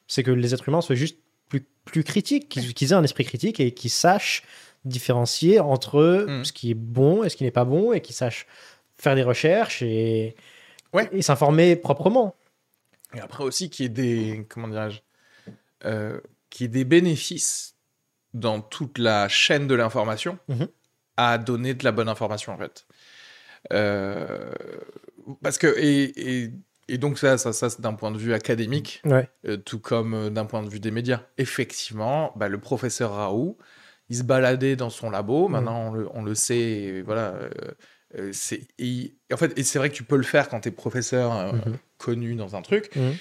c'est que les êtres humains soient juste plus, plus critiques, qu'ils aient un esprit critique et qu'ils sachent différencier entre Mm. ce qui est bon et ce qui n'est pas bon et qu'ils sachent faire des recherches et, Ouais. et s'informer proprement. Et après aussi qu'il y ait des, comment dirais-je, euh, qu'il y ait des bénéfices dans toute la chaîne de l'information Mhm. à donner de la bonne information en fait. Euh, parce que et, et, et donc ça, ça, ça c'est d'un point de vue académique, Ouais. euh, tout comme euh, d'un point de vue des médias. Effectivement, bah, le professeur Raoult, il se baladait dans son labo. Maintenant, on, le, on le sait. voilà. euh, euh, c'est et en fait, et c'est vrai que tu peux le faire quand tu es professeur euh, Mhm. connu dans un truc. Mhm.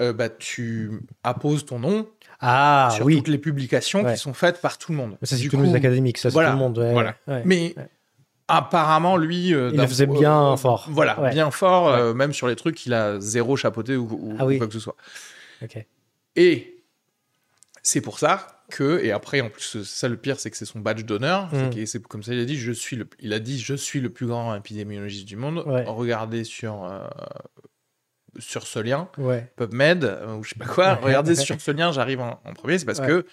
Euh, bah, tu apposes ton nom Ah sur oui. toutes les publications Ouais. qui sont faites par tout le monde. Mais ça, c'est tous les académiques, ça, c'est voilà, tout le monde. ouais, voilà. ouais. Mais apparemment, lui, Il le faisait bien fort. Voilà, bien fort, même sur les trucs, il a zéro chapeauté ou, ou- Ah oui. ou quoi que ce soit. Et c'est pour ça que, et après, en plus, ça le pire, c'est que c'est son badge d'honneur. Mm. que- C'est comme ça, il a dit, je suis le, il a dit, je suis le plus grand épidémiologiste du monde. Ouais. Regardez sur, euh, sur ce lien, Ouais. PubMed, euh, ou je sais pas quoi. Regardez <laughs> sur ce lien, j'arrive en, en premier. C'est parce que,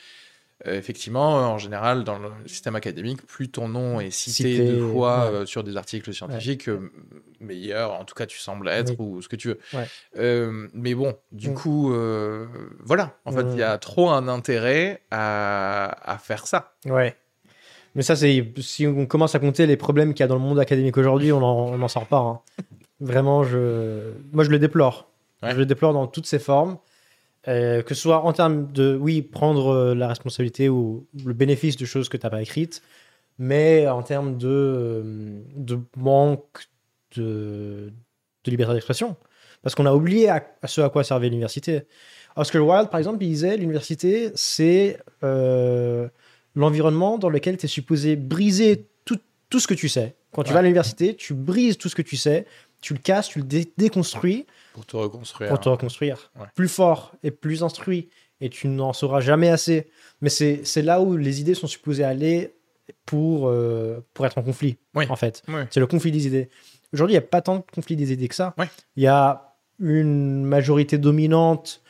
euh, effectivement, en général, dans le système académique, plus ton nom est cité, Cité, de fois ouais. euh, sur des articles scientifiques, euh, meilleur, en tout cas, tu sembles être, Oui. ou ce que tu veux. Ouais. Mais bon, du Mm. coup, voilà. En fait, il y a trop un intérêt à, à faire ça. Ouais. Mais ça, c'est si on commence à compter les problèmes qu'il y a dans le monde académique aujourd'hui, on n'en sort pas. hein. Vraiment, je, moi, je le déplore. Je le déplore dans toutes ses formes. Euh, que ce soit en termes de, oui, prendre euh, la responsabilité ou le bénéfice de choses que tu n'as pas écrites, mais en termes de, euh, de manque de, de liberté d'expression. Parce qu'on a oublié à, à ce à quoi servait l'université. Oscar Wilde, par exemple, il disait l'université, c'est euh, l'environnement dans lequel tu es supposé briser tout, tout ce que tu sais. Quand tu Ouais. vas à l'université, tu brises tout ce que tu sais, tu le casses, tu le dé- déconstruis Pour te reconstruire. pour te reconstruire Ouais. plus fort et plus instruit. Et tu n'en sauras jamais assez. Mais c'est là où les idées sont supposées aller pour, euh, pour être en conflit, Oui. en fait. Oui. C'est le conflit des idées. Aujourd'hui, il n'y a pas tant de conflit des idées que ça. Il y a une majorité dominante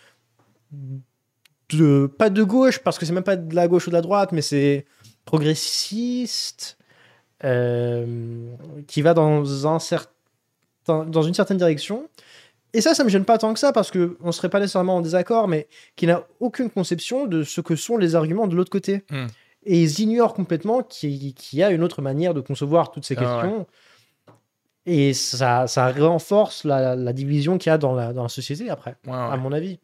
de pas de gauche parce que c'est même pas de la gauche ou de la droite, mais c'est progressiste euh, qui va dans un certain dans une certaine direction. Et ça, ça me gêne pas tant que ça parce que on serait pas nécessairement en désaccord, mais qui n'a aucune conception de ce que sont les arguments de l'autre côté. Hmm. Et ils ignorent complètement qu'il y a une autre manière de concevoir toutes ces Ah ouais. questions. Et ça, ça renforce la, la division qu'il y a dans la, dans la société après, Ouais, ouais. à mon avis.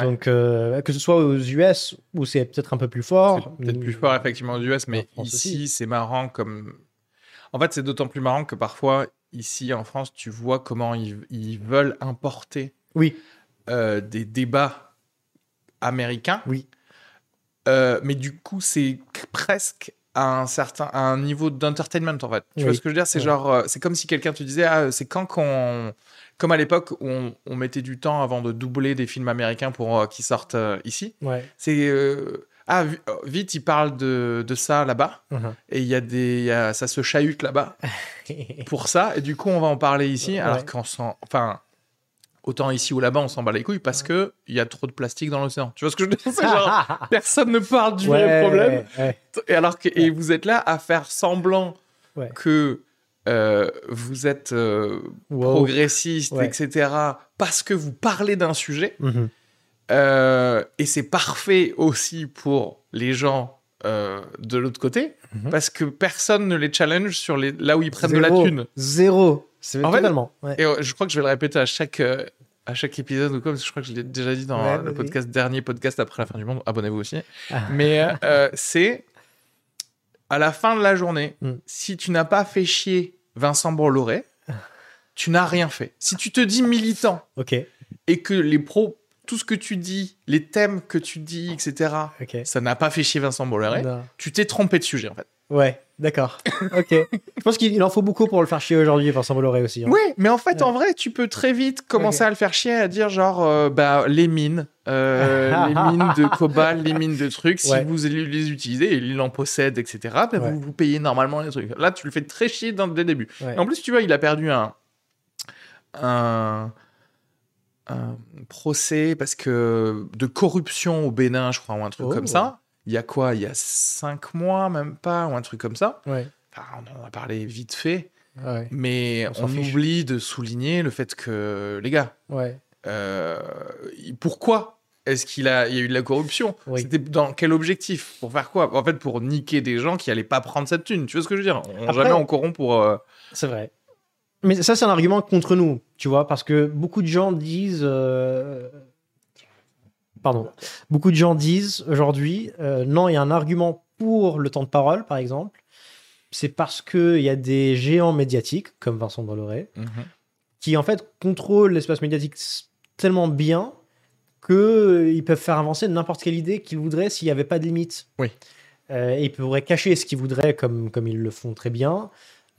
Donc, euh, que ce soit aux US où c'est peut-être un peu plus fort. Peut-être plus fort effectivement aux US, mais ici c'est marrant comme. En fait, c'est d'autant plus marrant que parfois ici en France, tu vois comment ils, ils veulent importer Oui, euh, des débats américains. Oui. Euh, mais du coup, c'est presque à un certain à un niveau d'entertainment en fait. Tu Oui. vois ce que je veux dire? C'est Ouais. genre, euh, c'est comme si quelqu'un te disait, ah, c'est quand qu'on, comme à l'époque où on, on mettait du temps avant de doubler des films américains pour euh, qu'ils sortent euh, ici. ouais. C'est euh, ah euh, vite, il parle de, de ça là-bas Mhm. et il y a des, y a- ça se chahute là-bas <laughs> pour ça et du coup on va en parler ici Ouais. alors qu'on s'en, enfin. Autant ici ou là-bas, on s'en bat les couilles parce que il y a trop de plastique dans l'océan. Tu vois ce que je veux dire? Genre, <laughs> personne ne parle du vrai problème. ouais. Et alors que et vous êtes là à faire semblant que euh, vous êtes euh, Wow. progressiste, etc. Parce que vous parlez d'un sujet. Mhm. Euh, et c'est parfait aussi pour les gens euh, de l'autre côté, Mhm. parce que personne ne les challenge sur les, là où ils prennent de la thune. Zéro. C'est fait, totalement. ouais. Et euh, je crois que je vais le répéter à chaque, euh, à chaque épisode ou quoi, parce que je crois que je l'ai déjà dit dans Ouais, le podcast, dernier podcast après la fin du monde. Abonnez-vous aussi. Ah. Mais c'est à la fin de la journée, Mm. si tu n'as pas fait chier Vincent Bolloré, tu n'as rien fait. Si tu te dis militant Ok. et que les pros, tout ce que tu dis, les thèmes que tu dis, etc., ça n'a pas fait chier Vincent Bolloré, tu t'es trompé de sujet en fait. Ouais, d'accord. <laughs> ok. Je pense qu'il il en faut beaucoup pour le faire chier aujourd'hui, Vincent Bolloré aussi. hein. Oui, mais en fait, Ouais. en vrai, tu peux très vite commencer à le faire chier, à dire genre, euh, bah, les mines, euh, les <laughs> mines de cobalt, les mines de trucs, si vous les utilisez et il en possède, etc., bah, Ouais. vous, vous payez normalement les trucs. Là, tu le fais très chier dès le début. Et En plus, tu vois, il a perdu un, un, un procès parce que de corruption au Bénin, je crois, ou un truc Oh. comme ça. Il y a quoi? Il y a cinq mois, même pas, ou un truc comme ça. Ouais. Enfin, on en a parlé vite fait. Ouais. Mais On oublie de souligner le fait que, les gars, Ouais. euh, pourquoi Est-ce qu'il a, il y a eu de la corruption? Oui. C'était dans quel objectif? Pour faire quoi? En fait, pour niquer des gens qui allaient pas prendre cette thune. Tu vois ce que je veux dire? On- Après- Jamais on corrompt pour. euh, C'est vrai. Mais ça, c'est un argument contre nous, tu vois, parce que beaucoup de gens disent. euh, Pardon. Beaucoup de gens disent aujourd'hui, euh, non, il y a un argument pour le temps de parole, par exemple. C'est parce qu'il y a des géants médiatiques, comme Vincent Bolloré, mhm. qui en fait contrôlent l'espace médiatique tellement bien qu'ils peuvent faire avancer n'importe quelle idée qu'ils voudraient s'il n'y avait pas de limite. Oui. Euh, et ils pourraient cacher ce qu'ils voudraient comme, comme ils le font très bien.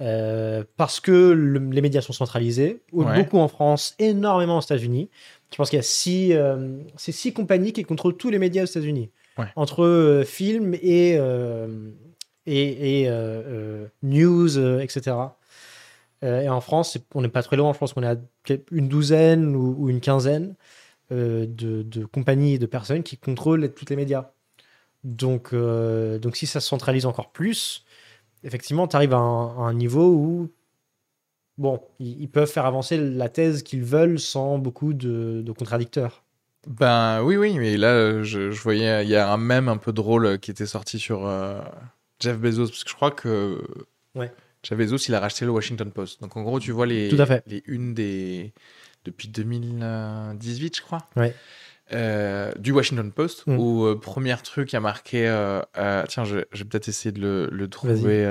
Euh, parce que le- les médias sont centralisés, Ouais. beaucoup en France, énormément aux États-Unis. Je pense qu'il y a six, euh, c'est six compagnies qui contrôlent tous les médias aux États-Unis, Ouais. entre euh, films et, et, et, news, etc. Et en France, on n'est pas très loin. Je pense qu'on est à peut-être une douzaine ou, ou une quinzaine de, de compagnies et de personnes qui contrôlent tous les médias. Donc, donc si ça se centralise encore plus, effectivement, tu arrives à un, à un niveau où, bon, ils, ils peuvent faire avancer la thèse qu'ils veulent sans beaucoup de, de contradicteurs. Ben oui, oui, mais là, je, je voyais, il y a un mème un peu drôle qui était sorti sur euh, Jeff Bezos, parce que je crois que Ouais. Jeff Bezos, il a racheté le Washington Post. Donc en gros, tu vois les, Tout à fait. les unes des. depuis 2018, je crois. Ouais. Euh, du Washington Post, Mm. où euh, premier truc, a marqué. euh, euh, tiens, je, je vais peut-être essayer de le, le trouver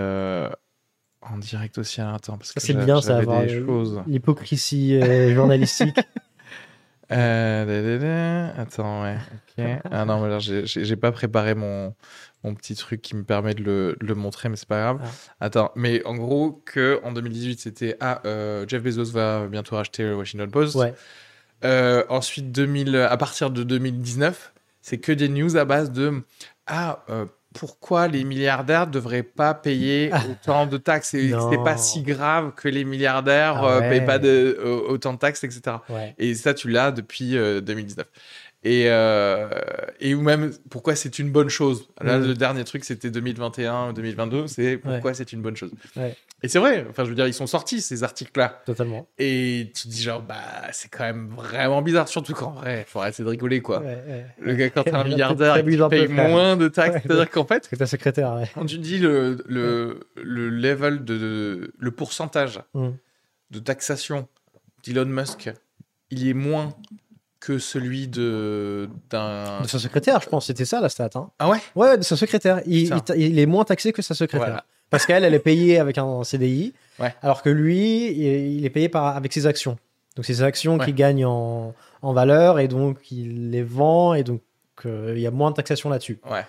en direct aussi à l'instant. Parce que Ça, c'est bien, ça, avoir l'hypocrisie <laughs> journalistique. Da, da, da. Attends, ouais. Ah non, mais alors, j'ai- pas préparé mon, mon petit truc qui me permet de le, de le montrer, mais c'est pas grave. Ah. Attends, mais en gros, que en 2018, c'était Ah, Jeff Bezos va bientôt racheter le Washington Post. Ouais. Euh, ensuite, 2000, à partir de 2019, c'est que des news à base de Ah, euh, pourquoi les milliardaires devraient pas payer <laughs> autant de taxes? Et c'est pas si grave que les milliardaires Ah euh, payent pas de, autant de taxes, etc. Ouais. Et ça, tu l'as depuis euh, 2019. Et, et ou même pourquoi c'est une bonne chose? Là, Mm. le dernier truc, c'était 2021, 2022, c'est pourquoi c'est une bonne chose? Et c'est vrai, enfin, je veux dire, ils sont sortis, ces articles-là. Totalement. Et tu te dis, genre, bah, c'est quand même vraiment bizarre, surtout qu'en vrai, faut arrêter de rigoler, quoi. Ouais, ouais. Le gars, quand t'es un <laughs> Il milliardaire et un paye moins de taxes, Ouais. c'est-à-dire qu'en fait, C'est ta secrétaire, ouais. quand tu dis le, le, le level de, de- le pourcentage Mm. de taxation d'Elon Musk, il est moins que celui de d'un De sa secrétaire, je pense, c'était ça la stat. Hein. ah ouais? Ouais, de sa secrétaire. Il, il il est moins taxé que sa secrétaire. Voilà. Parce qu'elle, elle est payée avec un CDI, Ouais. alors que lui, il est payé par, avec ses actions. Donc, c'est ses actions Ouais. qui gagnent en, en valeur, et donc il les vend, et donc euh, il y a moins de taxation là-dessus. ouais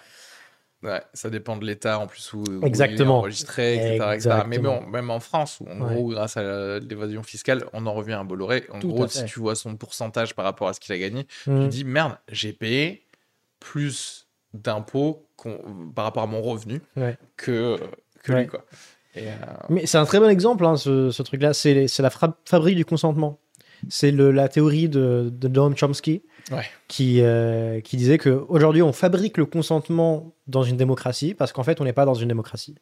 ouais ça dépend de l'État en plus où, où il est Exactement. enregistré etc., etc. mais Exactement. bon même en France où en Ouais. gros grâce à l'évasion fiscale on en revient à Bolloré en Tout gros si tu vois son pourcentage par rapport à ce qu'il a gagné tu Mm. te dis merde j'ai payé plus d'impôts par rapport à mon revenu Ouais. que que Ouais. lui quoi et, euh, Mais c'est un très bon exemple, hein, ce, ce truc-là. C'est la fabrique du consentement. C'est la théorie de, de Noam Chomsky Ouais. qui, euh, qui disait qu'aujourd'hui, on fabrique le consentement dans une démocratie parce qu'en fait, on n'est pas dans une démocratie.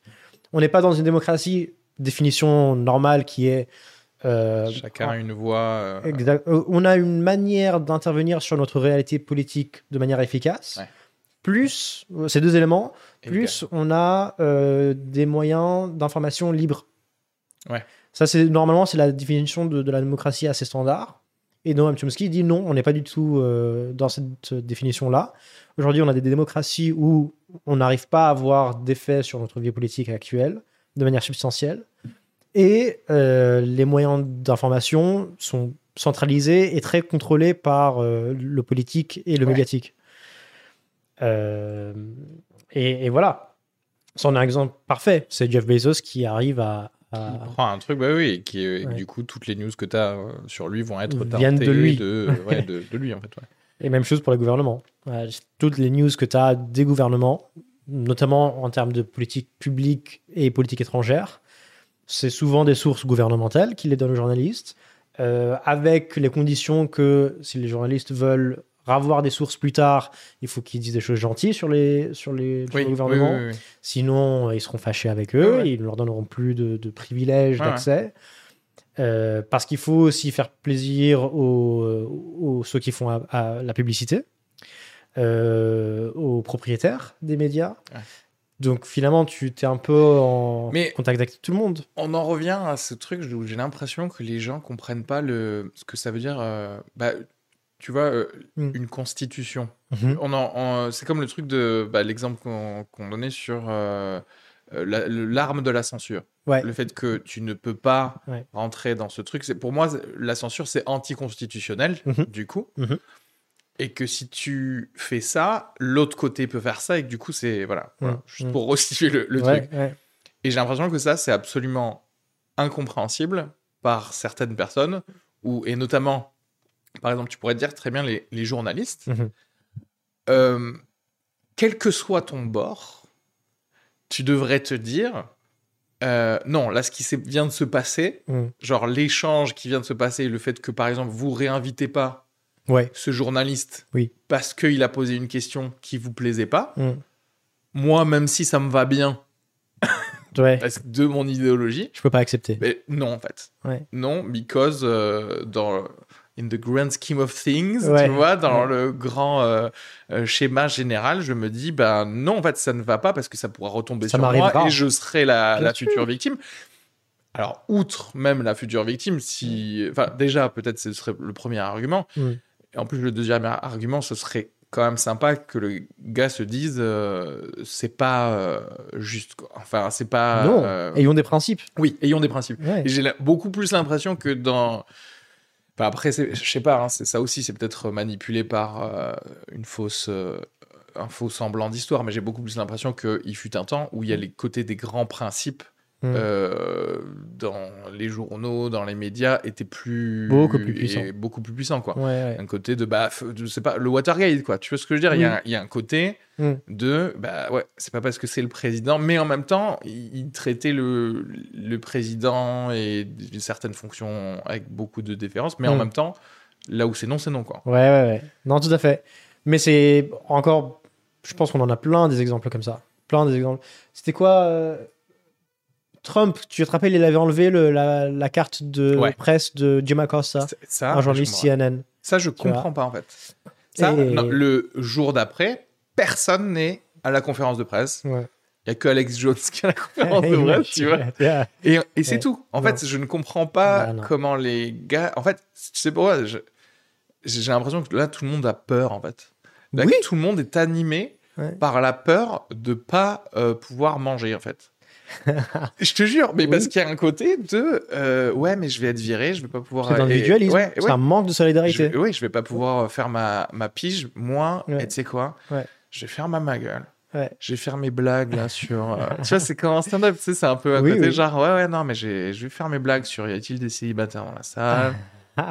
On n'est pas dans une démocratie, définition normale qui est. euh, chacun a une voix euh, Exact. On a une manière d'intervenir sur notre réalité politique de manière efficace. Ouais. Plus, ces deux éléments. Plus on a euh, des moyens d'information libres. Ouais. Ça, c'est normalement, c'est la définition de, de la démocratie assez standard. Et Noam Chomsky dit non, on n'est pas du tout euh, dans cette définition-là. Aujourd'hui, on a des démocraties où on n'arrive pas à avoir d'effet sur notre vie politique actuelle de manière substantielle. Et euh, les moyens d'information sont centralisés et très contrôlés par euh, le politique et le Ouais. médiatique. Euh, et, et voilà. C'en est un exemple parfait. C'est Jeff Bezos qui arrive à. à- Il prend un truc, bah oui, et qui, Ouais. du coup, toutes les news que tu as sur lui vont être Viennent de lui. De, <laughs> ouais, de, de lui, en fait. ouais. Et même chose pour les gouvernements. Euh, toutes les news que tu as des gouvernements, notamment en termes de politique publique et politique étrangère, c'est souvent des sources gouvernementales qui les donnent aux journalistes, euh, avec les conditions que si les journalistes veulent avoir des sources plus tard, il faut qu'ils disent des choses gentilles sur les, sur les, sur Oui, le oui, gouvernement. oui, oui. Sinon, euh, ils seront fâchés avec eux, Ouais, et ils ne leur donneront plus de, de privilèges Ouais, d'accès. Euh, parce qu'il faut aussi faire plaisir aux, aux- ceux qui font à- à la publicité. euh, aux propriétaires des médias. Ouais. Donc finalement, tu es un peu en Mais- contact avec tout le monde. On en revient à ce truc où j'ai l'impression que les gens comprennent pas le, ce que ça veut dire. euh, bah, tu vois, euh, Mm. une constitution. Mhm. On on- c'est comme le truc de bah, l'exemple qu'on donnait sur euh, euh, la- l'arme de la censure. Ouais. Le fait que tu ne peux pas Ouais. rentrer dans ce truc. Pour moi la censure c'est anticonstitutionnel Mhm. du coup. Mhm. Et que si tu fais ça, l'autre côté peut faire ça et que du coup c'est voilà. voilà. Mhm. Juste pour <laughs> restituer le, le Ouais, truc. Et j'ai l'impression que ça, c'est absolument incompréhensible par certaines personnes, ou, et notamment, par exemple, tu pourrais dire très bien les, les journalistes, Mhm. Euh, quel que soit ton bord, tu devrais te dire, euh, non, là, ce qui vient de se passer, Mhm. genre l'échange qui vient de se passer, le fait que, par exemple, vous réinvitez pas Ouais. ce journaliste Oui. parce qu'il a posé une question qui vous plaisait pas, Mhm. moi, même si ça me va bien, Ouais. <laughs> parce que de mon idéologie, Je peux pas accepter. mais non, en fait. Ouais. Non, because euh, dans in the grand scheme of things, Ouais. tu vois, dans Ouais. le grand euh, euh, schéma général, je me dis, ben non, en fait, ça ne va pas parce que ça pourra retomber Ça sur moi et je serai la, future victime. Alors, outre même la future victime, si, enfin, déjà, peut-être ce serait le premier argument. Mm. Et en plus, le deuxième argument, ce serait quand même sympa que le gars se dise, euh, c'est pas euh, juste, quoi. Enfin, c'est pas. non. euh, Ayons des principes. Oui, ayons des principes. Ouais. J'ai beaucoup plus l'impression que dans. Enfin, après, je sais pas, hein, c'est ça aussi, c'est peut-être manipulé par euh, une fausse, euh, un faux semblant d'histoire, mais j'ai beaucoup plus l'impression qu'il fut un temps où il y a les côtés des grands principes Mm. euh, dans les journaux, dans les médias, étaient plus. Beaucoup plus puissants. et beaucoup plus puissants, quoi. Ouais, ouais. Un côté de, bah, je sais pas, le Watergate, quoi. Tu vois ce que je veux dire? Il y a y, a un côté Mm. de, bah ouais, c'est pas parce que c'est le président, mais en même temps, il, traitait le, le président et certaines fonctions avec beaucoup de déférence, mais en Mm. même temps, là où c'est non, c'est non, quoi. Ouais, ouais, ouais. Non, tout à fait. Mais c'est encore. Je pense qu'on en a plein des exemples comme ça. Plein des exemples. C'était quoi euh, Trump, tu te rappelles, il avait enlevé le- la, la carte de Ouais. presse de Jim Acosta, Ça, un journaliste CNN. ça, je comprends pas, en fait. Ça, Et- non, le jour d'après, personne n'est à la conférence de presse. Ouais. Il y a que Alex Jones qui est à la conférence de <laughs> presse, tu vois. Et, et c'est tout. En Non. fait, je ne comprends pas Non, non. comment les gars. En fait, tu sais pourquoi J'ai l'impression que là, tout le monde a peur, en fait. Là, Oui. Tout le monde est animé Ouais. par la peur de pas euh, pouvoir manger, en fait. <laughs> je te jure, mais Oui. parce qu'il y a un côté de euh, ouais, mais je vais être viré, je vais pas pouvoir. C'est. Ouais, c'est ouais. un manque de solidarité. oui, je vais pas pouvoir faire ma, ma pige. Moi, Ouais. et tu sais quoi? Je vais faire ma, ma gueule. Vais faire mes blagues là sur. euh, <laughs> tu vois, c'est comme un stand-up, tu sais, c'est un peu à Oui, côté, oui. genre, ouais, ouais, non, mais je vais faire mes blagues sur y a-t-il des célibataires dans la salle?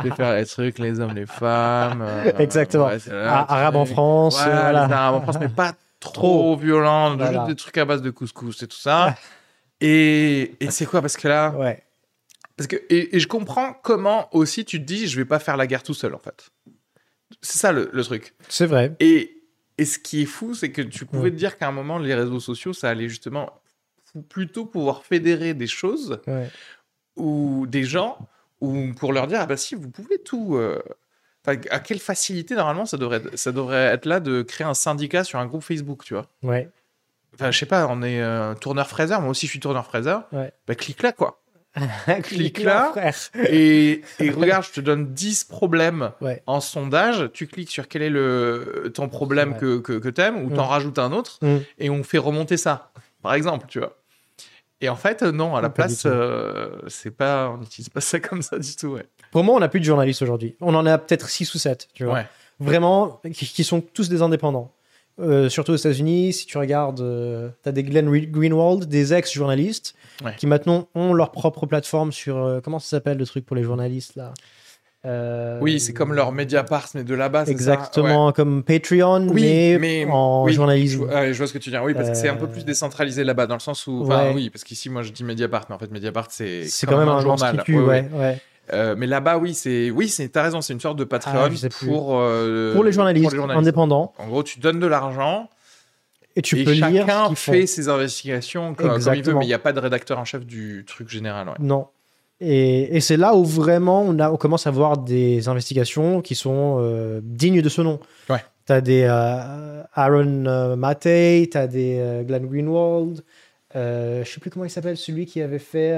Je vais faire les trucs, les hommes, les femmes. euh, <laughs> Arabe ouais, c'est là, Ah, Arabe en. France. Voilà, voilà. les Arabes en France, mais pas trop, Trop. violent, Voilà. juste des trucs à base de couscous et tout ça. Et, et c'est quoi Parce que là, Ouais. parce que, et, et je comprends comment aussi tu te dis, je vais pas faire la guerre tout seul, en fait. C'est ça le, le truc. C'est vrai. Et, et ce qui est fou, c'est que tu pouvais Ouais. te dire qu'à un moment, les réseaux sociaux, ça allait justement plutôt pouvoir fédérer des choses Ouais. ou des gens ou pour leur dire, ah bah si, vous pouvez tout. euh, enfin, à quelle facilité, normalement, ça devrait, ça devrait être là de créer un syndicat sur un groupe Facebook, tu vois. Ouais. Enfin, je sais pas, on est euh, tourneur Fraser, moi aussi je suis tourneur Fraser. Ouais. Bah, clique là, quoi. <laughs> Clique là. Et, et <laughs> regarde, je te donne 10 problèmes Ouais. en sondage. Tu cliques sur quel est le, ton problème Ouais. que, que, que tu aimes, ou t'en Mm. rajoutes un autre, Mm. et on fait remonter ça, par exemple, tu vois. Et en fait, euh, non, à la Pas place, euh, c'est pas, on n'utilise pas <laughs> ça comme ça du tout, ouais. Pour moi, on n'a plus de journalistes aujourd'hui. On en a peut-être 6 ou 7, tu vois. Ouais. Vraiment, qui, qui sont tous des indépendants. Euh, surtout aux États-Unis, si tu regardes, tu as des Glenn Re- Greenwald, des ex-journalistes, Ouais. qui maintenant ont leur propre plateforme sur. euh, comment ça s'appelle le truc pour les journalistes là? Euh, Oui, c'est comme leur Mediapart, mais de là-bas, Exactement, comme Patreon, Oui, mais, mais en oui, journalisme. Je, vois ce que tu dis. Oui, parce que c'est un peu Euh, plus décentralisé là-bas, dans le sens où. Ouais. Oui, parce qu'ici, moi, je dis Mediapart, mais en fait, Mediapart, c'est. C'est quand même un journal. ouais. Euh, mais là-bas, oui, c'est. Oui, c'est. T'as raison, c'est une sorte de Patreon Ah, je plus. pour. euh, Pour les journalistes, indépendants, En gros, tu donnes de l'argent et tu et peux lire chacun font. fait ses investigations comme, comme il veut, mais il n'y a pas de rédacteur en chef du truc général. ouais. Non. Et, et c'est là où vraiment on, a, on commence à voir des investigations qui sont euh, dignes de ce nom. Ouais. T'as des Aaron Matei, t'as des Glenn Greenwald. Euh, je sais plus comment il s'appelle, celui qui avait fait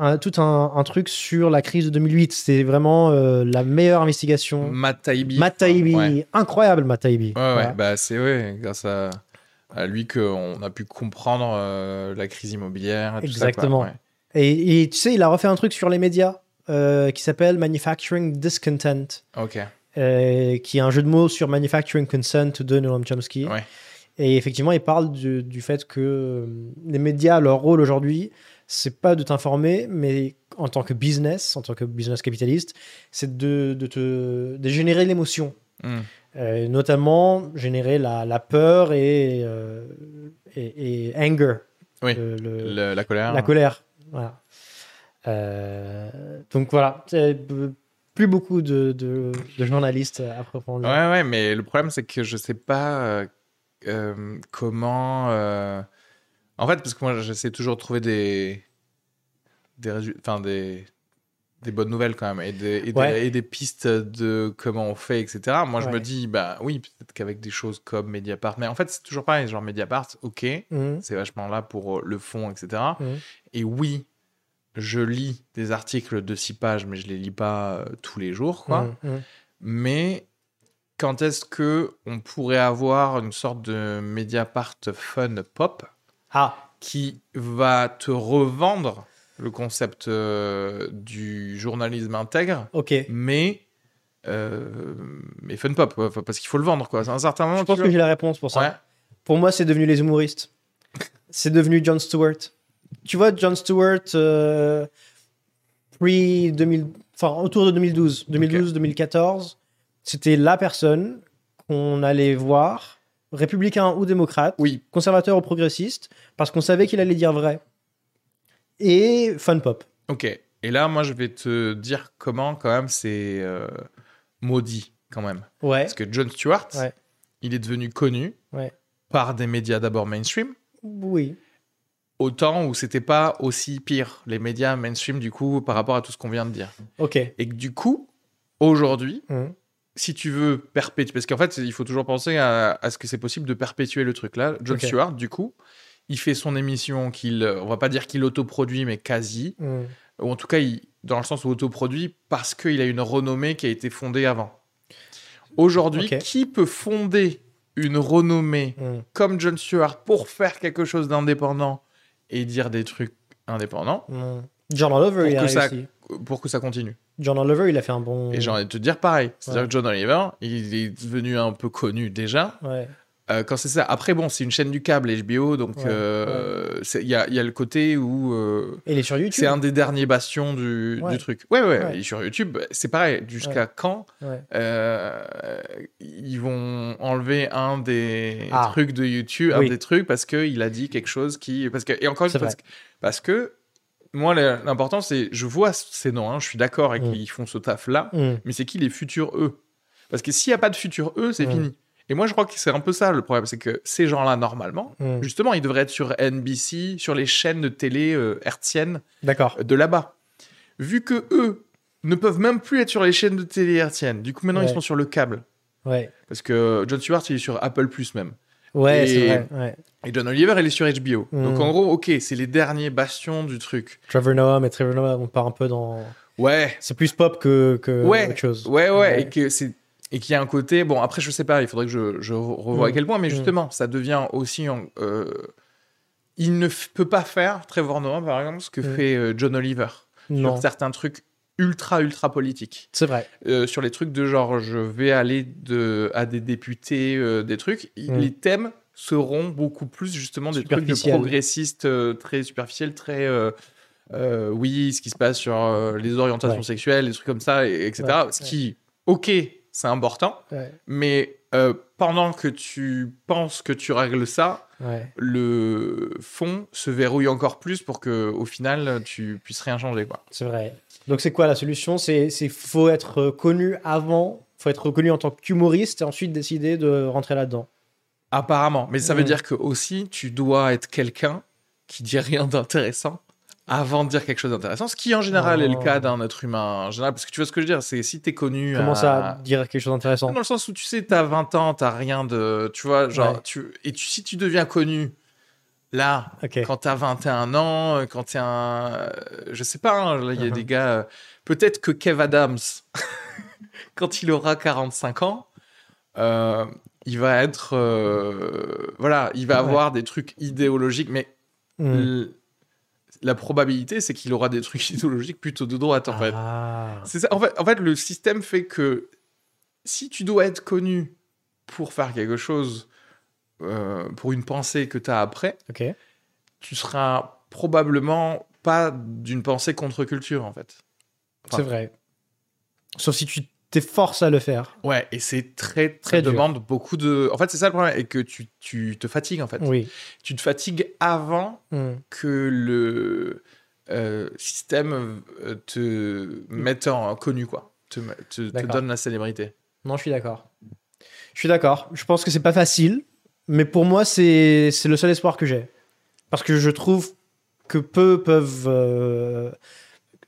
un- tout un, un truc sur la crise de 2008. C'était vraiment euh, la meilleure investigation. Matt Taibbi. Matt Taibbi, Ouais, incroyable Matt Taibbi. ouais, ouais, bah c'est ouais, grâce à, à lui qu'on a pu comprendre euh, la crise immobilière. Et tout ça, quoi. Exactement. Ouais. Et, et tu sais, il a refait un truc sur les médias euh, qui s'appelle Manufacturing Discontent. Ok. qui est un jeu de mots sur Manufacturing Consent de Noam Chomsky. Ouais. Et effectivement, il parle du, du fait que les médias, leur rôle aujourd'hui, c'est pas de t'informer, mais en tant que business, en tant que business capitaliste, c'est de, de te de générer l'émotion. Hmm. Euh, notamment générer la, la peur et, euh, et, et anger. Oui. Le- le- la colère. la colère. Voilà. Euh, donc voilà, euh, plus beaucoup de, de, de journalistes à proprement. Ouais, ouais, mais le problème, c'est que je sais pas euh, euh, comment. En fait, parce que moi, j'essaie toujours de trouver des. Des, résu- enfin, des, des bonnes nouvelles quand même et des, et, des, Ouais. et des pistes de comment on fait, etc. Moi, je Ouais. me dis, bah oui, peut-être qu'avec des choses comme Mediapart, mais en fait, c'est toujours pareil, genre Mediapart, ok, Mhm. c'est vachement là pour euh, le fond, etc. Mhm. Et oui, je lis des articles de six pages, mais je les lis pas euh, tous les jours, quoi. Mhm. Mais quand est-ce que on pourrait avoir une sorte de Mediapart fun pop? Ah, qui va te revendre le concept euh, du journalisme intègre, ok. mais euh, mais fun pop, quoi. Parce qu'il faut le vendre, quoi. C'est un certain moment. Je pense que j'ai la réponse pour ça. Ouais. Pour moi, c'est devenu les humoristes. <laughs> c'est devenu Jon Stewart. Tu vois, Jon Stewart, euh, pre 2000, enfin autour de 2012, 2012-2014, c'était la personne qu'on allait voir, républicain ou démocrate, Oui, conservateur ou progressiste, parce qu'on savait qu'il allait dire vrai. Et fun pop. ok. Et là, moi, je vais te dire comment, quand même, c'est euh, maudit, quand même. Ouais. Parce que Jon Stewart, Ouais. il est devenu connu Ouais. par des médias d'abord mainstream, Oui. autant où c'était pas aussi pire, les médias mainstream, du coup, par rapport à tout ce qu'on vient de dire. Ok. Et que du coup, aujourd'hui, Mhm. Si tu veux perpétuer, parce qu'en fait, il faut toujours penser à, à ce que c'est possible de perpétuer le truc. Là, Ok. Stewart, du coup, il fait son émission qu'il, on va pas dire qu'il autoproduit, mais quasi, Mhm. ou en tout cas, il- dans le sens où autoproduit, parce qu'il a une renommée qui a été fondée avant. Aujourd'hui, qui peut fonder une renommée Mhm. comme Jon Stewart pour faire quelque chose d'indépendant et dire des trucs indépendants? Mhm. John Oliver, il a réussi. Pour que ça continue. John Oliver, il a fait un bon. Et j'ai envie de te dire pareil. C'est-à-dire Ouais. que John Oliver, il est devenu un peu connu déjà. Ouais. Euh, quand c'est ça. Après, bon, c'est une chaîne du câble, HBO, donc Ouais, euh, il y, a, il y a le côté où euh, Et il est sur YouTube. c'est un des derniers bastions du, Ouais. du truc. Ouais, ouais, Ouais. Et sur YouTube, c'est pareil. Jusqu'à quand euh, ils vont enlever un des Ah. trucs de YouTube, un des trucs parce qu'il a dit quelque chose qui. Parce que, et encore une fois, parce que, parce que moi, l'important, c'est. Je vois ces noms, hein, je suis d'accord avec Mm. qu'ils font ce taf-là, Mhm. mais c'est qui les futurs eux? Parce que s'il n'y a pas de futurs eux, c'est Mm. fini. Et moi, je crois que c'est un peu ça le problème, c'est que ces gens-là, normalement, justement, ils devraient être sur NBC, sur les chaînes de télé euh, hertziennes D'accord. de là-bas. Vu que eux ne peuvent même plus être sur les chaînes de télé hertziennes, du coup, maintenant, Ouais. ils sont sur le câble. Ouais. Parce que John Stewart, il est sur Apple Plus même. Ouais, c'est vrai. Ouais. Et John Oliver, il est sur HBO. Mm. Donc en gros, ok, c'est les derniers bastions du truc. Trevor Noah, mais Trevor Noah, on part un peu dans. Ouais, C'est plus pop que, que Ouais. autre chose. ouais, ouais, Ouais. et que c'est et qu'il y a un côté. Bon, après, je sais pas. Il faudrait que je, je revoie Mm. à quel point, mais Mm. justement, ça devient aussi. euh, il ne peut pas faire Trevor Noah, par exemple, ce que fait euh, John Oliver Non, sur certains trucs ultra ultra politiques. c'est vrai. Euh, sur les trucs de genre, je vais aller de à des députés, euh, des trucs. Mm. Les thèmes seront beaucoup plus justement des trucs de progressistes euh, très superficiels, très oui, ce qui se passe sur les orientations Ouais. sexuelles, des trucs comme ça, et- etc. Ouais, Ce ouais. qui, ok, c'est important, mais pendant que tu penses que tu règles ça, Ouais. le fond se verrouille encore plus pour que au final tu puisses rien changer quoi. C'est vrai. Donc c'est quoi la solution? C'est c'est faut être connu avant, faut être reconnu en tant qu'humoriste et ensuite décider de rentrer là-dedans. Apparemment, mais ça veut Mm. dire que aussi tu dois être quelqu'un qui dit rien d'intéressant avant de dire quelque chose d'intéressant, ce qui en général est le Oh. cas d'un être humain en général, parce que tu vois ce que je veux dire, c'est si t'es connu Comment à- ça dire quelque chose d'intéressant Dans le sens où tu sais, t'as 20 ans, t'as rien de. Tu vois, genre, Ouais. tu, et tu, si tu deviens connu, là, Ok. quand t'as 21 ans, euh, quand t'es un. euh, Je sais pas, hein, là, il y a Mhm. des gars. euh, Peut-être que Kev Adams, <laughs> quand il aura 45 ans, euh, il va être. euh, voilà, il va Ouais. avoir des trucs idéologiques, mais Hmm. l- la probabilité, c'est qu'il aura des trucs <laughs> idéologiques plutôt de droite, en fait. Ah. C'est ça. En fait, en fait, le système fait que si tu dois être connu pour faire quelque chose, euh, pour une pensée que tu as après, Ok. tu seras probablement pas d'une pensée contre-culture, en fait. C'est vrai. Sauf si tu t'efforces à le faire. Ouais, et c'est très, très dur. demande beaucoup de. En fait, c'est ça le problème, et que tu, tu te fatigues, en fait. Oui. Tu te fatigues avant Hmm. que le euh, système euh, te mette en connu, quoi. Te, te, donne la célébrité. Non, je suis d'accord. Je suis d'accord. Je pense que c'est pas facile, mais pour moi, c'est c'est le seul espoir que j'ai. Parce que je trouve que peu peuvent. euh,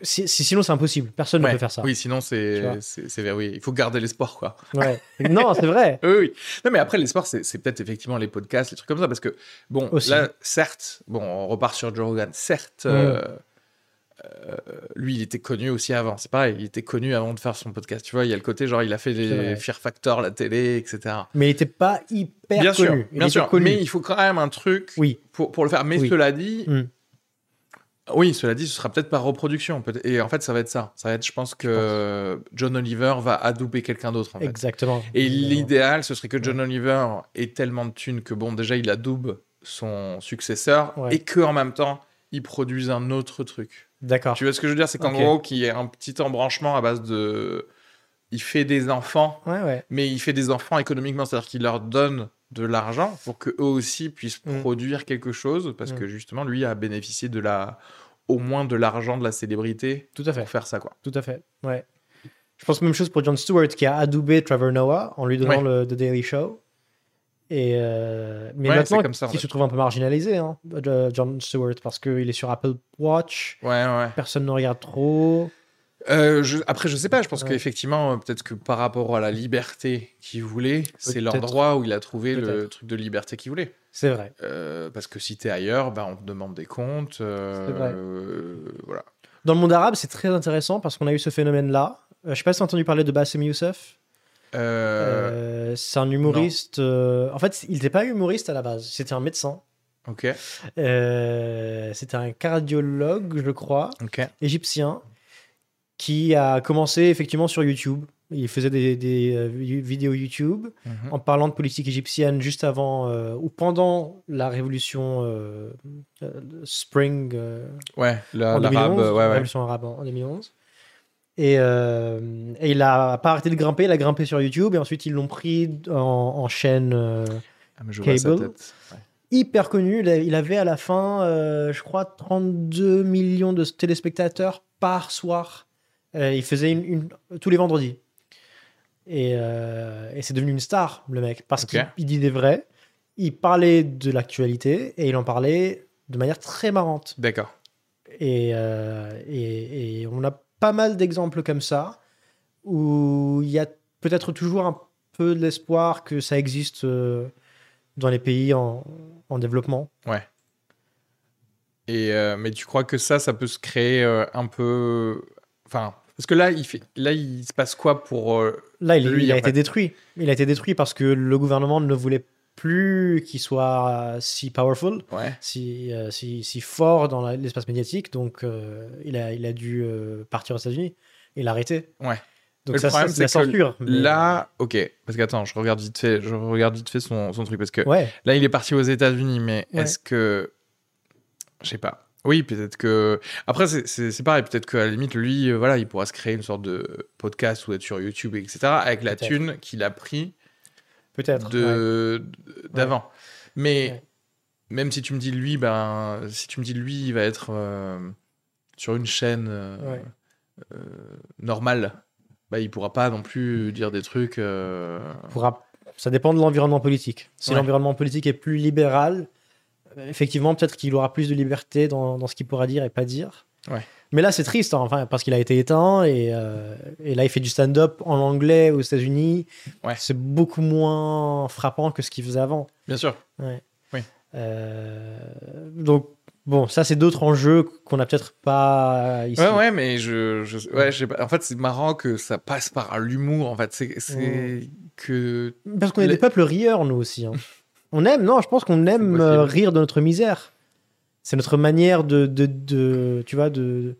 si- si- sinon, c'est impossible. Personne ne Ouais. peut faire ça. Oui, sinon c'est c'est oui, il faut garder l'espoir quoi. Ouais. non, c'est vrai. <laughs> Oui, oui. Non mais après l'espoir c'est c'est peut-être effectivement les podcasts, les trucs comme ça parce que bon Aussi. là certes, bon on repart sur Joe Rogan, certes Mm. euh, euh, lui il était connu aussi avant, c'est pareil, il était connu avant de faire son podcast, tu vois, il y a le côté genre il a fait les. Fear Factor, la télé, etc. Mais il était pas hyper bien connu. sûr, il bien sûr, connu. mais il faut quand même un truc Oui. pour, pour le faire. Mais Oui. cela dit, Mm. Oui, cela dit, ce sera peut-être par reproduction. peut- Et en fait, ça va être ça. Ça va être, je pense que John Oliver va adouber quelqu'un d'autre. En fait. Exactement. Et l'idéal, ce serait que John Oliver ait tellement de thunes que, bon, déjà, il adoube son successeur Ouais. et que en même temps, il produise un autre truc. D'accord. Tu vois ce que je veux dire? C'est qu'en gros, qu'il y ait un petit embranchement à base de. Il fait des enfants, Ouais, ouais. mais il fait des enfants économiquement, c'est-à-dire qu'il leur donne de l'argent pour que eux aussi puissent Mm. produire quelque chose, parce Mm. que justement, lui a bénéficié de la. au moins de l'argent de la célébrité Tout à fait. pour faire ça, quoi. Tout à fait. Ouais. Je pense même chose pour Jon Stewart qui a adoubé Trevor Noah en lui donnant Ouais. le The Daily Show. Et euh, mais Ouais, maintenant, comme ça, il se trouve un peu marginalisé, hein, Jon Stewart, parce qu'il est sur Apple Watch, Ouais, ouais. personne ne regarde trop. Euh, je- après, je sais pas, je pense Ouais. qu'effectivement, euh, peut-être que par rapport à la liberté qu'il voulait, c'est l'endroit où il a trouvé le truc de liberté qu'il voulait. C'est vrai. Euh, parce que si t'es ailleurs, bah, on te demande des comptes. euh, C'est vrai. voilà. Dans le monde arabe, c'est très intéressant parce qu'on a eu ce phénomène-là. Je sais pas si tu as entendu parler de Bassem Youssef. C'est un humoriste. En fait, il n'était pas humoriste à la base, c'était un médecin. Ok, c'était un cardiologue, je crois. ok. égyptien qui a commencé effectivement sur YouTube. Il faisait des, des, euh, vi- vidéos YouTube Mhm. en parlant de politique égyptienne juste avant euh, ou pendant la révolution euh, Spring Ouais, la- en l'arabe, 2011, ouais, la ouais. révolution arabe en, en 2011. Et, et il a pas arrêté de grimper, il a grimpé sur YouTube et ensuite ils l'ont pris en, en chaîne Ah, mais je vois sa Cable. tête. Ouais. hyper connu. Il avait à la fin, je crois, 32 millions de téléspectateurs par soir. Euh, il faisait une, une- tous les vendredis. Et, euh, et c'est devenu une star, le mec, parce qu'il il dit des vrais. Il parlait de l'actualité et il en parlait de manière très marrante. D'accord. Et, euh, et, et on a pas mal d'exemples comme ça où il y a peut-être toujours un peu de l'espoir que ça existe euh, dans les pays en, en développement. Et, euh, mais tu crois que ça, ça peut se créer un peu. Enfin, parce que là, il, fait... là, il se passe quoi pour. euh, Là, il, Lui, il a été fait. détruit. Il a été détruit parce que le gouvernement ne voulait plus qu'il soit euh, si powerful, Ouais. si, euh, si, si fort dans l'espace médiatique. Donc, euh, il, a, il a dû partir aux États-Unis. Il a arrêté. Ouais. Donc, Le ça, problème, ça, c'est la censure. mais- Là, ok. Parce que attends, je regarde vite fait, je regarde vite fait son, son truc parce que Ouais, là, il est parti aux États-Unis, mais Ouais. est-ce que, je sais pas. Oui, peut-être que. Après, c'est- pareil. Peut-être qu'à la limite, lui, euh, voilà, il pourra se créer une sorte de podcast ou être sur YouTube, etc. Avec la thune qu'il a pris peut-être. ouais. d'avant. Mais Ouais. même si tu me dis lui, ben, si tu me dis lui, il va être euh, sur une chaîne euh, normale, bah, il pourra pas non plus dire des trucs. pourra- Ça dépend de l'environnement politique. Si l'environnement politique est plus libéral, effectivement, peut-être qu'il aura plus de liberté dans, dans ce qu'il pourra dire et pas dire. Ouais. Mais là, c'est triste, hein, enfin, parce qu'il a été éteint et, euh, et là, il fait du stand-up en anglais aux États-Unis. Ouais. C'est beaucoup moins frappant que ce qu'il faisait avant. Bien sûr. Ouais. Oui. Euh, donc, bon, ça, c'est d'autres enjeux qu'on n'a peut-être pas ici. Ouais, ouais, mais je, je. En fait, c'est marrant que ça passe par l'humour. En fait, c'est, que Parce qu'on est des peuples rieurs, nous aussi. hein. <laughs> on aime, non, je pense qu'on aime euh, rire de notre misère. C'est notre manière de, de, de- tu vois, de,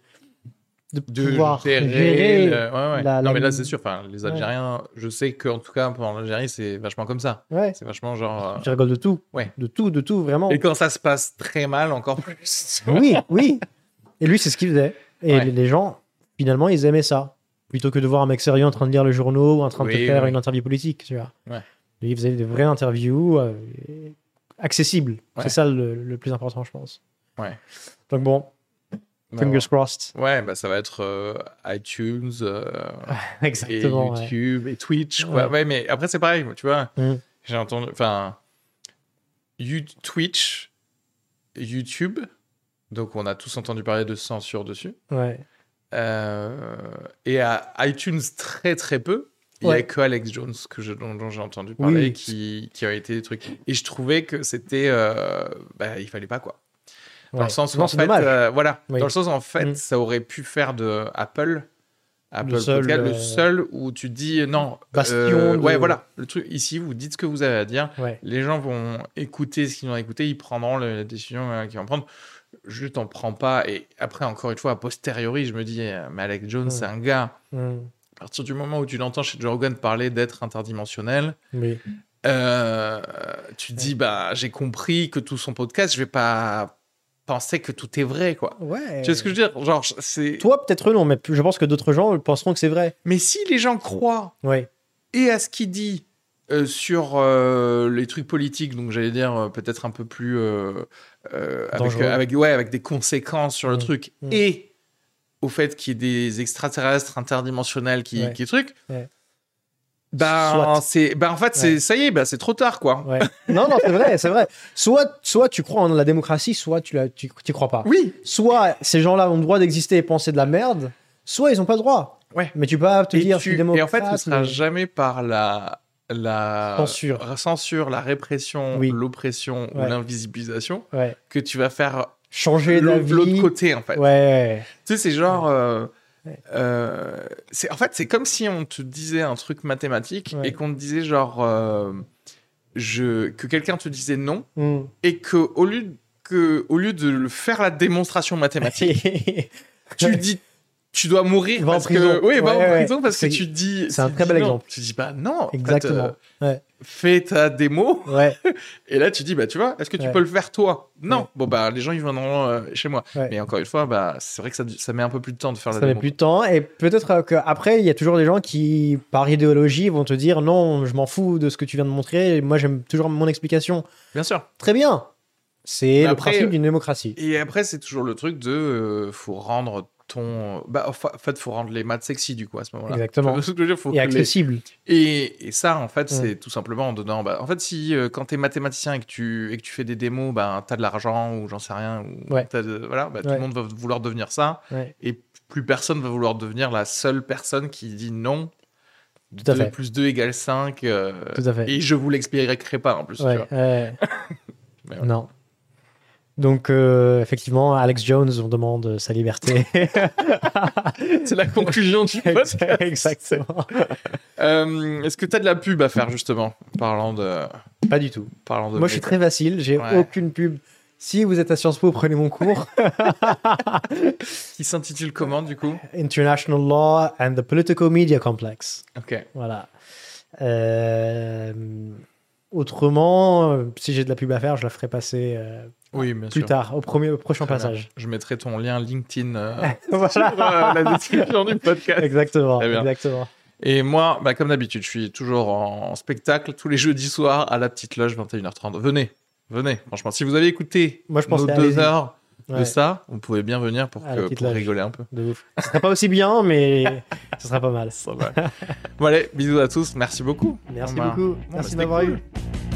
de de pouvoir gérer. gérer. le- ouais, ouais. la- non, la- mais là, c'est sûr. Enfin, les Ouais. Algériens, je sais qu'en tout cas, pendant l'Algérie, c'est vachement comme ça. Ouais, C'est vachement genre. tu rigoles de tout. Ouais. De tout, de tout, vraiment. euh, Et quand ça se passe très mal, encore plus. <laughs> Oui, oui. Et lui, c'est ce qu'il faisait. Et les- les gens, finalement, ils aimaient ça. Plutôt que de voir un mec sérieux en train de lire le journaux ou en train de te faire oui. une interview politique, tu vois. Ouais. Lui, il faisait des vraies interviews euh, accessibles. Ouais. C'est ça le, le plus important, je pense. Ouais. Donc bon, Ouais, fingers crossed. Ouais, bah ça va être euh, iTunes euh, <laughs> et Exactement. ouais. YouTube et Twitch. Quoi. Ouais. Mais après, c'est pareil, tu vois. Mm. J'ai entendu. Enfin, Twitch, YouTube. Donc, on a tous entendu parler de censure dessus. Ouais. Euh, et à iTunes, très très peu. Il y Ouais. a que Alex Jones que je, dont, dont j'ai entendu parler Oui. qui, qui a été des trucs. Et je trouvais que c'était. Euh, bah, il fallait pas quoi. Dans Ouais. le sens où, Non, en fait, euh, voilà, Oui. dans le sens où, en fait, Mm. ça aurait pu faire de Apple, Apple seul, Podcast, le euh, seul où tu dis euh, non. Bastion de- Ouais, voilà, le truc ici, vous dites ce que vous avez à dire. Ouais. Les gens vont écouter ce qu'ils ont écouté, ils prendront le- la décision qu'ils vont prendre. Je t'en prends pas. Et après, encore une fois, a posteriori, je me dis, mais Alex Jones, Mm. c'est un gars. Mm. À partir du moment où tu l'entends chez Joe Rogan parler d'être interdimensionnel, Oui. euh, tu te dis, bah, j'ai compris que tout son podcast, je vais pas penser que tout est vrai, quoi. Ouais. Tu vois ce que je veux dire? Genre, c'est. Toi, peut-être non, mais je pense que d'autres gens penseront que c'est vrai. Mais si les gens croient Ouais. et à ce qu'il dit euh, sur euh, les trucs politiques, donc j'allais dire peut-être un peu plus avec, avec, ouais, avec des conséquences sur le Mm. truc, Mm. et au fait qu'il y ait des extraterrestres interdimensionnels qui, Ouais. qui truc, Ouais. Soit. c'est, bah en fait, c'est, Ouais. ça y est, bah, c'est trop tard, quoi. Ouais. non, non, c'est vrai, c'est vrai. Soit, soit tu crois en la démocratie, soit tu la, tu, tu crois pas. Oui, Soit ces gens-là ont le droit d'exister et penser de la merde, soit ils ont pas le droit. Ouais. Mais tu peux pas te et, dire, tu- je suis et démocrate. en fait, ce sera mais- jamais par la, la Censure. censure, la répression, Oui. l'oppression ou l'invisibilisation que tu vas faire Changer d'avis. l'autre côté, en fait. Ouais. Tu sais, c'est genre. euh, Ouais. euh, c'est, en fait, c'est comme si on te disait un truc mathématique Ouais. et qu'on te disait genre. euh, je, que quelqu'un te disait non Mm. et que au lieu, que, au lieu de faire la démonstration mathématique, <laughs> tu dis. Tu dois mourir Va en parce prison. que oui, va Ouais, en ouais. prison parce que tu dis. c'est un très bel exemple. Tu dis bah non. fait, Exactement. euh, Ouais. fais ta démo Ouais. <laughs> et là tu dis bah tu vois est-ce que tu peux le faire toi? Non. Bon bah les gens ils viendront euh, chez moi. Mais encore une fois bah c'est vrai que ça, ça met un peu plus de temps de faire Ça la met démo. plus de temps. Et peut-être euh, qu'après, il y a toujours des gens qui, par idéologie, vont te dire non, je m'en fous de ce que tu viens de montrer. Moi, j'aime toujours mon explication. Bien sûr. Très bien. C'est Mais le principe d'une démocratie. Et après, c'est toujours le truc de euh, faut rendre ton. Bah, en fa- en fait, faut rendre les maths sexy du coup à ce moment-là. Exactement. Tu vois ce que je veux dire? Faut Et les- accessible. et, et ça, en fait, Mm. c'est tout simplement en donnant. Bah, en fait, si euh, quand t'es mathématicien et que tu et que tu fais des démos, bah, t'as de l'argent ou j'en sais rien, ou Ouais. t'as de- voilà, bah, tout le monde va vouloir devenir ça, Ouais. et plus personne va vouloir devenir la seule personne qui dit non. Tout à 2 fait. plus 2 égale 5. euh, Tout à fait. Et je vous l'expliquerai pas en plus. tu vois. <laughs> Mais. Non. Donc, euh, effectivement, Alex Jones, on demande sa liberté. <laughs> C'est la conclusion du podcast. Exactement. Euh, Est-ce que tu as de la pub à faire justement Parlant de. Pas du tout. Parlant de Moi, je suis très facile. J'ai Ouais. aucune pub. Si vous êtes à Sciences Po, prenez mon cours. <laughs> Qui s'intitule comment du coup? International Law and the Political Media Complex. Ok. Voilà. Euh, autrement, si j'ai de la pub à faire, je la ferai passer Oui, bien plus sûr. tard, au, premier, au prochain passage. Je mettrai ton lien LinkedIn euh, <laughs> Voilà. sur euh, la description du podcast. Exactement. Exactement. Et moi, bah, comme d'habitude, je suis toujours en spectacle tous les jeudis soirs à la petite loge 21h30. Venez, venez. Franchement, si vous avez écouté Moi, je pense nos deux heures de ça, vous pouvez bien venir pour, que, rigoler un peu. de ouf. Ce sera pas aussi bien, mais <laughs> ce sera pas mal. Ça va. bon allez, bisous à tous. Merci beaucoup. Merci Bon, bah, beaucoup. bon, bah, Merci c'était d'avoir cool. eu.